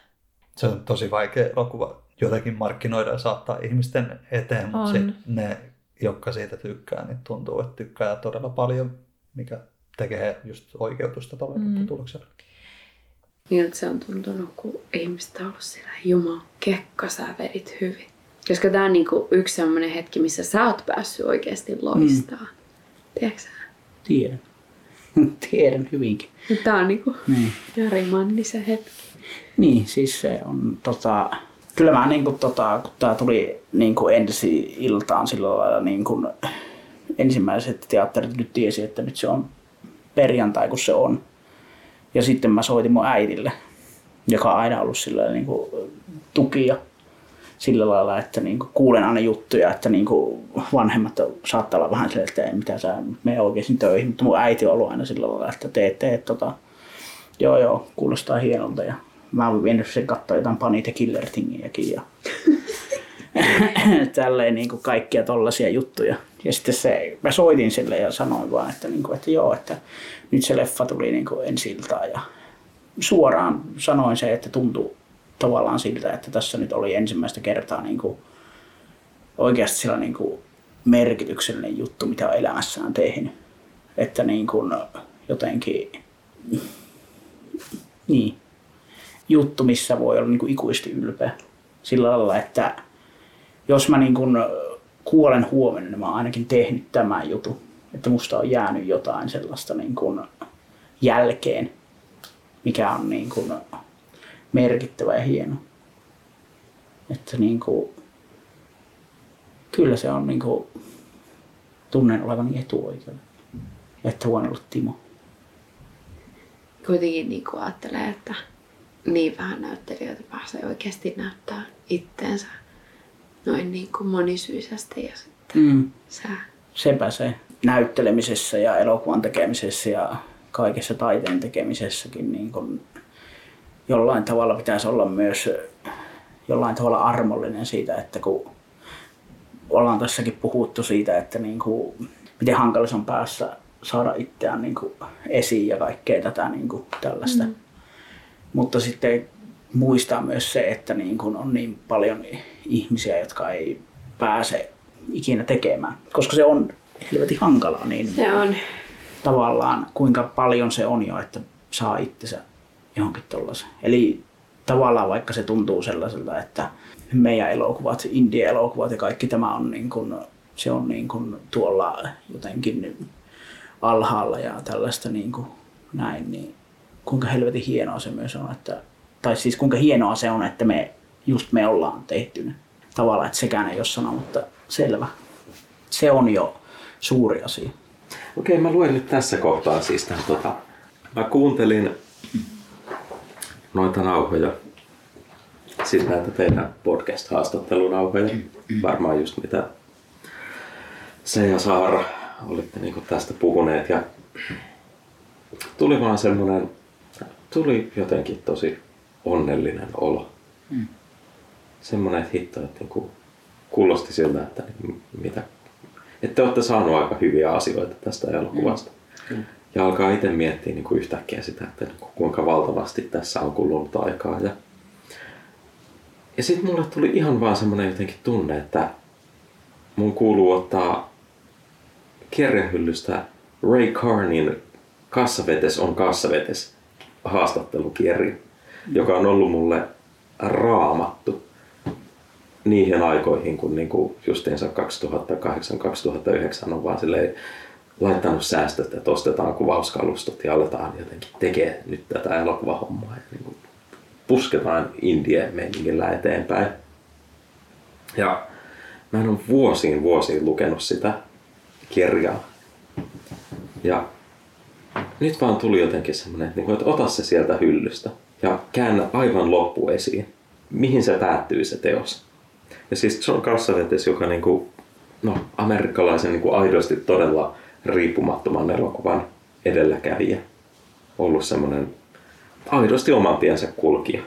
Se on tosi vaikea elokuva jotenkin markkinoida ja saattaa ihmisten eteen, mutta On. sit ne, jotka siitä tykkää, niin tuntuu, että tykkää todella paljon, mikä tekee just oikeutusta tuolle Mm. tulokselle. Miltä se on tuntunut, kun ihmiset on ollut siellä, Jumala, kekka, sä vedit hyvin. Koska tää on niinku yksi sellainen hetki, missä sä oot päässyt oikeasti loistaa. Mm. Tiedätkö sä? Tiedän. Tiedän hyvinkin. Tää on niinku Niin. Jari Mannisen hetki. Niin, siis se on tota... Kyllä mä niinku tota, kun tää tuli niinku ensi iltaan sillä lailla niinku ensimmäiset teatterit nyt tiesi, että nyt se on perjantai, kun se on. Ja sitten mä soitin mun äidille, joka on aina ollut sillä niinku tukia sillä lailla, että niinku kuulen aina juttuja, että niinku vanhemmat saattaa olla vähän silleen, että ei mitä sä mene oikeasti töihin, mutta mun äiti on ollut aina sillä lailla, että teet, teet tota, joo joo, kuulostaa hienolta ja mä oon vienyt sen katsoa jotain Pani the Killer ja tälleen niin kuin kaikkia tollaisia juttuja. Ja sitten se, mä soitin sille ja sanoin vaan, että, niin kuin, että joo, että nyt se leffa tuli niin kuin ensi ja suoraan sanoin se, että tuntui tavallaan siltä, että tässä nyt oli ensimmäistä kertaa niin kuin oikeasti sillä niin kuin merkityksellinen juttu, mitä on elämässään tehnyt. Että niin kuin jotenkin niin, juttu, missä voi olla niin kuin ikuisesti ylpeä. Sillä lailla, että jos mä niin kuin kuolen huomenna, niin mä oon ainakin tehnyt tämän jutun. Että musta on jäänyt jotain sellaista niin kuin jälkeen, mikä on niin kuin merkittävä ja hieno. Että niin kuin, kyllä se on niin kuin, tunnen olevani etuoikeuden, että voin olla Timo. Kuitenkin niin kuin ajattelee, että niin vähän näyttelijöitä pääsee oikeasti näyttää itteensä noin niin kuin monisyisesti ja sitten Mm. sä. Sepä se näyttelemisessä ja elokuvan tekemisessä ja kaikessa taiteen tekemisessäkin niin kun jollain tavalla pitäisi olla myös jollain tavalla armollinen siitä, että kun ollaan tässäkin puhuttu siitä, että niin kuin, miten hankala se on päässä saada itseään niin kuin esiin ja kaikkea tätä niin kuin tällaista. Mm. Mutta sitten muistaa myös se, että niin kuin on niin paljon ihmisiä, jotka ei pääse ikinä tekemään, koska se on helvetin hankalaa. Niin Se on. tavallaan kuinka paljon se on jo, että saa itsensä johonkin tollaisen. Eli tavallaan vaikka se tuntuu sellaiselta, että meidän elokuvat, indie-elokuvat ja kaikki tämä on niin kuin, se on niin kuin tuolla jotenkin alhaalla ja tällaista niin kuin näin, niin kuinka helvetin hienoa se myös on, että, tai siis kuinka hienoa se on, että me, just me ollaan tehty ne. Tavallaan, että sekään ei ole sana, mutta selvä. Se on jo suuri asia. Okei, mä luen nyt tässä kohtaa siis tämän, tota, mä kuuntelin noita nauhoja, siis näitä teidän podcast-haastattelunauhoja, varmaan just mitä se ja Saara olitte niinku tästä puhuneet ja tuli vaan semmonen, tuli jotenkin tosi onnellinen olo. Mm. Semmonen, että hitto, että niinku kuulosti siltä, että niin mitä, että olette saanut aika hyviä asioita tästä elokuvasta. Kyllä. Ja alkaa itse miettiä niin kuin yhtäkkiä sitä, että niin kuin kuinka valtavasti tässä on kulunut aikaa. Ja, ja sitten mulle tuli ihan vaan semmoinen jotenkin tunne, että mun kuuluu ottaa kirjahyllystä Ray Carnin Kassavetes on kassavetes haastattelukirja, joka on ollut mulle raamattu niihin aikoihin, kun niinku justiinsa 2008-2009 on vaan silleen laittanut säästöt, että ostetaan kuvauskalustot ja aletaan jotenkin tekee nyt tätä elokuvahommaa ja niin kuin pusketaan indie meiningillä eteenpäin. Ja mä en ole vuosiin vuosiin lukenut sitä kirjaa. Ja nyt vaan tuli jotenkin semmoinen, että, niin että ota se sieltä hyllystä ja käännä aivan loppu esiin. Mihin se päättyy se teos. Ja siis John Cassavetes, joka niin kuin, no, amerikkalaisen niin kuin aidosti todella riippumattoman elokuvan edelläkävijä. Ollut semmoinen aidosti oman tiensä kulkija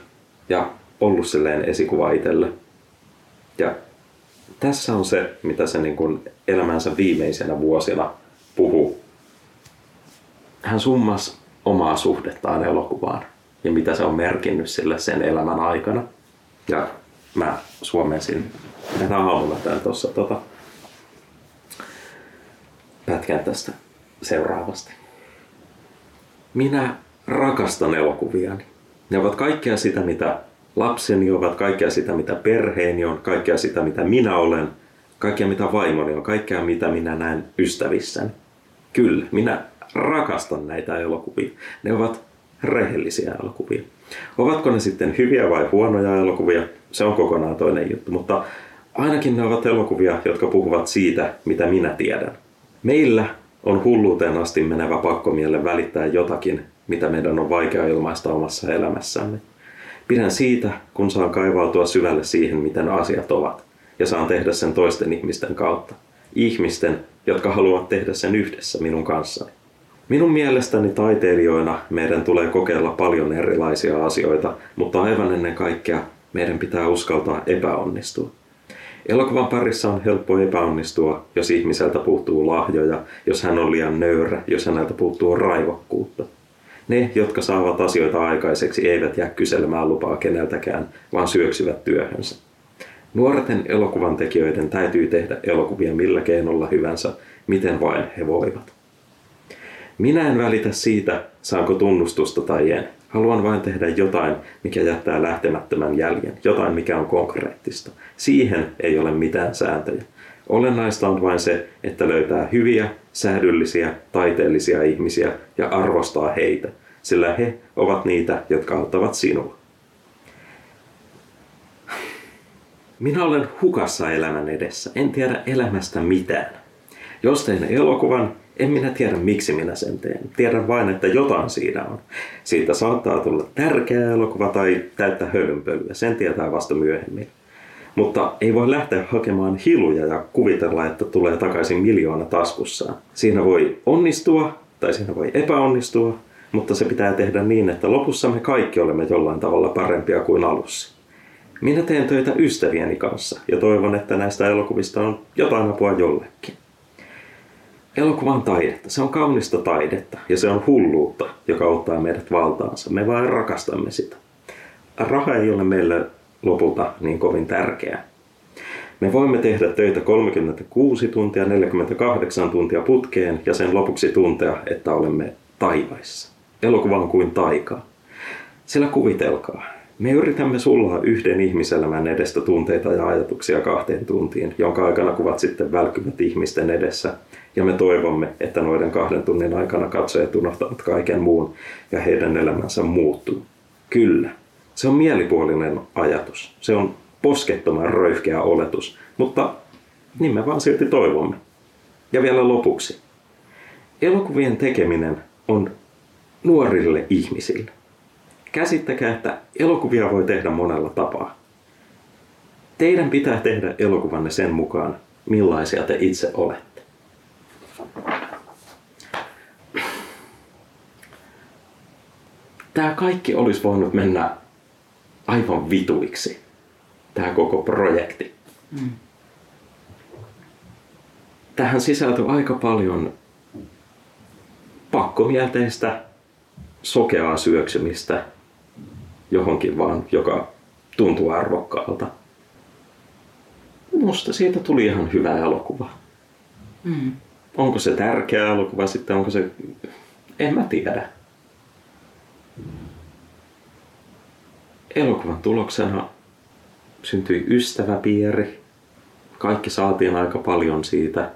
ja ollut silleen esikuva itselle. Ja tässä on se, mitä se niin kuin elämänsä viimeisenä vuosina puhuu. Hän summas omaa suhdettaan elokuvaan ja mitä se on merkinnyt sille sen elämän aikana. Ja mä suomensin tänä aamulla tämän tuossa tota, pätkän tästä seuraavasti. Minä rakastan elokuviani. Ne ovat kaikkea sitä, mitä lapseni ovat, kaikkea sitä, mitä perheeni on, kaikkea sitä, mitä minä olen, kaikkea mitä vaimoni on, kaikkea mitä minä näen ystävissäni. Kyllä, minä rakastan näitä elokuvia. Ne ovat rehellisiä elokuvia. Ovatko ne sitten hyviä vai huonoja elokuvia, se on kokonaan toinen juttu, mutta ainakin ne ovat elokuvia, jotka puhuvat siitä, mitä minä tiedän. Meillä on hulluuteen asti menevä pakkomielle välittää jotakin, mitä meidän on vaikea ilmaista omassa elämässämme. Pidän siitä, kun saan kaivautua syvälle siihen, miten asiat ovat, ja saan tehdä sen toisten ihmisten kautta. Ihmisten, jotka haluavat tehdä sen yhdessä minun kanssani. Minun mielestäni taiteilijoina meidän tulee kokeilla paljon erilaisia asioita, mutta aivan ennen kaikkea meidän pitää uskaltaa epäonnistua. Elokuvan parissa on helppo epäonnistua, jos ihmiseltä puuttuu lahjoja, jos hän on liian nöyrä, jos häneltä puuttuu raivokkuutta. Ne, jotka saavat asioita aikaiseksi, eivät jää kyselemään lupaa keneltäkään, vaan syöksyvät työhönsä. Nuorten elokuvan tekijöiden täytyy tehdä elokuvia millä keinolla hyvänsä, miten vain he voivat. Minä en välitä siitä, saanko tunnustusta tai en. Haluan vain tehdä jotain, mikä jättää lähtemättömän jäljen, jotain, mikä on konkreettista. Siihen ei ole mitään sääntöjä. Olennaista on vain se, että löytää hyviä, säädyllisiä, taiteellisia ihmisiä ja arvostaa heitä, sillä he ovat niitä, jotka auttavat sinua. Minä olen hukassa elämän edessä. En tiedä elämästä mitään. Jos teen elokuvan, en minä tiedä miksi minä sen teen. Tiedän vain, että jotain siinä on. Siitä saattaa tulla tärkeä elokuva tai täyttä hölynpölyä. Sen tietää vasta myöhemmin. Mutta ei voi lähteä hakemaan hiluja ja kuvitella, että tulee takaisin miljoona taskussaan. Siinä voi onnistua tai siinä voi epäonnistua, mutta se pitää tehdä niin, että lopussa me kaikki olemme jollain tavalla parempia kuin alussa. Minä teen töitä ystävieni kanssa ja toivon, että näistä elokuvista on jotain apua jollekin. Elokuva on taidetta. Se on kaunista taidetta ja se on hulluutta, joka ottaa meidät valtaansa. Me vain rakastamme sitä. Raha ei ole meille lopulta niin kovin tärkeää. Me voimme tehdä töitä 36 tuntia, 48 tuntia putkeen ja sen lopuksi tuntea, että olemme taivaissa. Elokuva on kuin taikaa. Sillä kuvitelkaa, me yritämme sullaa yhden ihmiselämän edestä tunteita ja ajatuksia kahteen tuntiin, jonka aikana kuvat sitten välkkyvät ihmisten edessä. Ja me toivomme, että noiden kahden tunnin aikana katsojat unohtavat kaiken muun ja heidän elämänsä muuttuu. Kyllä, se on mielipuolinen ajatus. Se on poskettoman röyhkeä oletus, mutta niin me vaan silti toivomme. Ja vielä lopuksi. Elokuvien tekeminen on nuorille ihmisille. Käsittäkää, että elokuvia voi tehdä monella tapaa. Teidän pitää tehdä elokuvanne sen mukaan, millaisia te itse olette. Tämä kaikki olisi voinut mennä aivan vituiksi. Tämä koko projekti. Mm. Tähän sisältyy aika paljon pakkomielteistä, sokeaa syöksymistä johonkin vaan, joka tuntuu arvokkaalta. Musta siitä tuli ihan hyvä elokuva. Mm. Onko se tärkeä elokuva sitten, onko se... En mä tiedä. Elokuvan tuloksena syntyi ystäväpiiri. Kaikki saatiin aika paljon siitä.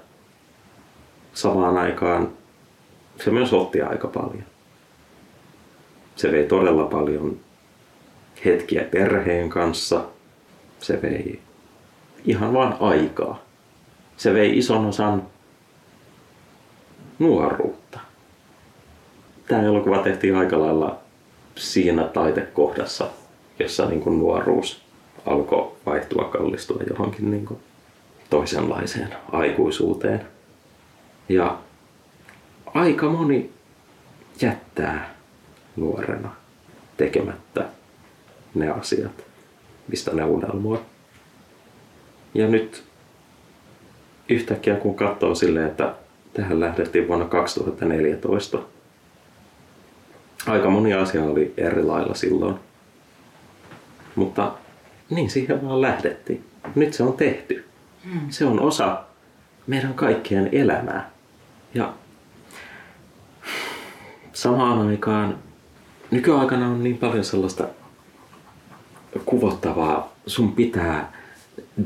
Samaan aikaan se myös otti aika paljon. Se vei todella paljon hetkiä perheen kanssa. Se vei ihan vaan aikaa. Se vei ison osan nuoruutta. Tämä elokuva tehtiin aika lailla siinä taitekohdassa, jossa niin kuin nuoruus alkoi vaihtua, kallistua johonkin niin kuin toisenlaiseen aikuisuuteen. Ja aika moni jättää nuorena tekemättä ne asiat, mistä ne unelmoi. Ja nyt yhtäkkiä kun katsoo silleen, että tähän lähdettiin vuonna 2014, aika moni asia oli eri lailla silloin. Mutta niin siihen vaan lähdettiin. Nyt se on tehty. Hmm. Se on osa meidän kaikkien elämää. Ja samaan aikaan nykyaikana on niin paljon sellaista kuvottavaa. Sun pitää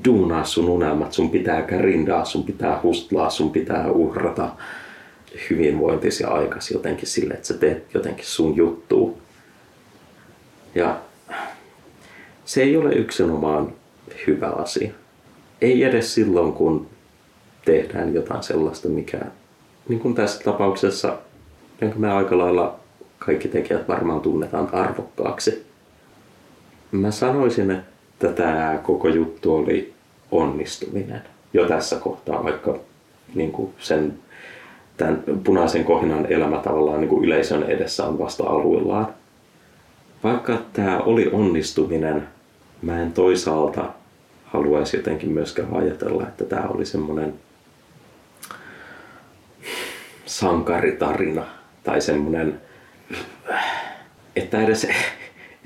duunaa sun unelmat, sun pitää kärindaa, sun pitää hustlaa, sun pitää uhrata hyvinvointisi aikas jotenkin sille, että sä teet jotenkin sun juttuu. Ja se ei ole yksinomaan hyvä asia. Ei edes silloin, kun tehdään jotain sellaista, mikä niin kuin tässä tapauksessa, jonka me aika lailla kaikki tekijät varmaan tunnetaan arvokkaaksi. Mä sanoisin, että tämä koko juttu oli onnistuminen jo tässä kohtaa, vaikka niin kuin sen tämän punaisen kohinan elämä tavallaan niin kuin yleisön edessä on vasta aluillaan. Vaikka tämä oli onnistuminen, mä en toisaalta haluaisi jotenkin myöskään ajatella, että tämä oli semmoinen sankaritarina tai semmoinen että edes,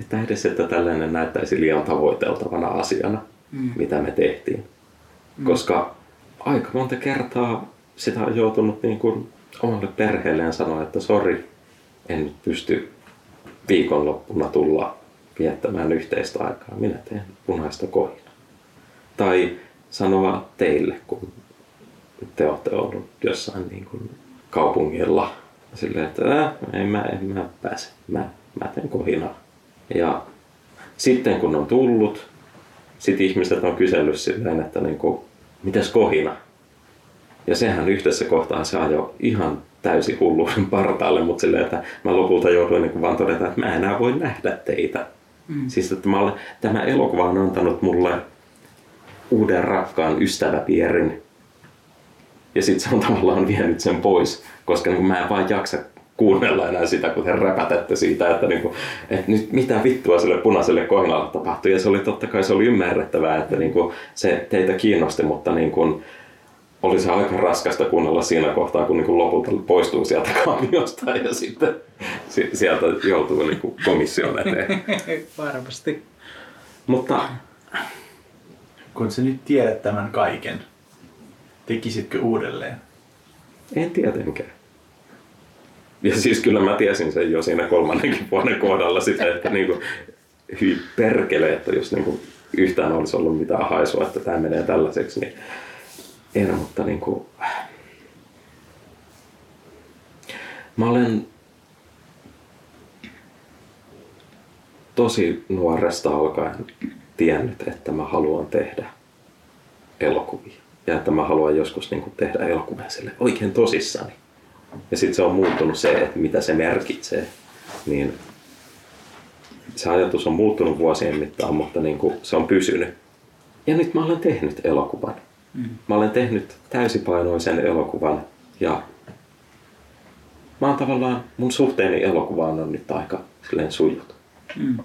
että edes että tällainen näyttäisi liian tavoiteltavana asiana, mm. mitä me tehtiin. Mm. Koska aika monta kertaa sitä on joutunut niin kuin omalle perheelleen sanoa, että sori, en nyt pysty viikonloppuna tulla viettämään yhteistä aikaa. Minä teen punaista kohina. Tai sanoa teille, kun te olette ollut jossain niin kuin kaupungilla silleen, että äh, en, mä, en mä pääse, mä, mä teen kohinaa. Ja sitten kun on tullut, sitten ihmiset on kysellyt silleen, että niin kuin, mitäs kohina? Ja sehän yhdessä kohtaa se ajoi ihan täysi hulluuden partaalle, mutta silleen, että mä lopulta jouduin niin vaan todeta, että mä enää voi nähdä teitä. Mm. Siis että mä olen, tämä elokuva on antanut mulle uuden rakkaan ystäväpierin. Ja sitten se on tavallaan vienyt sen pois, koska niin mä en vaan jaksa kuunnella enää sitä, kun te räpätätte siitä, että, niin kuin, että nyt mitä vittua sille punaiselle kohinalle tapahtui. Ja se oli totta kai se oli ymmärrettävää, että niin kuin, se teitä kiinnosti, mutta niin kuin, oli se aika raskasta kuunnella siinä kohtaa, kun niin kuin lopulta poistuu sieltä kamiosta ja sitten sieltä joutuu niin kuin komission eteen. Varmasti. Mutta kun sä nyt tiedät tämän kaiken, tekisitkö uudelleen? En tietenkään. Ja siis kyllä mä tiesin sen jo siinä kolmannenkin vuoden kohdalla sitä, että niin kuin, hyi perkele, että jos niin kuin yhtään olisi ollut mitään haisua, että tämä menee tällaiseksi, niin en, mutta niin kuin, mä olen tosi nuoresta alkaen tiennyt, että mä haluan tehdä elokuvia. Ja että mä haluan joskus niin kuin tehdä elokuvia sille oikein tosissani. Ja sitten se on muuttunut se, että mitä se merkitsee. Niin se ajatus on muuttunut vuosien mittaan, mutta niin kuin se on pysynyt. Ja nyt mä olen tehnyt elokuvan. Mm. Mä olen tehnyt täysipainoisen elokuvan ja mä oon tavallaan, mun suhteeni elokuvaan on nyt aika silleen sujut. Mm.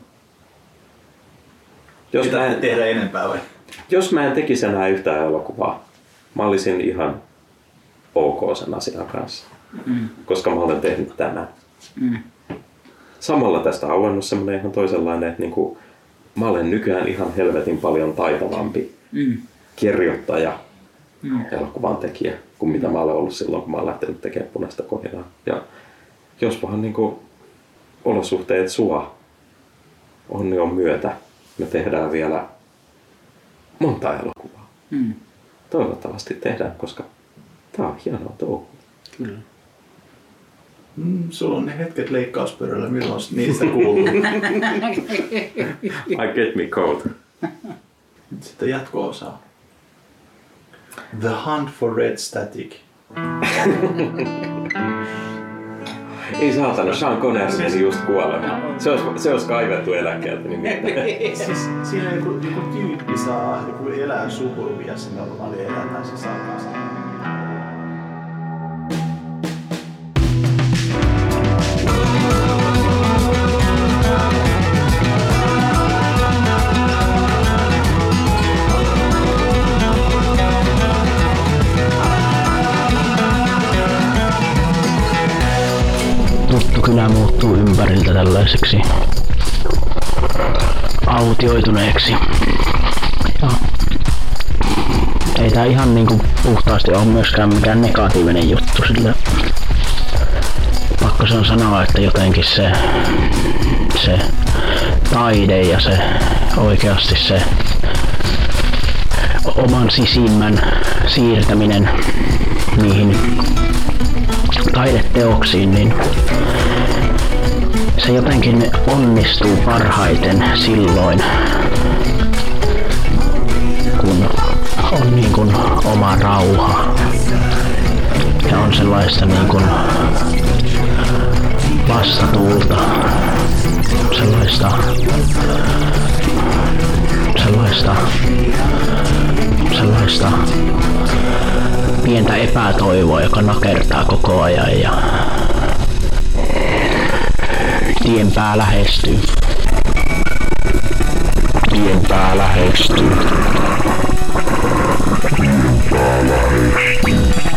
Jos Mitä mä en, tehdä enempää vai? Jos mä en tekisi enää yhtään elokuvaa, mä olisin ihan ok sen asian kanssa. Mm. Koska mä olen tehnyt tämän. Mm. Samalla tästä on auennut semmoinen ihan toisenlainen, että niin kuin, mä olen nykyään ihan helvetin paljon taitavampi mm. Kirjoittaja, mm. elokuvan tekijä, kuin mitä mä olen ollut silloin, kun mä olen lähtenyt tekemään punaista kohinaa. Ja jospahan niin kuin, olosuhteet sua on myötä, me tehdään vielä monta elokuvaa. Mm. Toivottavasti tehdään, koska tämä on hienoa touhua. Kyllä. Mm, sulla on ne hetket leikkauspöydällä, milloin niistä kuuluu. I get me cold. Sitten jatko-osaa. The Hunt for Red Static. Ei saatana, Sean Connery meni just kuolemaan. Se olisi, se olisi kaivettu eläkkeeltä nimittäin. siis siinä joku, joku tyyppi saa, joku elää suburbia, se normaali elämä, se saa kanssa. Kylä muuttuu ympäriltä tällaiseksi autioituneeksi. Ja ei tää ihan niinku puhtaasti ole myöskään mikään negatiivinen juttu, sillä pakko se on sanoa, että jotenkin se, se taide ja se oikeasti se oman sisimmän siirtäminen niihin taideteoksiin, niin se jotenkin onnistuu parhaiten silloin, kun on niin kuin oma rauha. Ja on sellaista niin kuin vastatuulta, sellaista, sellaista, sellaista pientä epätoivoa, joka nakertaa koko ajan ja tien pää lähestyy. Tien pää lähestyy. Tien pää lähestyy.